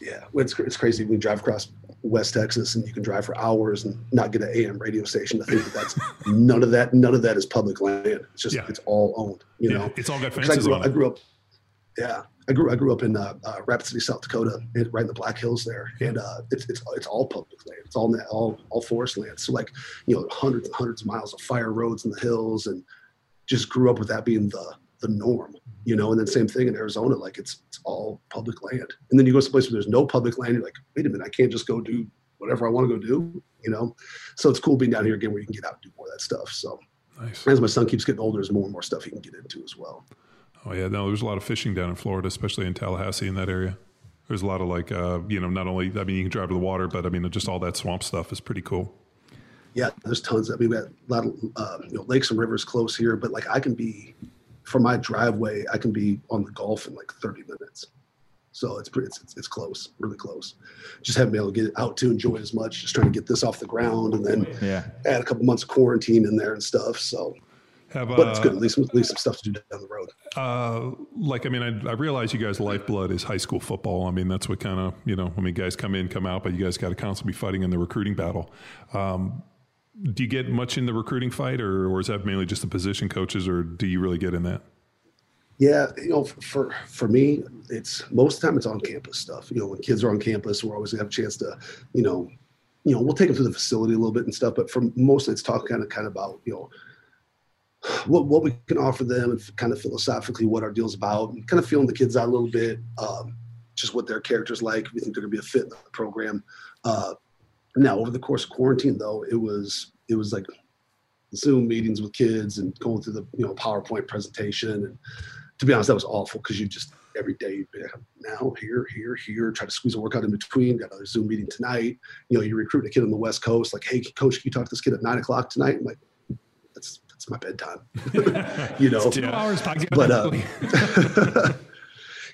Yeah, well, it's it's crazy. We drive across West Texas, and you can drive for hours and not get an AM radio station. I think that that's none of that. None of that is public land. It's just Yeah. it's all owned. You Yeah, know, it's all got 'Cause I fences grew, on I grew up. Yeah, I grew I grew up in uh, uh, Rapid City, South Dakota, right in the Black Hills there, and uh, it's it's it's all public land. It's all all all forest land. So like you know, hundreds and hundreds of miles of fire roads in the hills, and just grew up with that being the the norm. You know, and then same thing in Arizona, like it's it's all public land. And then you go to someplace where there's no public land, you're like, wait a minute, I can't just go do whatever I want to go do. You know, so it's cool being down here again where you can get out and do more of that stuff. So Nice. as my son keeps getting older, there's more and more stuff he can get into as well. Oh yeah, no, there's a lot of fishing down in Florida, especially in Tallahassee in that area. There's a lot of like, uh, you know, not only I mean you can drive to the water, but I mean just all that swamp stuff is pretty cool. Yeah, there's tons. I mean, we got a lot of uh, you know lakes and rivers close here, but like I can be from my driveway, I can be on the Gulf in like 30 minutes. So it's pretty, it's, it's, it's close, really close. Just haven't been able to get out to enjoy as much. Just trying to get this off the ground and then Yeah. add a couple months of quarantine in there and stuff. So, Have, but it's uh, good. At least, at least some stuff to do down the road. Uh, like, I mean, I, I realize you guys' lifeblood is high school football. I mean, that's what kind of, you know, I mean, guys come in, come out, but you guys got to constantly be fighting in the recruiting battle. Um, do you get much in the recruiting fight, or, or is that mainly just the position coaches, or do you really get in that? Yeah, you know, for for me, it's most of the time it's on campus stuff. You know, when kids are on campus, we're always gonna have a chance to, you know, you know, we'll take them to the facility a little bit and stuff. But for mostly, it's talking kind of kind of about you know what what we can offer them and kind of philosophically what our deal's about, and kind of feeling the kids out a little bit, um, just what their characters like. We think they're gonna be a fit in the program. Uh, now, over the course of quarantine, though, it was it was like Zoom meetings with kids and going through the you know PowerPoint presentation and to be honest, that was awful because you just every day now here, here, here, try to squeeze a workout in between. Got another Zoom meeting tonight. You know, you recruit a kid on the West Coast, like, hey, coach, can you talk to this kid at nine o'clock tonight? I'm like, that's that's my bedtime. you know, Two hours but uh,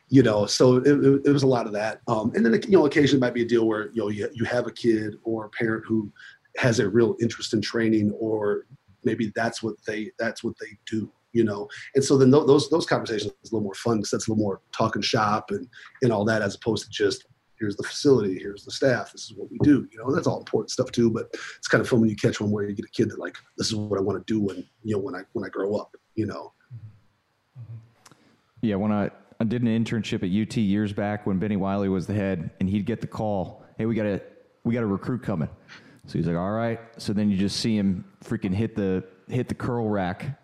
you know, so it, it, it was a lot of that. Um, and then you know, occasionally might be a deal where you know you, you have a kid or a parent who has a real interest in training, or maybe that's what they that's what they do. You know, and so then th- those those conversations is a little more fun because that's a little more talking shop and and all that as opposed to just here's the facility, here's the staff, this is what we do. You know, that's all important stuff too. But it's kind of fun when you catch one where you get a kid that like this is what I want to do when you know when I when I grow up. You know, Yeah, when I, I did an internship at UT years back when Bennie Wylie was the head, and he'd get the call, "Hey, we got a we got a recruit coming." So he's like, "All right." So then you just see him freaking hit the hit the curl rack,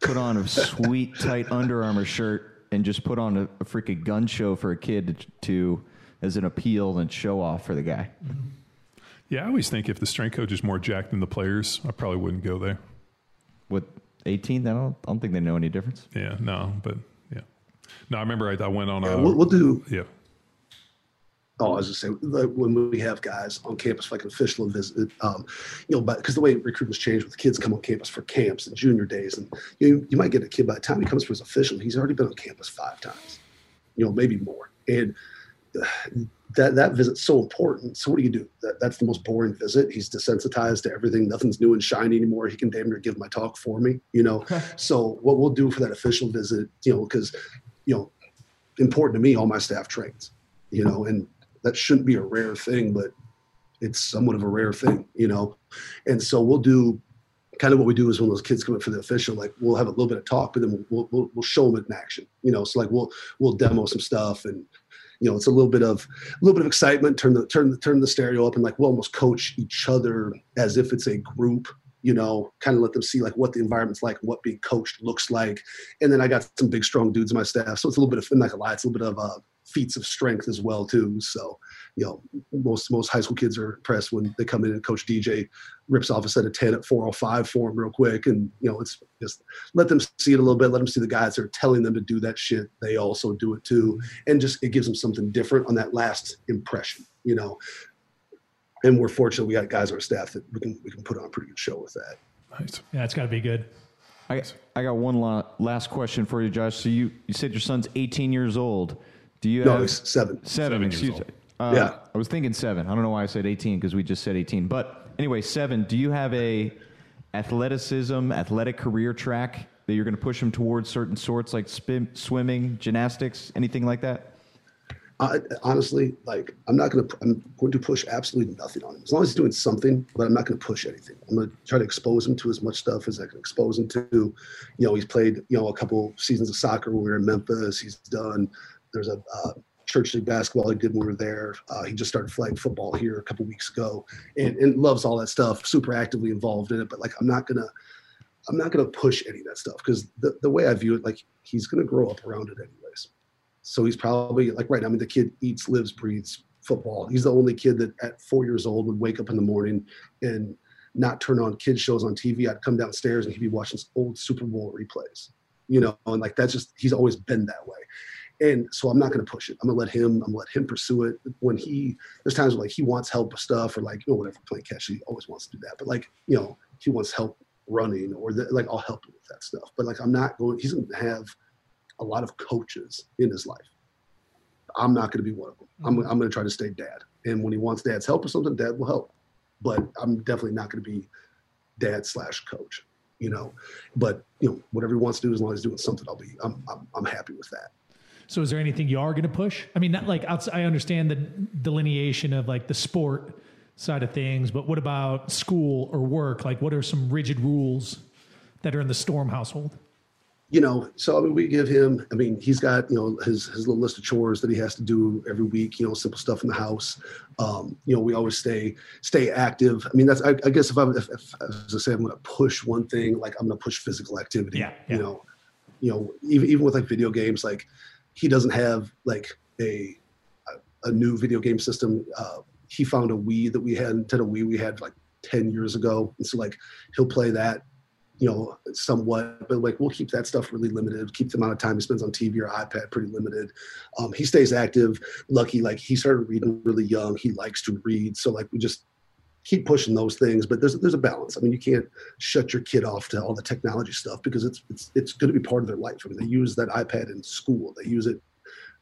put on a sweet tight Under Armour shirt, and just put on a, a freaking gun show for a kid to, to as an appeal and show off for the guy. Yeah, I always think if the strength coach is more jacked than the players, I probably wouldn't go there. With 18, I don't, I don't think they know any difference. Yeah, no, but. No, I remember I, I went on a. we'll, we'll do yeah. Oh, I was just saying, when we have guys on campus for like an official visit, um, you know, because the way recruitment's changed with the kids come on campus for camps and junior days, and you you might get a kid by the time he comes for his official, he's already been on campus five times, you know, maybe more, and uh, that that visit's so important. So what do you do? That, that's the most boring visit. He's desensitized to everything. Nothing's new and shiny anymore. He can damn near give my talk for me, you know. so what we'll do for that official visit, you know, because you know, important to me, all my staff trains, you know, and that shouldn't be a rare thing, but it's somewhat of a rare thing, you know. And so we'll do kind of what we do is when those kids come in for the official, like we'll have a little bit of talk, but then we'll we'll, we'll show them it in action, you know. So like we'll we'll demo some stuff, and you know it's a little bit of a little bit of excitement. Turn the turn the turn the stereo up, and like we'll almost coach each other as if it's a group. You know, kind of let them see like what the environment's like what being coached looks like. And then I got some big, strong dudes in my staff, so it's a little bit of, I'm not gonna lie, it's a little bit of uh, feats of strength as well too. So, you know, most most high school kids are impressed when they come in and Coach DJ rips off a set of ten at four oh five for them real quick, and you know, it's just let them see it a little bit. Let them see the guys that are telling them to do that shit. They also do it too, and just it gives them something different on that last impression. You know, and we're fortunate we got guys on our staff that we can we can put on a pretty good show with that. Nice. Yeah, it's got to be good. I, I got one last question for you, Josh. So you, you said your son's 18 years old. Do you No, have it's seven. seven? Seven excuse me. Uh, Yeah. I was thinking seven. I don't know why I said 18 because we just said 18. But anyway, seven. Do you have a athleticism, athletic career track that you're going to push him towards certain sorts like spin, swimming, gymnastics, anything like that? I, honestly, like I'm not gonna. I'm going to push absolutely nothing on him as long as he's doing something. But I'm not to push anything. I'm to try to expose him to as much stuff as I can expose him to. You know, he's played you know a couple seasons of soccer when we were in Memphis. He's done. There's a uh, church league basketball he did when we were there. Uh, he just started flag football here a couple weeks ago, and, and loves all that stuff. Super actively involved in it. But like, I'm not gonna. I'm not going to push any of that stuff because the, the way I view it, like he's going to grow up around it anyways. So he's probably like right now. I mean, the kid eats, lives, breathes football. He's the only kid that at four years old would wake up in the morning and not turn on kid shows on TV. I'd come downstairs and he'd be watching old Super Bowl replays, you know, and like that's just he's always been that way. And so I'm not going to push it. I'm gonna let him. I'm gonna let him pursue it. When he there's times where like he wants help with stuff or like you know whatever playing catch, he always wants to do that. But like you know he wants help running or the, like I'll help him with that stuff. But like I'm not going. He's going to have a lot of coaches in his life. I'm not going to be one of them. I'm, mm-hmm. I'm going to try to stay dad. And when he wants dad's help or something, dad will help. But I'm definitely not going to be dad slash coach, you know. But you know, whatever he wants to do, as long as he's doing something, I'll be. I'm I'm, I'm happy with that. So, is there anything you are going to push? I mean, not like outside, I understand the delineation of like the sport side of things, but what about school or work? Like, what are some rigid rules that are in the Storm household? You know, so I mean, we give him. I mean, he's got you know his his little list of chores that he has to do every week. You know, simple stuff in the house. Um, you know, we always stay stay active. I mean, that's I, I guess if I if, if as I say, I'm going to push one thing, like I'm going to push physical activity. Yeah, yeah. You know, you know, even even with like video games, like he doesn't have like a a, a new video game system. Uh, he found a Wii that we had, Nintendo Wii we had like 10 years ago. And so like he'll play that you know, somewhat, but like we'll keep that stuff really limited. Keep the amount of time he spends on TV or iPad pretty limited. Um, he stays active. Lucky, like he started reading really young. He likes to read, so like we just keep pushing those things. But there's there's a balance. I mean, you can't shut your kid off to all the technology stuff because it's it's it's going to be part of their life. I mean, they use that iPad in school. They use it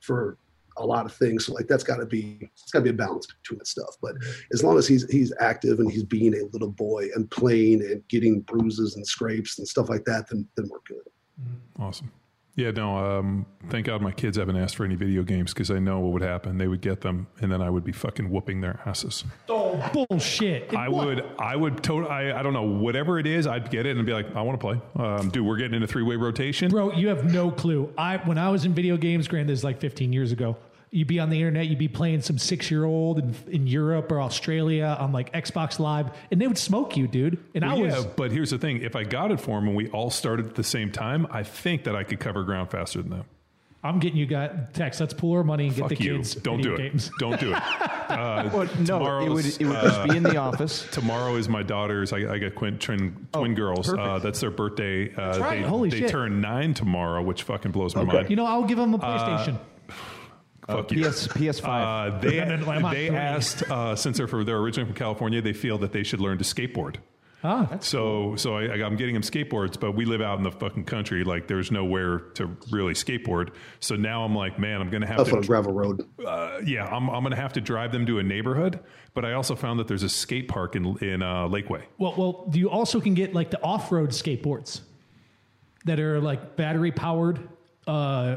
for a lot of things. So like that's got to be it's got to be a balance between that stuff. But mm-hmm. as long as he's he's active and he's being a little boy and playing and getting bruises and scrapes and stuff like that, then then we're good. Mm-hmm. Awesome. Yeah, no. Um, thank God my kids haven't asked for any video games because I know what would happen. They would get them, and then I would be fucking whooping their asses. Oh bullshit! I would, I would totally. I, I don't know whatever it is. I'd get it and be like, I want to play. Um, dude, we're getting in a three way rotation. Bro, you have no clue. I when I was in video games, granted, this is like 15 years ago. You'd be on the internet, you'd be playing some six year old in, in Europe or Australia on like Xbox Live, and they would smoke you, dude. And I was. yeah, but here's the thing: if I got it for them and we all started at the same time, I think that I could cover ground faster than them. I'm getting you guys text. Let's pool our money and get the you! kids. Don't video do it. games. Don't do it. Uh, Well, no, it would, it would just be in the office. Tomorrow is my daughter's. I, I got twin twin, twin girls. Uh, that's their birthday. Uh, right. They, Holy they shit. turn nine tomorrow, which fucking blows my mind. You know, I'll give them a Uh, PlayStation. Fuck you. PS PS5. Uh, they they asked uh, since they're from, they're originally from California, they feel that they should learn to skateboard. ah, So so I, I'm getting them skateboards, but we live out in the fucking country. Like there's nowhere to really skateboard. So now I'm like, man, I'm gonna have Up on a to. gravel road. Uh, yeah, I'm I'm gonna have to drive them to a neighborhood. But I also found that there's a skate park in in uh, Lakeway. well, well, you also can get like the off road skateboards that are like battery powered. Uh,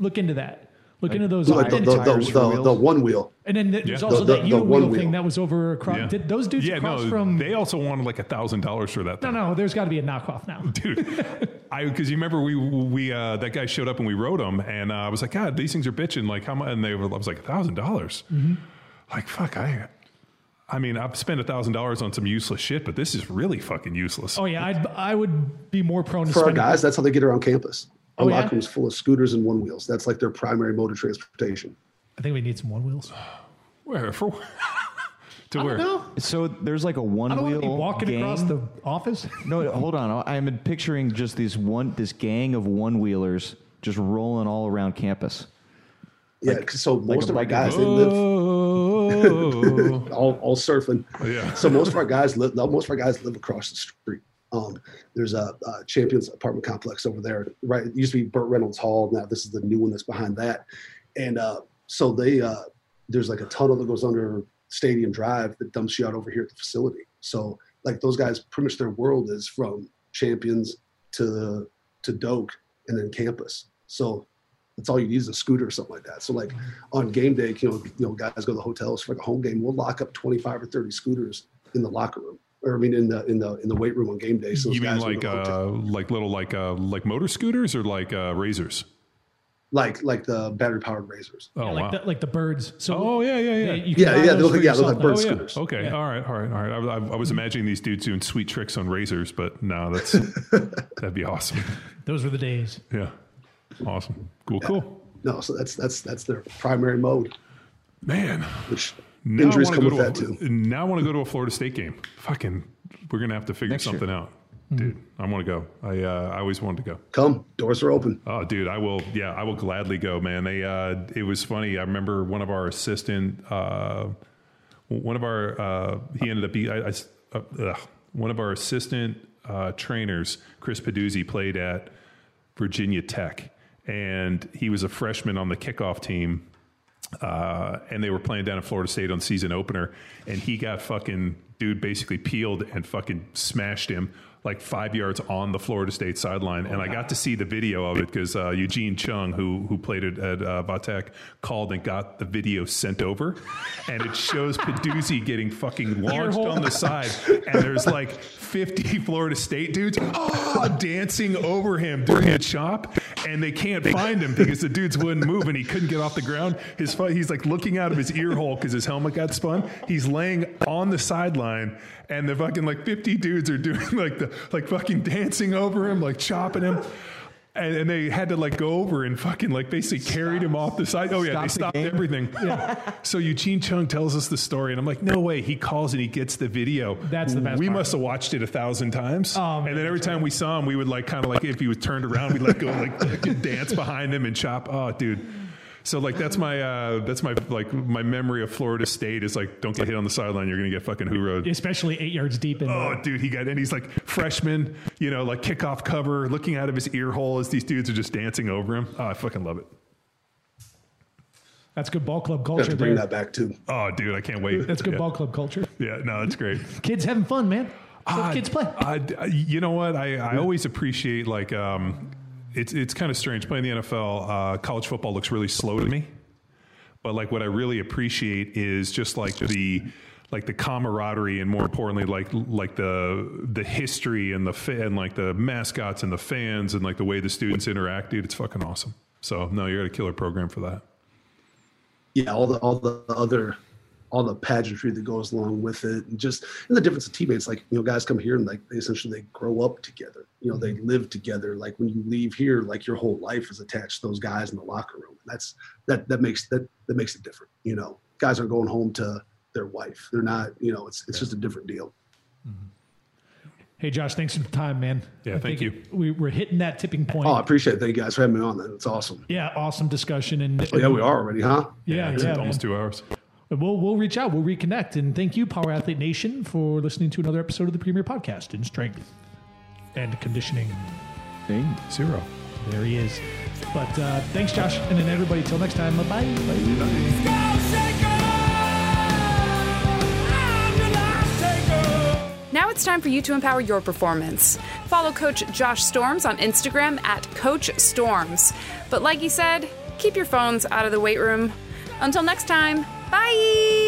look into that. Look into those. The, the, the, the, one wheel. and then there's also The- that U wheel thing that was over across. Did those dudes yeah, across no, from? they also wanted like a thousand dollars for that. no, Thing. no, there's got to be a knockoff now. dude. I because you remember we we uh, that guy showed up and we rode him, and uh, I was like, God, these things are bitching. Like how much? And they were, I was like, a thousand dollars. Like fuck, I. I mean, I've spent a thousand dollars on some useless shit, but this is really fucking useless. Oh yeah, I'd, I would be more prone to For our guys, that's how they get around campus. Our Oh, yeah? locker room's full of scooters and one wheels. That's like their primary mode of transportation. I think we need some one wheels. Where for? to where? So there's like a one I don't want wheel to be walking gang. across the office. No, hold on. I'm picturing just these one this gang of one wheelers just rolling all around campus. Yeah, 'cause so most a of our regular- guys they live Oh. all, all surfing. Yeah. So most of our guys live. Most of our guys live across the street. Um, there's a, a Champions apartment complex over there. Right, it used to be Burt Reynolds Hall. Now this is the new one that's behind that. And uh, so they uh, there's like a tunnel that goes under Stadium Drive that dumps you out over here at the facility. So like those guys, pretty much their world is from Champions to to Doak and then campus. So that's all you need is a scooter or something like that. So like on game day, you know, you know, guys go to the hotels for like a home game. We'll lock up 25 or 30 scooters in the locker room, or I mean, in the in the in the weight room on game day. So you mean guys like uh, like little like uh, like motor scooters or like uh, razors? like like the battery powered razors. Oh like wow. the like the birds. So Oh yeah, yeah, yeah. they- Yeah, yeah, they those look like- yeah, they look like bird oh, yeah. scooters. Okay. Yeah. All right. All right. All right. I, I, I was imagining these dudes doing sweet tricks on razors, but no, that's that'd be awesome. Those were the days. Yeah. Awesome. Cool. Cool. No, so that's that's that's their primary mode, Man. which Now injuries I come wanna with go that to too. a, Now I want to go to a Florida State game. Fucking, we're gonna have to figure Next year. something out, dude. I want to go. I uh, I always wanted to go. Come, doors are open. Oh, dude, I will. Yeah, I will gladly go, man. They. Uh, it was funny. I remember one of our assistant. Uh, one of our. Uh, he ended up. Be, I, I, uh, ugh. one of our assistant uh, trainers, Chris Peduzzi, played at Virginia Tech, and he was a freshman on the kickoff team. Uh, and they were playing down at Florida State on season opener, and he got fucking dude basically peeled and fucking smashed him like five yards on the Florida State sideline, and I got to see the video of it because uh, Eugene Chung, who who played it at uh, Va Tech, called and got the video sent over, and it shows Peduzzi getting fucking launched on the side, and there's like 50 Florida State dudes oh, dancing over him during the chop, and they can't find him because the dudes wouldn't move and he couldn't get off the ground. His he's like looking out of his ear hole because his helmet got spun. He's laying on the sideline, and the fucking like 50 dudes are doing like the like fucking dancing over him, like chopping him. And, and, they had to like go over and fucking like basically Stop. carried him off the side. Oh yeah, Stop they stopped the everything. Yeah. So Eugene Chung tells us the story, and I'm like, no way. He calls and he gets the video. That's the best. We part. must have watched it a thousand times. Oh, man, and then every time we saw him, we would like kind of like if he was turned around, we'd like go like dance behind him and chop. Oh, dude. So like that's my uh, that's my like my memory of Florida State is like don't get hit on the sideline you're gonna get fucking hoorooed. Especially eight yards deep in. Oh, dude, he got and he's like freshman, you know, like kickoff cover, looking out of his ear hole as these dudes are just dancing over him. Oh, I fucking love it. That's good ball club culture. have to bring there. that back too. Oh, dude, I can't wait. That's good yeah. ball club culture. Yeah, no, that's great. kids having fun, man. Uh, kids play. Uh, you know what? I, I always appreciate like um, it's it's kind of strange playing the NFL. Uh, college football looks really slow to me, but like what I really appreciate is just like the like the camaraderie and more importantly like like the the history and the and like the mascots and the fans and like the way the students interact. Dude, it's fucking awesome. So no, you're at a killer program for that. Yeah, all the all the other all the pageantry that goes along with it and just and the difference of teammates like you know guys come here and like they essentially they grow up together you know they mm-hmm. live together like when you leave here like your whole life is attached to those guys in the locker room and that's that that makes that that makes it different you know guys are going home to their wife they're not you know it's it's yeah. just a different deal mm-hmm. Hey Josh, thanks for the time, man. Yeah, I thank you. We, we're hitting that tipping point. Oh, I appreciate it. Thank you guys for having me on. That it's awesome. Yeah, awesome discussion. And oh, yeah, we are already, huh? Yeah, yeah, yeah almost two hours we'll we'll reach out. We'll reconnect. And thank you, Power Athlete Nation, for listening to another episode of the Premier Podcast in Strength and Conditioning. Thing zero. There he is. But uh, thanks, Josh, and then everybody. Till next time. Bye bye. Now it's time for you to empower your performance. Follow Coach Josh Storms on Instagram at Coach Storms. But like he said, keep your phones out of the weight room. Until next time, Bye.